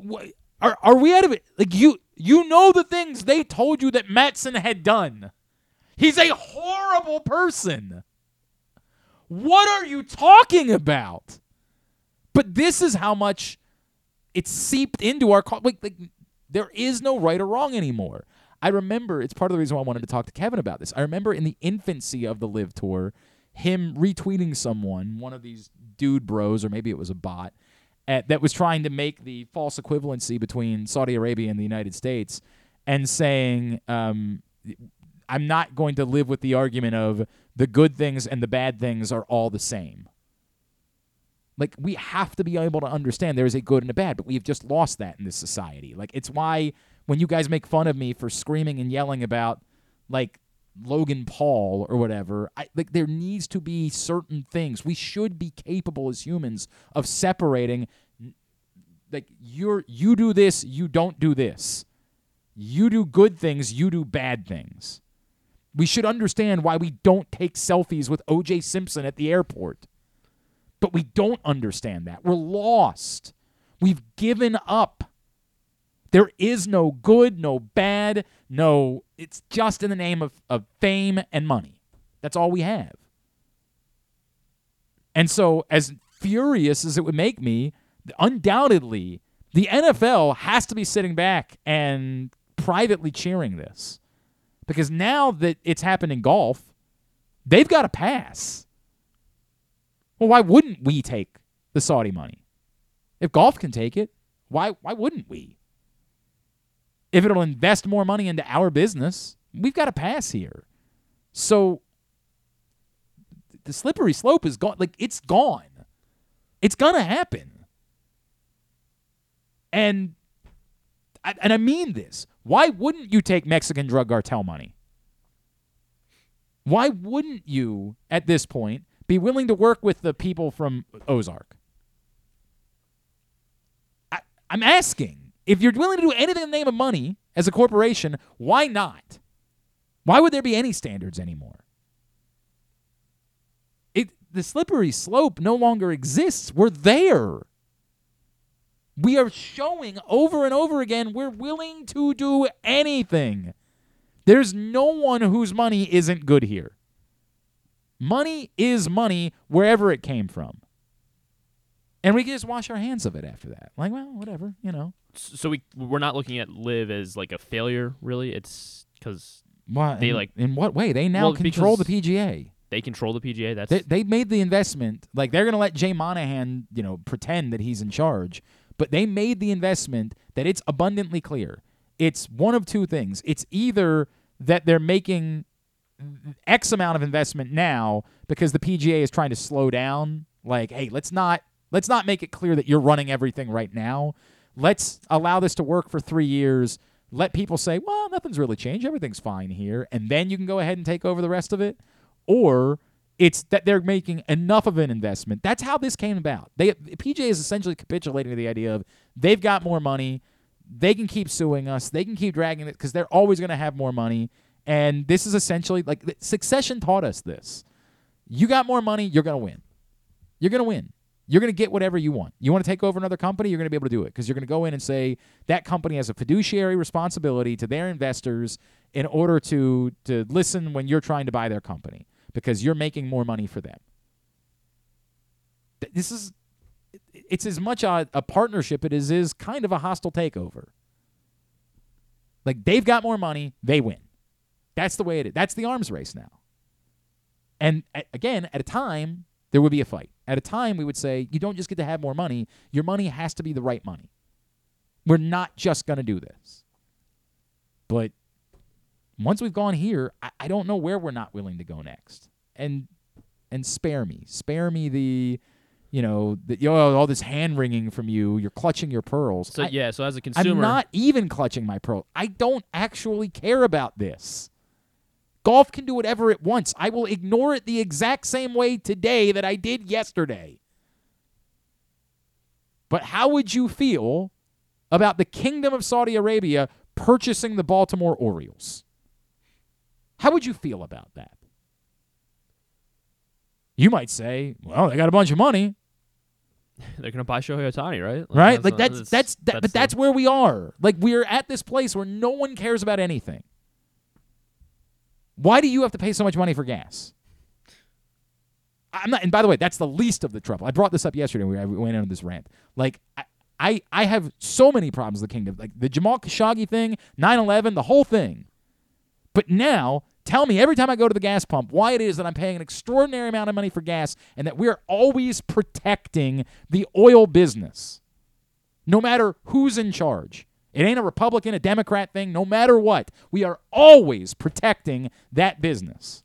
are are we out of it? Like you you know the things they told you that Matsson had done. He's a horrible person. What are you talking about? But this is how much it's seeped into our cul- like, like there is no right or wrong anymore. I remember it's part of the reason why I wanted to talk to Kevin about this. I remember in the infancy of the Liv Tour, him retweeting someone, one of these dude bros, or maybe it was a bot, at, that was trying to make the false equivalency between Saudi Arabia and the United States, and saying, um, "I'm not going to live with the argument of the good things and the bad things are all the same." Like we have to be able to understand there is a good and a bad, but we've just lost that in this society. Like it's why when you guys make fun of me for screaming and yelling about like Logan Paul or whatever, I, like there needs to be certain things. We should be capable as humans of separating like you're you do this, you don't do this. You do good things, you do bad things. We should understand why we don't take selfies with OJ Simpson at the airport. But we don't understand that. We're lost. We've given up. There is no good, no bad, no. It's just in the name of, of fame and money. That's all we have. And so, as furious as it would make me, undoubtedly, the NFL has to be sitting back and privately cheering this. Because now that it's happened in golf, they've got to pass. Well, why wouldn't we take the Saudi money? If golf can take it, why why wouldn't we? If it'll invest more money into our business, we've got to pass here. So the slippery slope is gone. Like it's gone. It's gonna happen. And and I mean this. Why wouldn't you take Mexican drug cartel money? Why wouldn't you, at this point, be willing to work with the people from Ozark? I, I'm asking. If you're willing to do anything in the name of money as a corporation, why not? Why would there be any standards anymore? It the slippery slope no longer exists. We're there. We are showing over and over again we're willing to do anything. There's no one whose money isn't good here. Money is money wherever it came from. And we can just wash our hands of it after that. Like, well, whatever, you know. So we we're not looking at Liv as like a failure, really. It's because they in, like in what way? They now Well, control the PGA. they control the PGA. That's They, they made the investment. Like they're going to let Jay Monahan, you know, pretend that he's in charge. But they made the investment that it's abundantly clear. It's one of two things. It's either that they're making X amount of investment now because the PGA is trying to slow down. Like, hey, let's not let's not make it clear that you're running everything right now. Let's allow this to work for three years. Let people say, well, nothing's really changed. Everything's fine here. And then you can go ahead and take over the rest of it. Or it's that they're making enough of an investment. That's how this came about. They PGA is essentially capitulating to the idea of they've got more money, they can keep suing us, they can keep dragging it because they're always going to have more money. And this is essentially like Succession taught us this. You got more money, you're going to win. You're going to win. You're going to get whatever you want. You want to take over another company, you're going to be able to do it because you're going to go in and say that company has a fiduciary responsibility to their investors in order to to listen when you're trying to buy their company because you're making more money for them. This is it's as much a, a partnership it is is kind of a hostile takeover. Like they've got more money, they win. That's the way it is. That's the arms race now. And a- again, at a time, there would be a fight. At a time, we would say, you don't just get to have more money, your money has to be the right money. We're not just going to do this. But once we've gone here, I, I don't know where we're not willing to go next. And and spare me. Spare me the, you know, the, you know, all this hand wringing from you. You're clutching your pearls. so I- yeah. So as a consumer, I'm not even clutching my pearl. I don't actually care about this. Golf can do whatever it wants. I will ignore it the exact same way today that I did yesterday. But how would you feel about the Kingdom of Saudi Arabia purchasing the Baltimore Orioles? How would you feel about that? You might say, well, they got a bunch of money, they're gonna buy Shohei Ohtani, right? right? Like that's that's that's, that, but that's where we are. Like we're at this place where no one cares about anything. Why do you have to pay so much money for gas? I'm not. And by the way, that's the least of the trouble. I brought this up yesterday. when We we went into this rant. Like I, I, I have so many problems with the kingdom. Like the Jamal Khashoggi thing, 9/11, the whole thing. But now, tell me every time I go to the gas pump why it is that I'm paying an extraordinary amount of money for gas and that we're always protecting the oil business. No matter who's in charge. It ain't a Republican, a Democrat thing. No matter what, we are always protecting that business.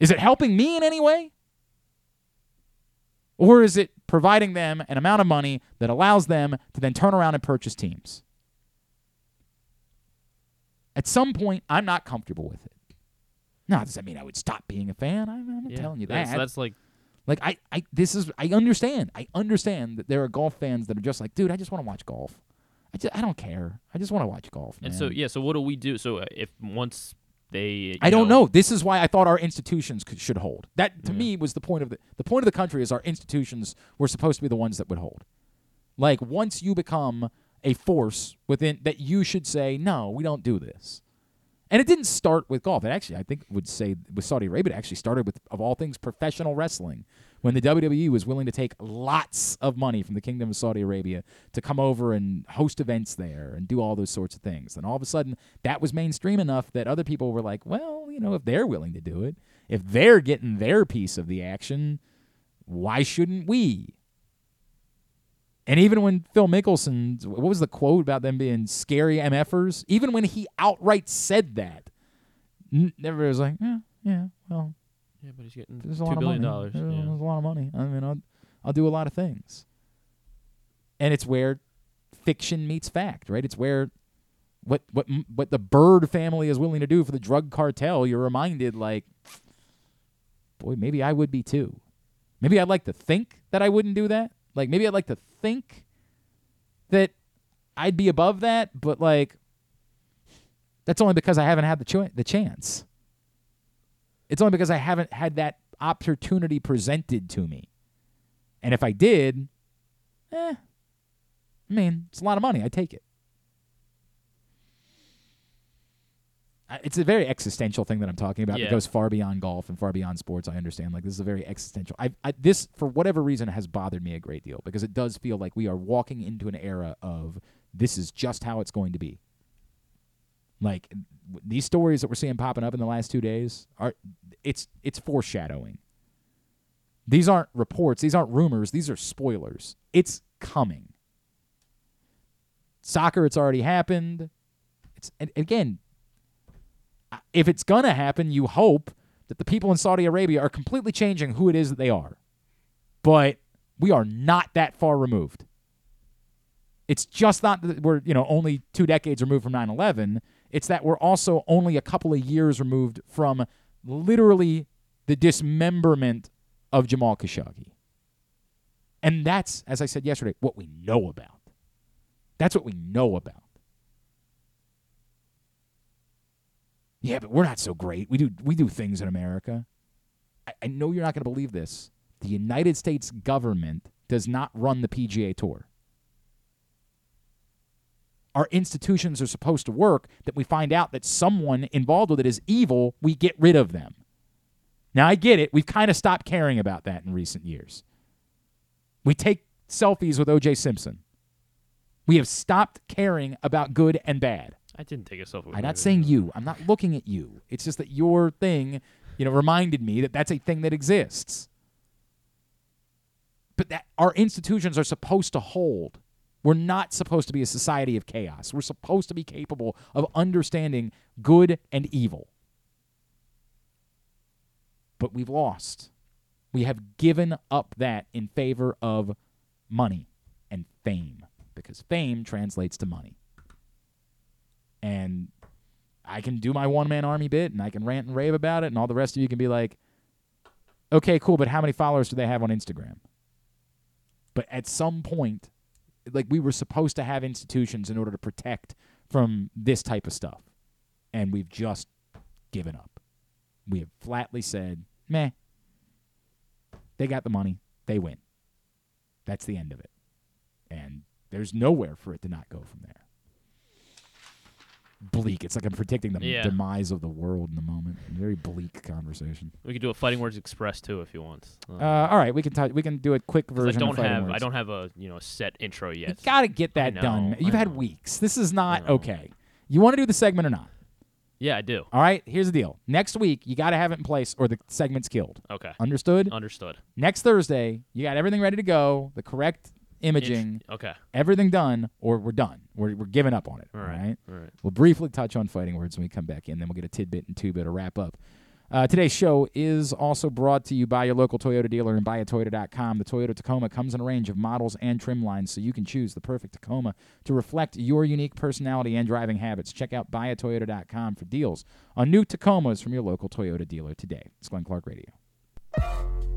Is it helping me in any way? Or is it providing them an amount of money that allows them to then turn around and purchase teams? At some point, I'm not comfortable with it. Now, does that mean I would stop being a fan? I'm, I'm not Yeah, telling you that. that's like like I, I, this is I understand. I understand that there are golf fans that are just like, dude, I just want to watch golf. I just, I don't care. I just want to watch golf. And so yeah, so what do we do? So uh, if once they, I don't know, know. This is why I thought our institutions could, should hold. That to me was the point of the the point of the country is our institutions were supposed to be the ones that would hold. Like once you become a force within that you should say no, we don't do this. And it didn't start with golf. It actually, I think, would say with Saudi Arabia, it actually started with, of all things, professional wrestling, when the WWE was willing to take lots of money from the Kingdom of Saudi Arabia to come over and host events there and do all those sorts of things. And all of a sudden, that was mainstream enough that other people were like, well, you know, if they're willing to do it, if they're getting their piece of the action, why shouldn't we? And even when Phil Mickelson, what was the quote about them being scary MFers? Even when he outright said that, n- everybody was like, yeah, yeah, well, Yeah, but he's getting there's a two lot of billion money. dollars. There's, Yeah. there's a lot of money. I mean, I'll, I'll do a lot of things. And it's where fiction meets fact, right? It's where what what what the Byrde family is willing to do for the drug cartel. You're reminded, like, boy, maybe I would be too. Maybe I'd like to think that I wouldn't do that. Like, maybe I'd like to think that I'd be above that, but like, that's only because I haven't had the cho- the chance. It's only because I haven't had that opportunity presented to me. And if I did, eh, I mean, it's a lot of money. I take it. It's a very existential thing that I'm talking about. It goes far beyond golf and far beyond sports. I understand. Like this is a very existential. I, I this for whatever reason has bothered me a great deal because it does feel like we are walking into an era of this is just how it's going to be. Like these stories that we're seeing popping up in the last two days are it's it's foreshadowing. These aren't reports, these aren't rumors, these are spoilers. It's coming. Soccer, it's already happened. It's and again, if it's gonna happen, you hope that the people in Saudi Arabia are completely changing who it is that they are. But we are not that far removed. It's just not that we're, you know, only two decades removed from 9 11. It's that we're also only a couple of years removed from literally the dismemberment of Jamal Khashoggi. And that's, as I said yesterday, what we know about. That's what we know about. Yeah, but we're not so great. We do we do things in America. I, I know you're not going to believe this. The United States government does not run the PGA Tour. Our institutions are supposed to work that we find out that someone involved with it is evil, we get rid of them. Now I get it. We've kind of stopped caring about that in recent years. We take selfies with OJ Simpson. We have stopped caring about good and bad. I didn't take a selfie. with I'm not saying uh, you. I'm not looking at you. It's just that your thing, you know, reminded me that that's a thing that exists. But that our institutions are supposed to hold. We're not supposed to be a society of chaos. We're supposed to be capable of understanding good and evil. But we've lost. We have given up that in favor of money and fame because fame translates to money and I can do my one man army bit and I can rant and rave about it, and all the rest of you can be like, okay, cool, but how many followers do they have on Instagram? But at some point, like we were supposed to have institutions in order to protect from this type of stuff, and we've just given up. We have flatly said, meh, they got the money, they win. That's the end of it. And there's nowhere for it to not go from there bleak. It's like I'm predicting the Yeah. demise of the world in the moment. Very bleak conversation. We could do a Fighting Words Express too if you want. Uh, all right, we can t- we can do a quick 'Cause I version. don't have I don't have a you know set intro yet. You gotta get that know, done. You've had weeks. This is not okay. You want to do the segment or not? Yeah, I do. All right. Here's the deal. Next week, you got to have it in place, or the segment's killed. Okay. Understood. Understood. Next Thursday, you got everything ready to go. The correct imaging. okay. Everything done, or we're done. We're we're giving up on it. All right. all right. We'll briefly touch on fighting words when we come back in. Then we'll get a tidbit and two bit to wrap up. Uh, today's show is also brought to you by your local Toyota dealer and buyatoyota.com. The Toyota Tacoma comes in a range of models and trim lines, so you can choose the perfect Tacoma to reflect your unique personality and driving habits. Check out buyatoyota.com for deals on new Tacomas from your local Toyota dealer today. It's Glenn Clark Radio.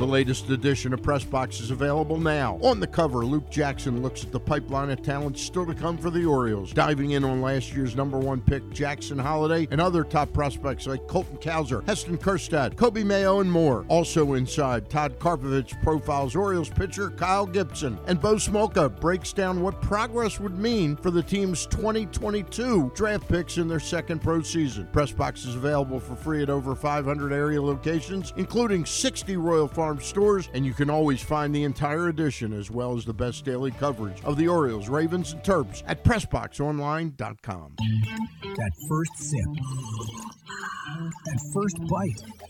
The latest edition of Press Box is available now. On the cover, Luke Jackson looks at the pipeline of talent still to come for the Orioles, diving in on last year's number one pick, Jackson Holliday, and other top prospects like Colton Cowser, Heston Kjerstad, Coby Mayo, and more. Also inside, Todd Karpovich profiles Orioles pitcher Kyle Gibson, and Bo Smolka breaks down what progress would mean for the team's 2022 draft picks in their second pro season. Press Box is available for free at over 500 area locations, including 60 Royal Farm stores, and you can always find the entire edition as well as the best daily coverage of the Orioles, Ravens, and Terps at PressBoxOnline.com. That first sip. That first bite.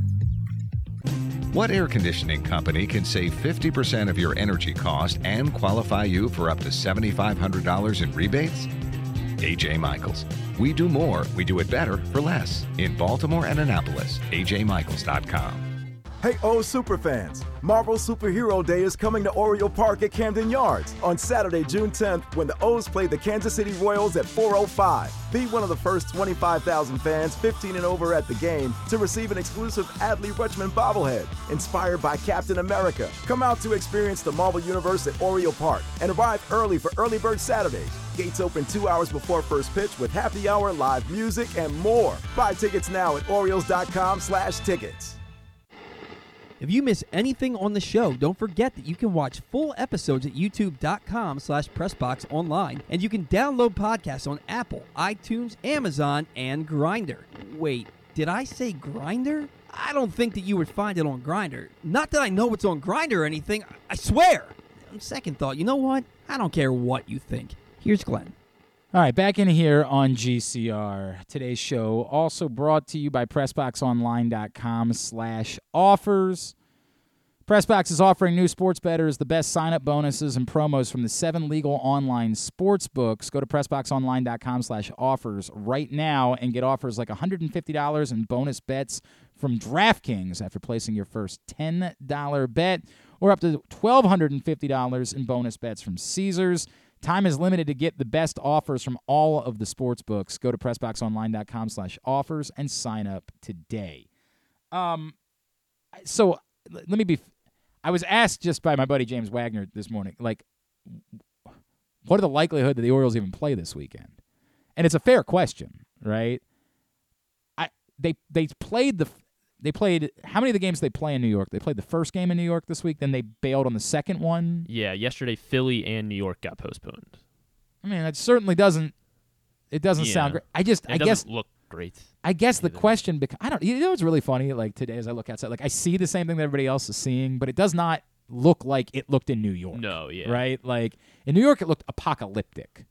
What air conditioning company can save 50% of your energy cost and qualify you for up to $7,500 in rebates? AJ Michaels. We do more, we do it better for less. In Baltimore and Annapolis, ajmichaels.com. Hey, O superfans! Marvel Superhero Day is coming to Oriole Park at Camden Yards on Saturday, June 10th, when the O's play the Kansas City Royals at 4:05. Be one of the first 25,000 fans, 15 and over, at the game to receive an exclusive Adley Rutschman bobblehead inspired by Captain America. Come out to experience the Marvel Universe at Oriole Park and arrive early for Early Bird Saturdays. Gates open two hours before first pitch with happy hour, live music, and more. Buy tickets now at Orioles.com/tickets. If you miss anything on the show, don't forget that you can watch full episodes at youtube.com slash pressboxonline, and you can download podcasts on Apple, iTunes, Amazon, and Grindr. Wait, did I say Grindr? I don't think that you would find it on Grindr. Not that I know it's on Grindr or anything, I swear. On second thought, you know what? I don't care what you think. Here's Glenn. All right, back in here on GCR. Today's show also brought to you by PressBoxOnline.com slash offers. PressBox is offering new sports bettors the best sign-up bonuses and promos from the seven legal online sports books. Go to PressBoxOnline.com slash offers right now and get offers like $150 in bonus bets from DraftKings after placing your first $10 bet or up to $1,250 in bonus bets from Caesars. Time is limited to get the best offers from all of the sports books. Go to PressBoxOnline.com slash offers and sign up today. Um, so let me be I was asked just by my buddy James Wagner this morning, like, what are the likelihood that the Orioles even play this weekend? And it's a fair question, right? I they they played the they played how many of the games they play in New York? They played the first game in New York this week, then they bailed on the second one. Yeah, yesterday Philly and New York got postponed. I mean, it certainly doesn't. It doesn't Yeah. sound great. I just, It I doesn't guess, look great. I guess the question, because I don't, you know, what's really funny. Like today, as I look outside, like I see the same thing that everybody else is seeing, but it does not look like it looked in New York. No, yeah. right. Like in New York, it looked apocalyptic.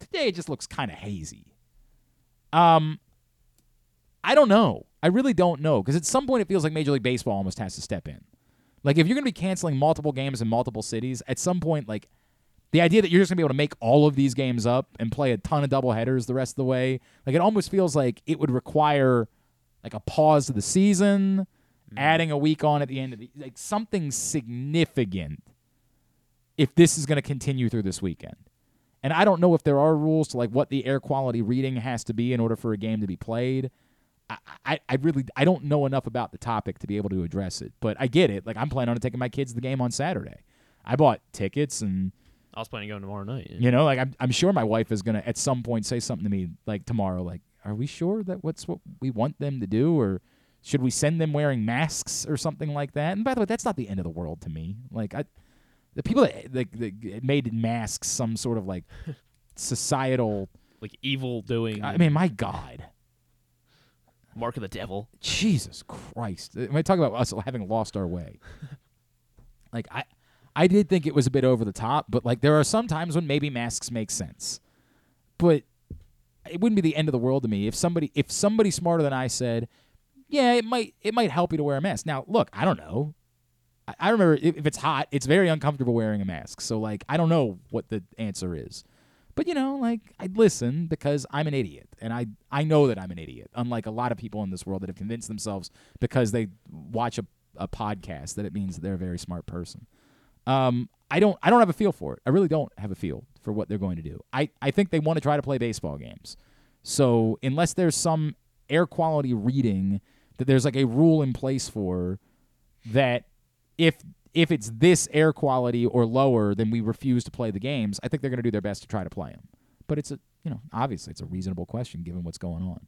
Today, it just looks kind of hazy. Um, I don't know. I really don't know because at some point it feels like Major League Baseball almost has to step in. Like if you're going to be canceling multiple games in multiple cities, at some point, like the idea that you're just going to be able to make all of these games up and play a ton of double headers the rest of the way, like it almost feels like it would require like a pause to the season, mm-hmm. adding a week on at the end of the like something significant if this is going to continue through this weekend. And I don't know if there are rules to like what the air quality reading has to be in order for a game to be played. I, I, really I don't know enough about the topic to be able to address it, but I get it. Like I'm planning on taking my kids to the game on Saturday. I bought tickets and I was planning on going tomorrow night. yeah. you know, like I'm I'm sure my wife is gonna at some point say something to me like tomorrow, like, are we sure that what's what we want them to do, or should we send them wearing masks or something like that? And by the way, that's not the end of the world to me. Like I, the people that, that, that made masks some sort of like societal, like evil doing. I mean, my God. Mark of the devil. Jesus Christ! When I talk about us having lost our way, like I, I did think it was a bit over the top, but like there are some times when maybe masks make sense, but it wouldn't be the end of the world to me if somebody if somebody smarter than I said, yeah, it might it might help you to wear a mask. Now, look, I don't know. I, I remember if, if it's hot, it's very uncomfortable wearing a mask. So like I don't know what the answer is, But you know, like I'd listen because I'm an idiot, and I I know that I'm an idiot. Unlike a lot of people in this world that have convinced themselves because they watch a, a podcast that it means that they're a very smart person. Um, I don't I don't have a feel for it. I really don't have a feel for what they're going to do. I I think they want to try to play baseball games. So unless there's some air quality reading that there's like a rule in place for that if if it's this air quality or lower, then we refuse to play the games. I think they're going to do their best to try to play them. But it's a you know obviously it's a reasonable question given what's going on,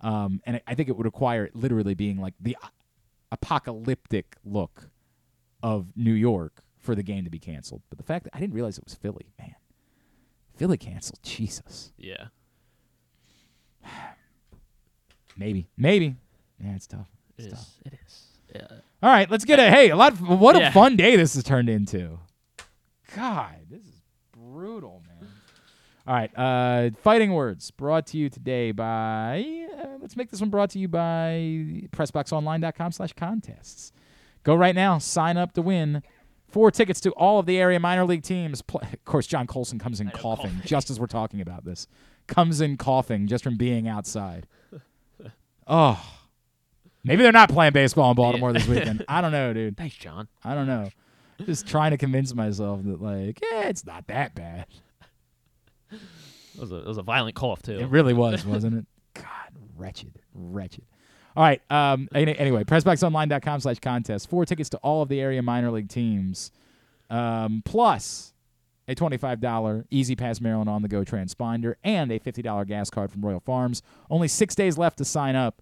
um, and I, think it would require it literally being like the apocalyptic look of New York for the game to be canceled. But the fact that I didn't realize it was Philly, man, Philly canceled, Jesus, Yeah. maybe, maybe, yeah, it's tough. It It's is. tough. It is. Yeah. All right, let's get a hey. A lot. What a Yeah. fun day this has turned into. God, this is brutal, man. All right, uh, fighting words brought to you today by. Uh, let's make this one brought to you by PressBoxOnline.com/contests. Go right now, sign up to win four tickets to all of the area minor league teams. Pl- of course, John Colson comes in coughing just as we're talking about this. Comes in coughing just from being outside. Oh. Maybe they're not playing baseball in Baltimore this weekend. I don't know, dude. Thanks, John. I don't know. Just trying to convince myself that like, yeah, it's not that bad. It was a, it was a violent cough too. It really was, wasn't it? God, wretched, wretched. All right. Um. Any, anyway, pressboxonline.com slash contest. Four tickets to all of the area minor league teams, um, plus a twenty-five dollar E-ZPass Maryland on the go transponder and a fifty dollar gas card from Royal Farms. Only six days left to sign up.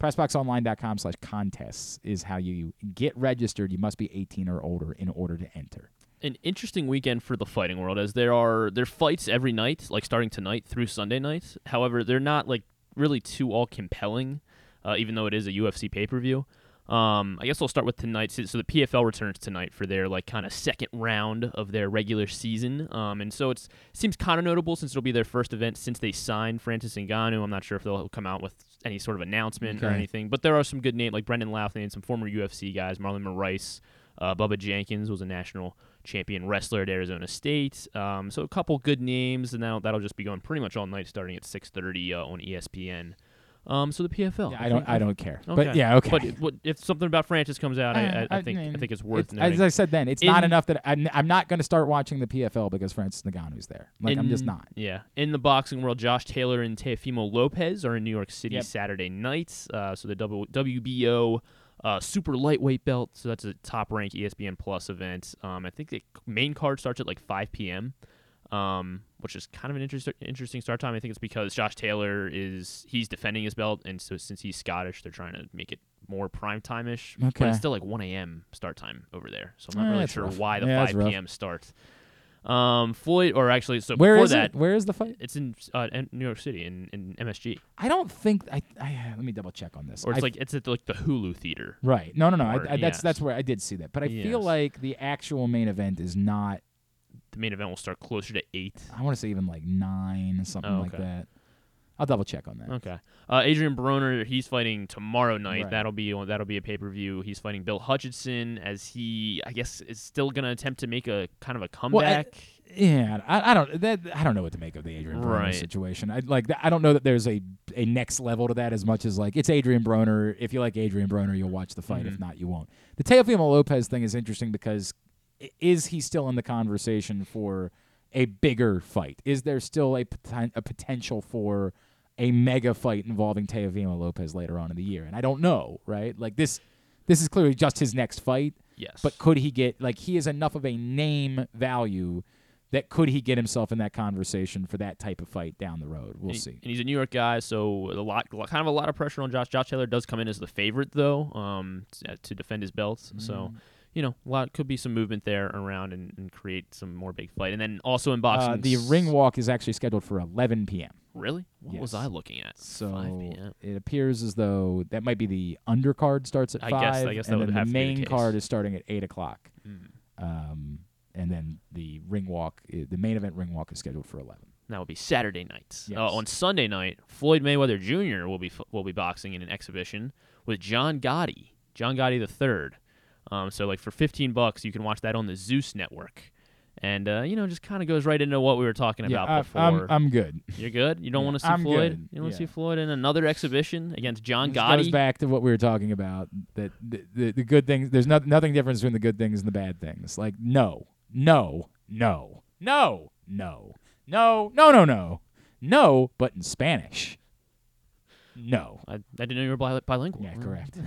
Pressboxonline.com slash contests is how you get registered. You must be 18 or older in order to enter. an interesting weekend for the fighting world as there are there are fights every night, like starting tonight through Sunday night. However, they're not like really too all compelling, uh, even though it is a UFC pay per view. Um, I guess I'll start with tonight. So the PFL returns tonight for their like kind of second round of their regular season. Um, and so it seems kind of notable since it'll be their first event since they signed Francis Ngannou. I'm not sure if they'll come out with any sort of announcement or anything, but there are some good names like Brendan Loughnane and some former UFC guys, Marlon Moraes. Uh, Bubba Jenkins was a national champion wrestler at Arizona State. Um, so a couple good names, and now that'll just be going pretty much all night, starting at 6:30 uh, on ESPN. Um, so the PFL. Yeah, I don't- I don't care. But yeah, okay. But it- what, if something about Francis comes out, I, I, I Uh, think I mean, think it's worth. it's- as. I said then, it's not enough that I'm, I'm not going to start watching the PFL because Francis Ngannou's there. Like I'm just not. Yeah. In the boxing world, Josh Taylor and Teofimo Lopez are in New York City Yep. Saturday nights. Uh, so the w- WBO uh, super lightweight belt. So that's a top ranked E ESPN Plus event. Um, I think the main card starts at like 5 p.m. Um, which is kind of an interest- interesting start time. I think it's because Josh Taylor is he's defending his belt, and so since he's Scottish, they're trying to make it more prime time ish. But it's still like 1 a.m. start time over there, so I'm not Eh, really sure rough. why the Yeah, 5 p.m. start. Um, Floyd, or actually, so Where before is that, it? Where is the fight? It's in uh, New York City in, in MSG, I don't think I, I. Let me double check on this. or it's I- like it's at like the Hulu theater. right. No, no, no. Or- I, that's yes. that's where I did see that, but I feel like the actual main event is not. The main event will start closer to eight. I want to say even like nine, something Oh, like that. I'll double check on that. Okay. Uh, Adrien Broner, he's fighting tomorrow night. Right. That'll be that'll be a pay per view. He's fighting Bill Hutchinson as he, I guess, is still gonna attempt to make a kind of a Well, I- comeback. Yeah, I, I don't that I don't know what to make of the Adrien Broner Right. situation. I like I don't know that there's a a next level to that as much as like it's Adrien Broner. If you like Adrien Broner, you'll watch the fight. If Mhm. not, you won't. The Teofimo Lopez thing is interesting because is he still in the conversation for a bigger fight? Is there still a poten- a potential for a mega fight involving Teofimo Lopez later on in the year? And I don't know, right? Like this this is clearly just his next fight. Yes. But could he get like he is enough of a name value that could he get himself in that conversation for that type of fight down the road? We'll and, see. And he's a New York guy, so a lot, kind of a lot of pressure on Josh. Josh Taylor does come in as the favorite though, um, to defend his belt. So, Mm. You know, a lot could be some movement there around and, and create some more big fight. And then also in boxing, Uh, the ring walk is actually scheduled for 11 p.m. Really? What was I looking at? So 5 it appears as though that might be the undercard starts at I five, guess- I guess that and would then have the to the main card is starting at eight o'clock. Mm. Um, and then the ring walk, the main event ring walk is scheduled for 11. That will be Saturday night. Yes. Uh, on Sunday night, Floyd Mayweather Jr. will be will be boxing in an exhibition with John Gotti, John Gotti the third. Um, so like for 15 bucks, you can watch that on the Zeus network. and uh, you know just kind of goes right into what we were talking Yeah, about I- before. I'm, I'm good. You're good. You don't Yeah, want to see I'm Floyd. good. You want to Yeah. see Floyd in another exhibition against John This goes Gotti. back to what we were talking about. That the, the, the good things. There's not, nothing different between the good things and the bad things. Like no, no, no, no, no, no, no, no, no, no. But in Spanish, no. I, I didn't know you were bilingual. Yeah, correct.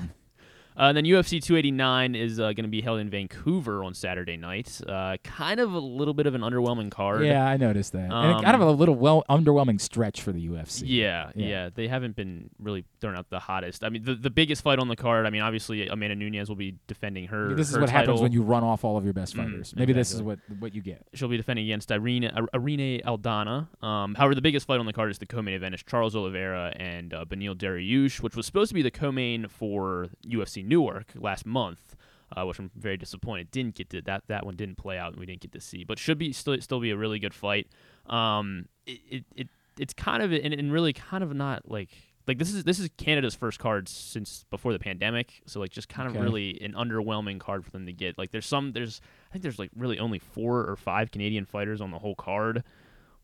Uh, and then UFC 289 is uh, going to be held in Vancouver on Saturday night. Uh, kind of a little bit of an underwhelming card. Yeah, I noticed that. and kind of Um, a little well underwhelming stretch for the UFC. Yeah, Yeah. yeah, They haven't been really throwing out the hottest. I mean, the, the biggest fight on the card. I mean, obviously Amanda Nunes will be defending her. This is her what happens when you run off all of your best Mm, fighters. Maybe this is what what you get. She'll be defending against Irene Irene Aldana. Um, however, the biggest fight on the card is the co-main event is Charles Oliveira and uh, Beneil Dariush, which was supposed to be the co-main for UFC Newark last month. Uh, which I'm very disappointed didn't get to that that one didn't play out and we didn't get to see, but should be still still be a really good fight. Um, it, it, it it's kind of and, and really kind of not like like this is this is Canada's first card since before the pandemic, so like just kind of Okay. really an underwhelming card for them to get. Like there's some there's I think there's like really only four or five Canadian fighters on the whole card.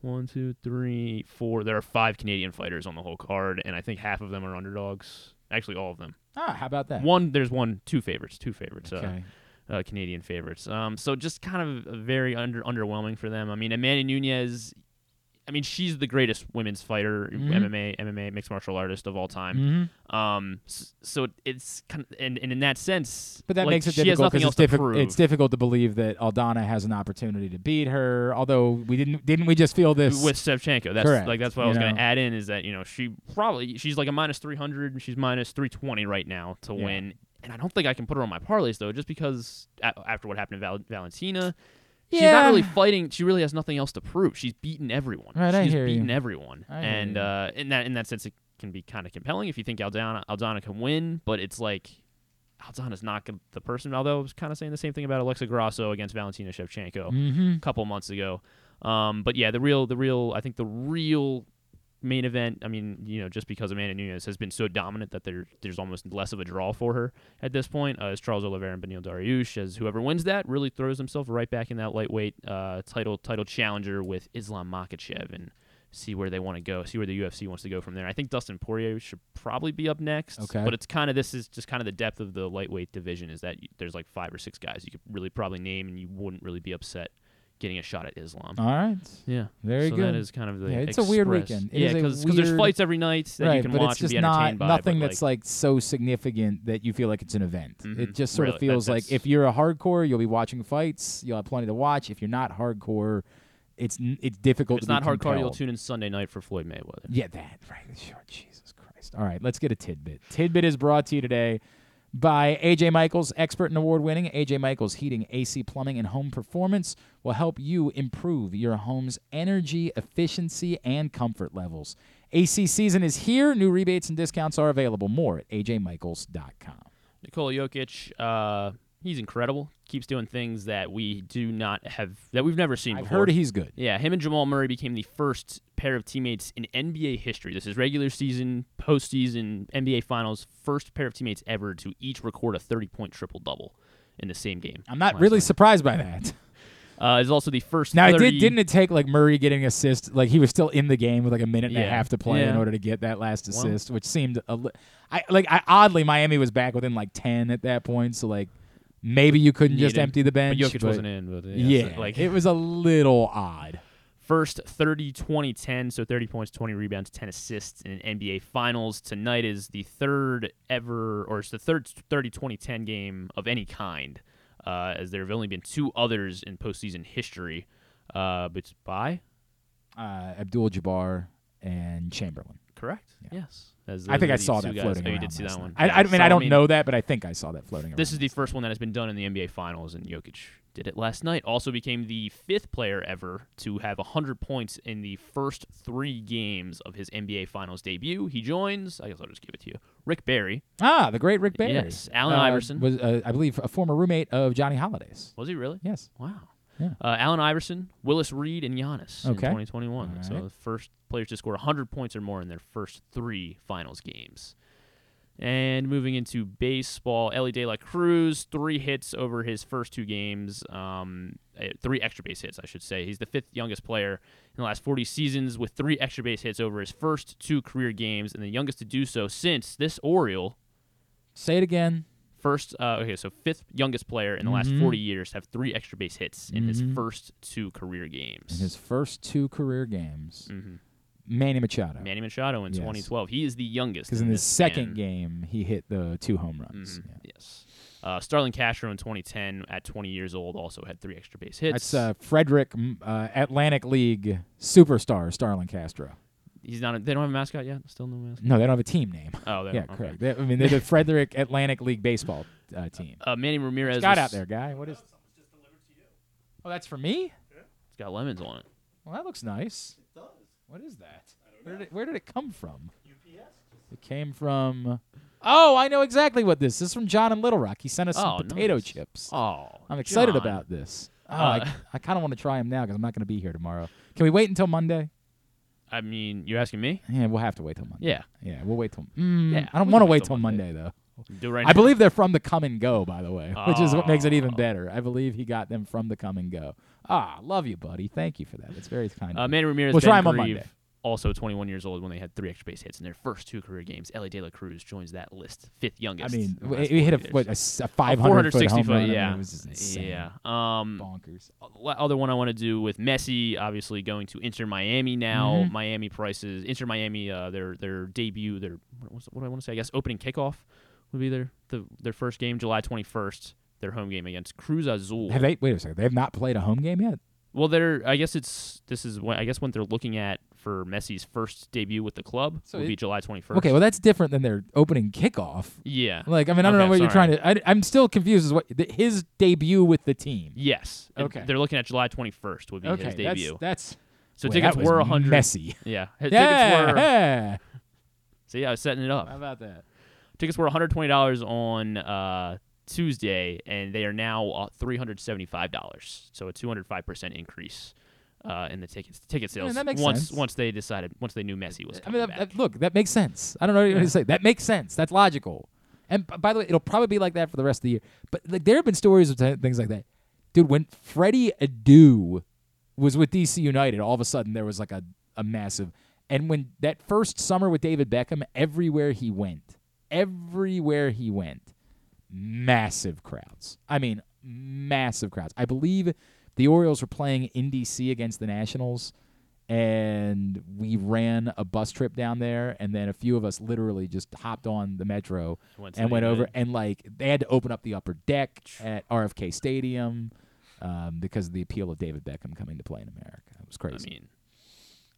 One, two, three, four. There are five Canadian fighters on the whole card, and I think half of them are underdogs. Actually, all of them. Ah, how about that? One, there's one, two favorites, two favorites. Okay. Uh, uh, Canadian favorites. Um, so just kind of very under underwhelming for them. I mean, Amanda Nunes. I mean, she's the greatest women's fighter, Mhm. MMA, MMA mixed martial artist of all time. Mhm. Um, so it's kind of, and, and in that sense, But that like, makes it difficult because it's, diffi- it's difficult to believe that Aldana has an opportunity to beat her. Although we didn't, didn't we just feel this with Shevchenko. That's Correct, like that's what I was going to add in is that you know she probably she's like a minus three hundred and she's minus three twenty right now to Yeah. win. And I don't think I can put her on my parlays though, just because a- after what happened to Val- Valentina, she's Yeah. not really fighting. She really has nothing else to prove. She's beaten everyone. Right, I she's hear you. beaten everyone, I and uh, in that in that sense, it can be kind of compelling if you think Aldana Aldana can win. But it's like Aldana's not the person. Although I was kind of saying the same thing about Alexa Grasso against Valentina Shevchenko Mhm. a couple months ago. Um, but yeah, the real, the real, I think the real main event. I mean, you know, just because Amanda Nunes has been so dominant that there, there's almost less of a draw for her at this point. Uh, is Charles Oliveira and Beneil Dariush, as whoever wins that really throws himself right back in that lightweight uh, title title challenger with Islam Makhachev and see where they want to go, see where the UFC wants to go from there. I think Dustin Poirier should probably be up next. Okay. But it's kind of this is just kind of the depth of the lightweight division is that there's like five or six guys you could really probably name and you wouldn't really be upset getting a shot at Islam. All right. Yeah. Very so good. that is kind of the Yeah, it's a weird weekend. It yeah, because there's fights every night that right, you can but watch it's just and be not entertained by. nothing that's like so significant that you feel like it's an event. Mhm. It just sort Really, of that- feels like if you're a hardcore, you'll be watching fights. You'll have plenty to watch. If you're not hardcore, it's n- it's difficult. if it's not hardcore, you'll tune in Sunday night for Floyd Mayweather. Yeah, that right. Sure, Jesus Christ. All right, let's get a tidbit. Tidbit is brought to you today by AJ Michaels, expert and award winning. AJ Michaels Heating, AC Plumbing, and Home Performance will help you improve your home's energy efficiency and comfort levels. AC season is here. New rebates and discounts are available. More at ajmichaels.com. Nikola Jokic, uh, he's incredible. Keeps doing things that we do not have that we've never seen I've before. heard he's good. Yeah, him and Jamal Murray became the first pair of teammates in NBA history. This is regular season, postseason, NBA Finals, first pair of teammates ever to each record a 30-point triple-double in the same game. I'm not really night. surprised by that. Uh, is also the first. Now, it did didn't it take like Murray getting assist? Like he was still in the game with like a minute and a half to play in order to get that last Well- assist, which seemed a li- I like I, oddly Miami was back within like ten at that point, so like maybe you couldn't Yeah, just empty the bench. But Jokic wasn't in. But Yeah, yeah, so, like it was a little odd. First 30 20 10, so 30 points, 20 rebounds, 10 assists in NBA Finals. Tonight is the third ever, or it's the third 30 20 10 game of any kind, uh, as there have only been two others in postseason history. Uh, but by? Uh, Abdul Jabbar and Chamberlain. Correct. Yes. As I think I saw that guys. floating Oh, you did see that one. I, I mean, so, I don't know that, but I think I saw that floating around. This is the first one that has been done in the NBA Finals, and Jokic did it last night. Also became the fifth player ever to have 100 points in the first three games of his NBA Finals debut. He joins, I guess I'll just give it to you, Rick Barry. Ah, the great Rick Barry. Yes, Allen Uh, Iverson. was, uh, I believe, a former roommate of Johnny Holliday's. Was he really? Yes. Wow. Yeah. Uh, Allen Iverson, Willis Reed, and Giannis in 2021. All So the first players to score 100 points or more in their first three finals games. And moving into baseball, Elly De La Cruz, three hits over his first two games. Um, three extra base hits, I should say. He's the fifth youngest player in the last 40 seasons with three extra base hits over his first two career games, and the youngest to do so since this Oriole. Say it again. First, uh, okay, so fifth youngest player in the last Mhm. 40 years have three extra base hits in his Mhm. first two career games. In his first two career games, Mhm. Manny Machado. Manny Machado in Yes. 2012. He is the youngest. Because in his this second span. game, he hit the two home runs. Mhm, Yeah. Yes. Uh, Starlin Castro in 2010, at 20 years old, also had three extra base hits. That's uh, Frederick uh, Atlantic League superstar Starlin Castro. He's not. A, they don't have a mascot yet. Still no mascot. No, they don't have a team name. Oh, they yeah, don't, okay. correct. They- I mean, they're the Frederick Atlantic League baseball uh, team. Uh, Manny Ramirez. Scott out there, guy. What is? Oh, that's for me. It's got lemons on it. Well, that looks nice. It does. What is that? Where did it, where did it come from? UPS. It came from. Oh, I know exactly what this. This is from John in Little Rock. He sent us some Oh, potato nice. chips. Oh, I'm excited John. about this. Oh, Uh, I, I kind of want to try them now because I'm not going to be here tomorrow. Can we wait until Monday? I mean, you're asking me? Yeah, we'll have to wait till Monday. Yeah. Yeah, we'll wait till. Mm, Yeah, I don't want to wait till Monday, though. Do right I now. believe they're from the Come and Go, by the way, which is what makes it even Oh. better. I believe he got them from the Come and Go. Ah, love you, buddy. Thank you for that. That's very kind. Uh, of you. Manny Ramirez. We'll Ben try him on Grieve, Monday. Also 21 years old when they had three extra base hits in their first two career games. Elly De La Cruz joins that list, fifth youngest. I mean, we- hit a 40 what, a a 500 foot 460 home run. I mean, Yeah, it was insane. yeah. Um, Bonkers. Other one I want to do with Messi, obviously going to Inter Miami now. Mhm. Miami prices. Inter Miami, uh, their their debut, their what, what do I want to say? I guess opening kickoff would be their the, their first game, July 21st. Their home game against Cruz Azul. Have they? Wait a second. They have not played a home game yet. Well, they're. I guess it's. This is. What, I guess what they're looking at for Messi's first debut with the club So would it- be July 21st. Okay, well that's different than their opening kickoff. Yeah. Like I mean, I don't Okay, know what you're trying to. I, I'm still confused as what th- his debut with the team. Yes. And Okay. They're looking at July 21st would be Okay, his debut. that's- so Wait, tickets that was were 100. messy. Yeah. His Yeah, Tickets were. yeah. See, I was setting it up. How about that? Tickets were 120 dollars on uh, Tuesday, and they are now uh, 375 dollars. So a 205 percent increase. Uh, in the tickets, ticket sales. makes once sense. once they decided, once they knew Messi was I mean, back. that, that- look, that makes sense. I don't know what to say. That makes sense. That's logical. And b- by the way, it'll probably be like that for the rest of the year. But like, there have been stories of t- things like that, dude. When Freddie Adu was with DC United, all of a sudden there was like a, a massive. And when that first summer with David Beckham, everywhere he went, everywhere he went, massive crowds. I mean, massive crowds. I believe the Orioles were playing in DC against the Nationals, and we ran a bus trip down there, and then a few of us literally just hopped on the metro Went and went over, and like they had to open up the upper deck at RFK Stadium um, because of the appeal of David Beckham coming to play in America. It was crazy. I mean,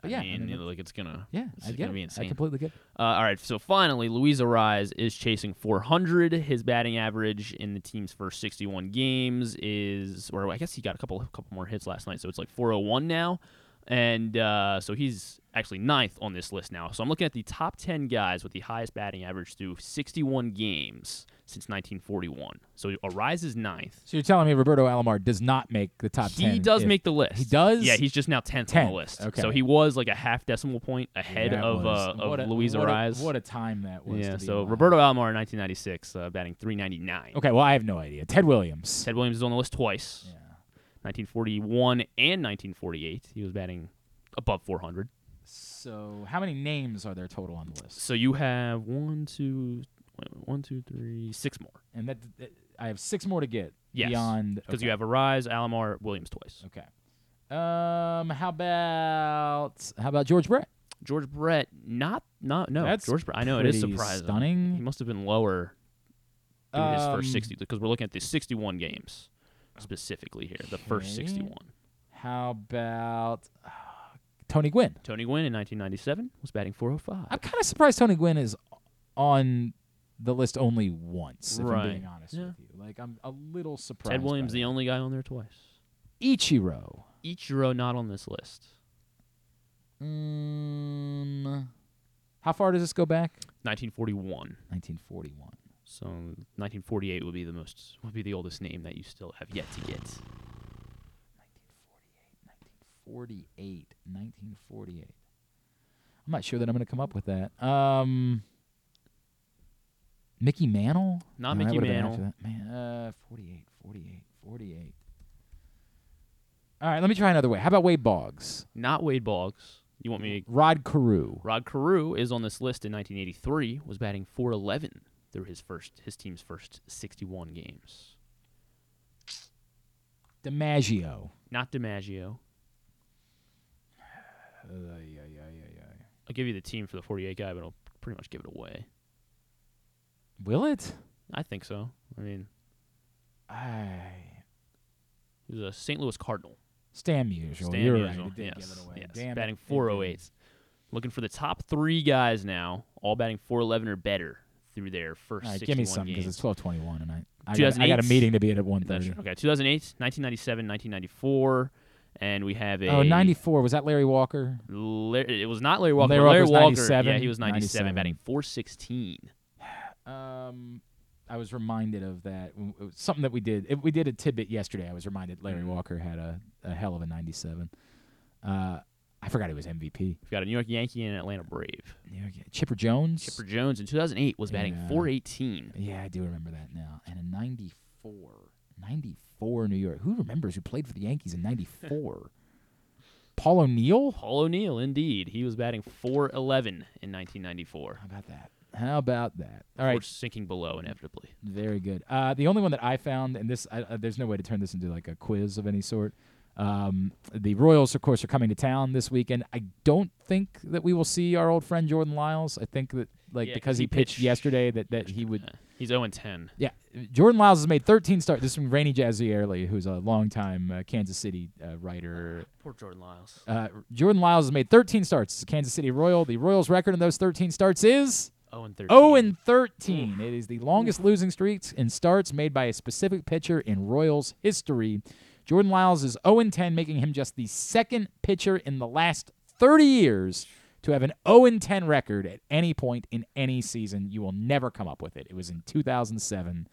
But yeah, I mean, mean, you know, like it's gonna. Yeah, it's I get gonna it. be I insane. completely get it. Uh, all right, so finally, Luis Arraez is chasing 400. His batting average in the team's first 61 games is, or I guess he got a couple, couple more hits last night, so it's like 401 now, and uh, so he's actually ninth on this list now. So I'm looking at the top 10 guys with the highest batting average through 61 games since 1941. So Arraez is ninth. So you're telling me Roberto Alomar does not make the top He ten? does if- make the list. He does. Yeah, he's just now 10th, on the list. okay. So he was like a half decimal point ahead That of uh, of what a- Luis what a- what a time that was Yeah. to be So alive. Roberto Alomar in 1996, uh, batting 399. Okay, well I have no idea. Ted Williams. Ted Williams is on the list twice. Yeah. 1941 and 1948. He was batting above 400. So how many names are there total on the list? So you have one, two, wait, one, two, three, six more. And that, that- I have six more to get Yes. beyond because okay. you have Arraez, Alomar, Williams twice. Okay. Um, how about how about George Brett? George Brett, not not no. That's George Brett. I know it is surprising. stunning. He must have been lower through his Um, first 60 because we're looking at the 61 games specifically here. The first 61. How about uh, Tony Gwynn? Tony Gwynn in 1997 was batting 405. I'm kind of surprised Tony Gwynn is on the list only once. If I'm Right. being honest Yeah. with you, like I'm a little surprised. Ted Williams, the only guy on there twice. Ichiro. Ichiro not on this list. Mm, how far does this go back? 1941. 1941. So 1948 would be the most would be the oldest name that you still have yet to get. 1948. 1948. 1948. I'm not sure that I'm going to come up with that. Um, Mickey Mantle? Not No, Mickey Mantle. Man, uh, 48, 48, 48. All right, let me try another way. How about Wade Boggs? Not Wade Boggs. You want me? Rod Carew. Rod Carew is on this list in 1983. Was batting 411 through his first his team's first 61 games. DiMaggio. Not DiMaggio. Yeah, yeah, yeah, yeah. I'll give you the team for the 48 guy, but I'll pretty much give it away. Will it? I think so. I mean, I he was a St. Louis Cardinal. Stan Musial. Stan You're Musial, right. It yes, give it away. yes. Damn batting It 408. Looking for the top three guys now, all batting 411 or better through their first All right, 61 give me some because it's 12:21 and I I got, I got a meeting to be at at That's 1:30. true. Okay, 2008, 1997, 1994, and we have a Oh, 94 was that Larry Walker? It was not Larry Walker. Larry Larry Walker, 97? yeah, he was 97, 97. batting 416. Um, I was reminded of that. it was Something that we did. If we did a tidbit yesterday. I was reminded Larry Mm-hmm. Walker had a, a hell of a 97. Uh, I forgot he was MVP. We've got a New York Yankee and an Atlanta Brave. New York- Chipper Jones. Chipper Jones in 2008 was batting Yeah. 418. Yeah, I do remember that now. And in 94, 94 New York. Who remembers who played for the Yankees in 94? Paul O'Neill? Paul O'Neill, indeed. He was batting 411 in 1994. How about that? How about that? All right. Before right. sinking below inevitably. Very good. Uh, the only one that I found, and this, I, uh, there's no way to turn this into like a quiz of any sort. Um, the Royals, of course, are coming to town this weekend. I don't think that we will see our old friend Jordan Lyles. I think that, like, Yeah, because 'cause he, he pitched, pitched yesterday, that, that he would. He's 0 and 10. Yeah, Jordan Lyles has made 13 starts. This is from Rany Jazayerli, who's a longtime uh, Kansas City uh, writer. Poor Jordan Lyles. Uh, Jordan Lyles has made 13 starts as Kansas City Royal. The Royals' record in those 13 starts is 0 and 13. 0 and 13. It is the longest losing streaks in starts made by a specific pitcher in Royals history. Jordan Lyles is 0 and 10, making him just the second pitcher in the last 30 years to have an 0 and 10 record at any point in any season. You will never come up with it. It was in 2007.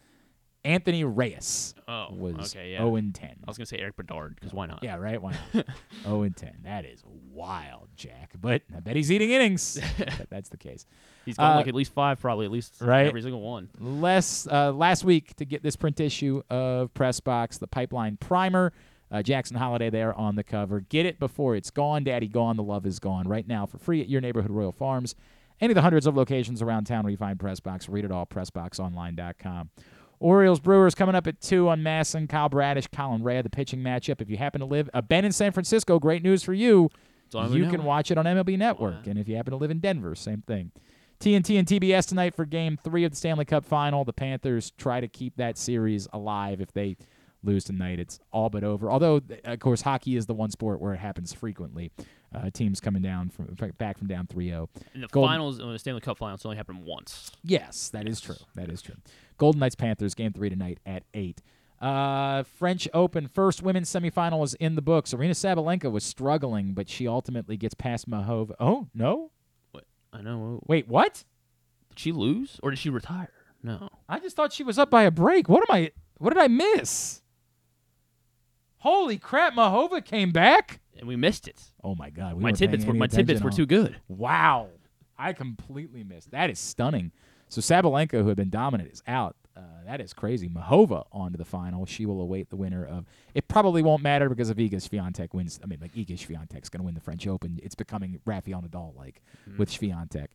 Anthony Reyes Oh, was okay, yeah. 0 and 10. I was going to say Erik Bedard, because why not? Yeah, right. Why not? 0 and 10. That is wild, Jack. But I bet he's eating innings. that's the case. He's going Uh, like at least five, probably at least right. every single one. Less uh, last week to get this print issue of Press Box, the Pipeline Primer. Uh, Jackson Holliday there on the cover. Get it before it's gone. Daddy gone. The love is gone. Right now for free at your neighborhood Royal Farms. Any of the hundreds of locations around town where you find Press Box. Read it all. PressBoxOnline.com. Orioles Brewers coming up at two on MASN. Kyle Bradish, Colin Rea, the pitching matchup. If you happen to live, uh, Ben in San Francisco, great news for you. You can watch it on MLB Network. And if you happen to live in Denver, same thing. TNT and TBS tonight for game three of the Stanley Cup final. The Panthers try to keep that series alive. If they lose tonight, it's all but over. Although, of course, hockey is the one sport where it happens frequently. Uh, teams coming down from back from down 3-0. And the Golden- finals, uh, the Stanley Cup finals only happened once. Yes, that is true. That is true. Golden Knights Panthers game three tonight at eight. Uh, French Open first women's semifinal is in the books. Aryna Sabalenka was struggling, but she ultimately gets past Muchova. Oh no! I know. Wait, what? Did she lose or did she retire? No. I just thought she was up by a break. What am I? What did I miss? Holy crap! Muchova came back. And we missed it. Oh my god! We my tidbits were my tidbits were on- too good. Wow. I completely missed. That is stunning. So Sabalenka, who had been dominant, is out. Uh, that is crazy. Muchova on to the final. She will await the winner of. It probably won't matter because if Iga Swiatek wins, I mean, like Iga Swiatek's going to win the French Open. It's becoming Rafael Nadal like with Swiatek.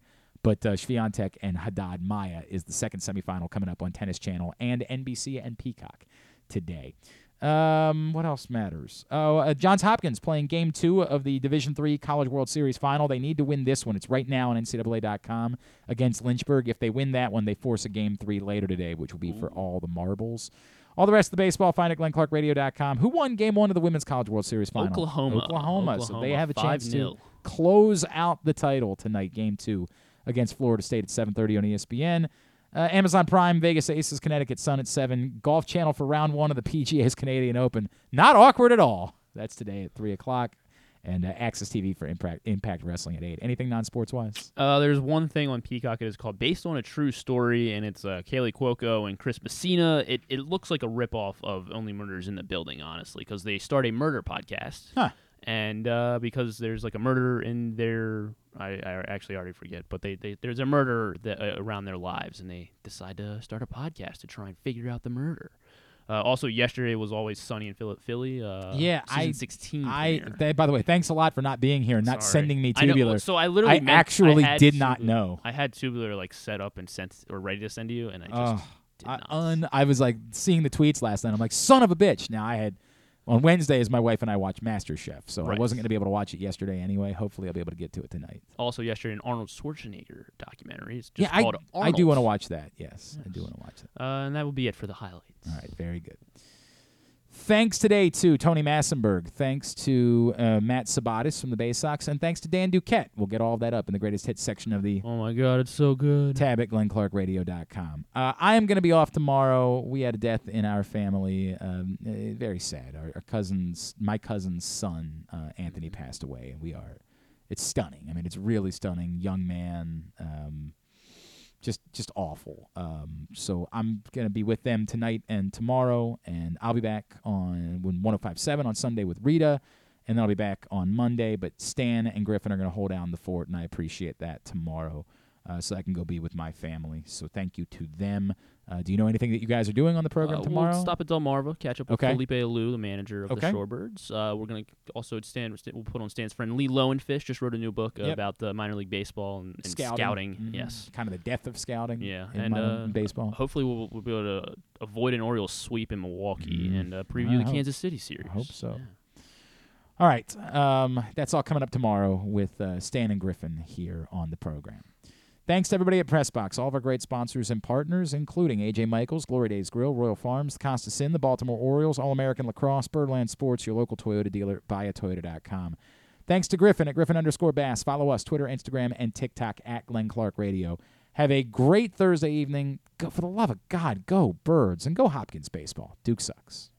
But uh, Swiatek and Haddad Maia is the second semifinal coming up on Tennis Channel and NBC and Peacock today. Um, what else matters? Oh, uh, Johns Hopkins playing Game Two of the Division Three College World Series Final. They need to win this one. It's right now on NCAA.com against Lynchburg. If they win that one, they force a Game Three later today, which will be for all the marbles. All the rest of the baseball, find at GlennClarkRadio.com. Who won Game One of the Women's College World Series Final? Oklahoma. Oklahoma. So they have a chance to 5-0. close out the title tonight. Game Two against Florida State at 7:30 on ESPN. Uh, Amazon Prime, Vegas Aces, Connecticut Sun at 7. Golf Channel for round one of the PGA's Canadian Open. Not awkward at all. That's today at 3 o'clock. And uh, Access TV for Impact, Impact Wrestling at 8. Anything non sports wise? Uh, there's one thing on Peacock. It is called Based on a True Story, and it's uh, Kaley Cuoco and Chris Messina. It, it looks like a ripoff of Only Murders in the Building, honestly, because they start a murder podcast. Huh. And uh, because there's like a murder in their, I, I actually already forget, but they, they there's a murder that, uh, around their lives, and they decide to start a podcast to try and figure out the murder. Uh, also, yesterday was always sunny in Philly. Philly uh, yeah, I 16. I they, by the way, thanks a lot for not being here and not Sorry. sending me I tubular. so I literally I meant- actually had did not know. I had tubular like set up and sent or ready to send to you, and I just Oh, did I, un, I was like seeing the tweets last night. I'm like, son of a bitch. Now I had on Wednesdays, my wife and I watch MasterChef, so I wasn't going to be able to watch it yesterday anyway. Hopefully, I'll be able to get to it tonight. Also, yesterday, an Arnold Schwarzenegger documentary. It's yeah, just I, I do want to watch that. Yes, I do want to watch that. Uh, and that will be it for the highlights. All right, very good. Thanks today to Tony Massenburg. Thanks to uh, Matt Sabados from the Bay Sox. And thanks to Dan Duquette. We'll get all of that up in the greatest hits section of the Oh my God, it's so good. tab at glennclarkradio.com. Uh, I am going to be off tomorrow. We had a death in our family. Um, uh, very sad. Our, our cousin's, my cousin's son, uh, Anthony, passed away. And we are, it's stunning. I mean, it's really stunning. Young man. Um, just just awful. Um, so I'm gonna be with them tonight and tomorrow, and I'll be back on when 105.7 on Sunday with Rita, and then I'll be back on Monday. But Stan and Griffin are gonna hold down the fort, and I appreciate that tomorrow, uh, so I can go be with my family. So thank you to them. Uh, do you know anything that you guys are doing on the program Uh, tomorrow? We'll stop at Delmarva, catch up with Okay. Felipe Alou, the manager of Okay. the Shorebirds. Uh, we're going to also stand. We'll put on Stan's friend Lee Lowenfish. Just wrote a new book uh, Yep. about the minor league baseball and, and Scouting. Mhm. Yes, kind of the death of scouting. Yeah, in and minor uh, baseball. Hopefully, we'll, we'll be able to avoid an Orioles sweep in Milwaukee Mm. and uh, preview I the Kansas City series. I hope so. All right. Um, that's all coming up tomorrow with uh, Stan and Griffin here on the program. Thanks to everybody at Pressbox, all of our great sponsors and partners, including AJ Michaels, Glory Days Grill, Royal Farms, Costas Inn, the Baltimore Orioles, All American Lacrosse, Birdland Sports, your local Toyota dealer, buyatoyota.com. Thanks to Griffin at Griffin underscore Bass. Follow us, Twitter, Instagram, and TikTok at Glenn Clark Radio. Have a great Thursday evening. Go, for the love of God, go Birds and go Hopkins baseball. Duke sucks.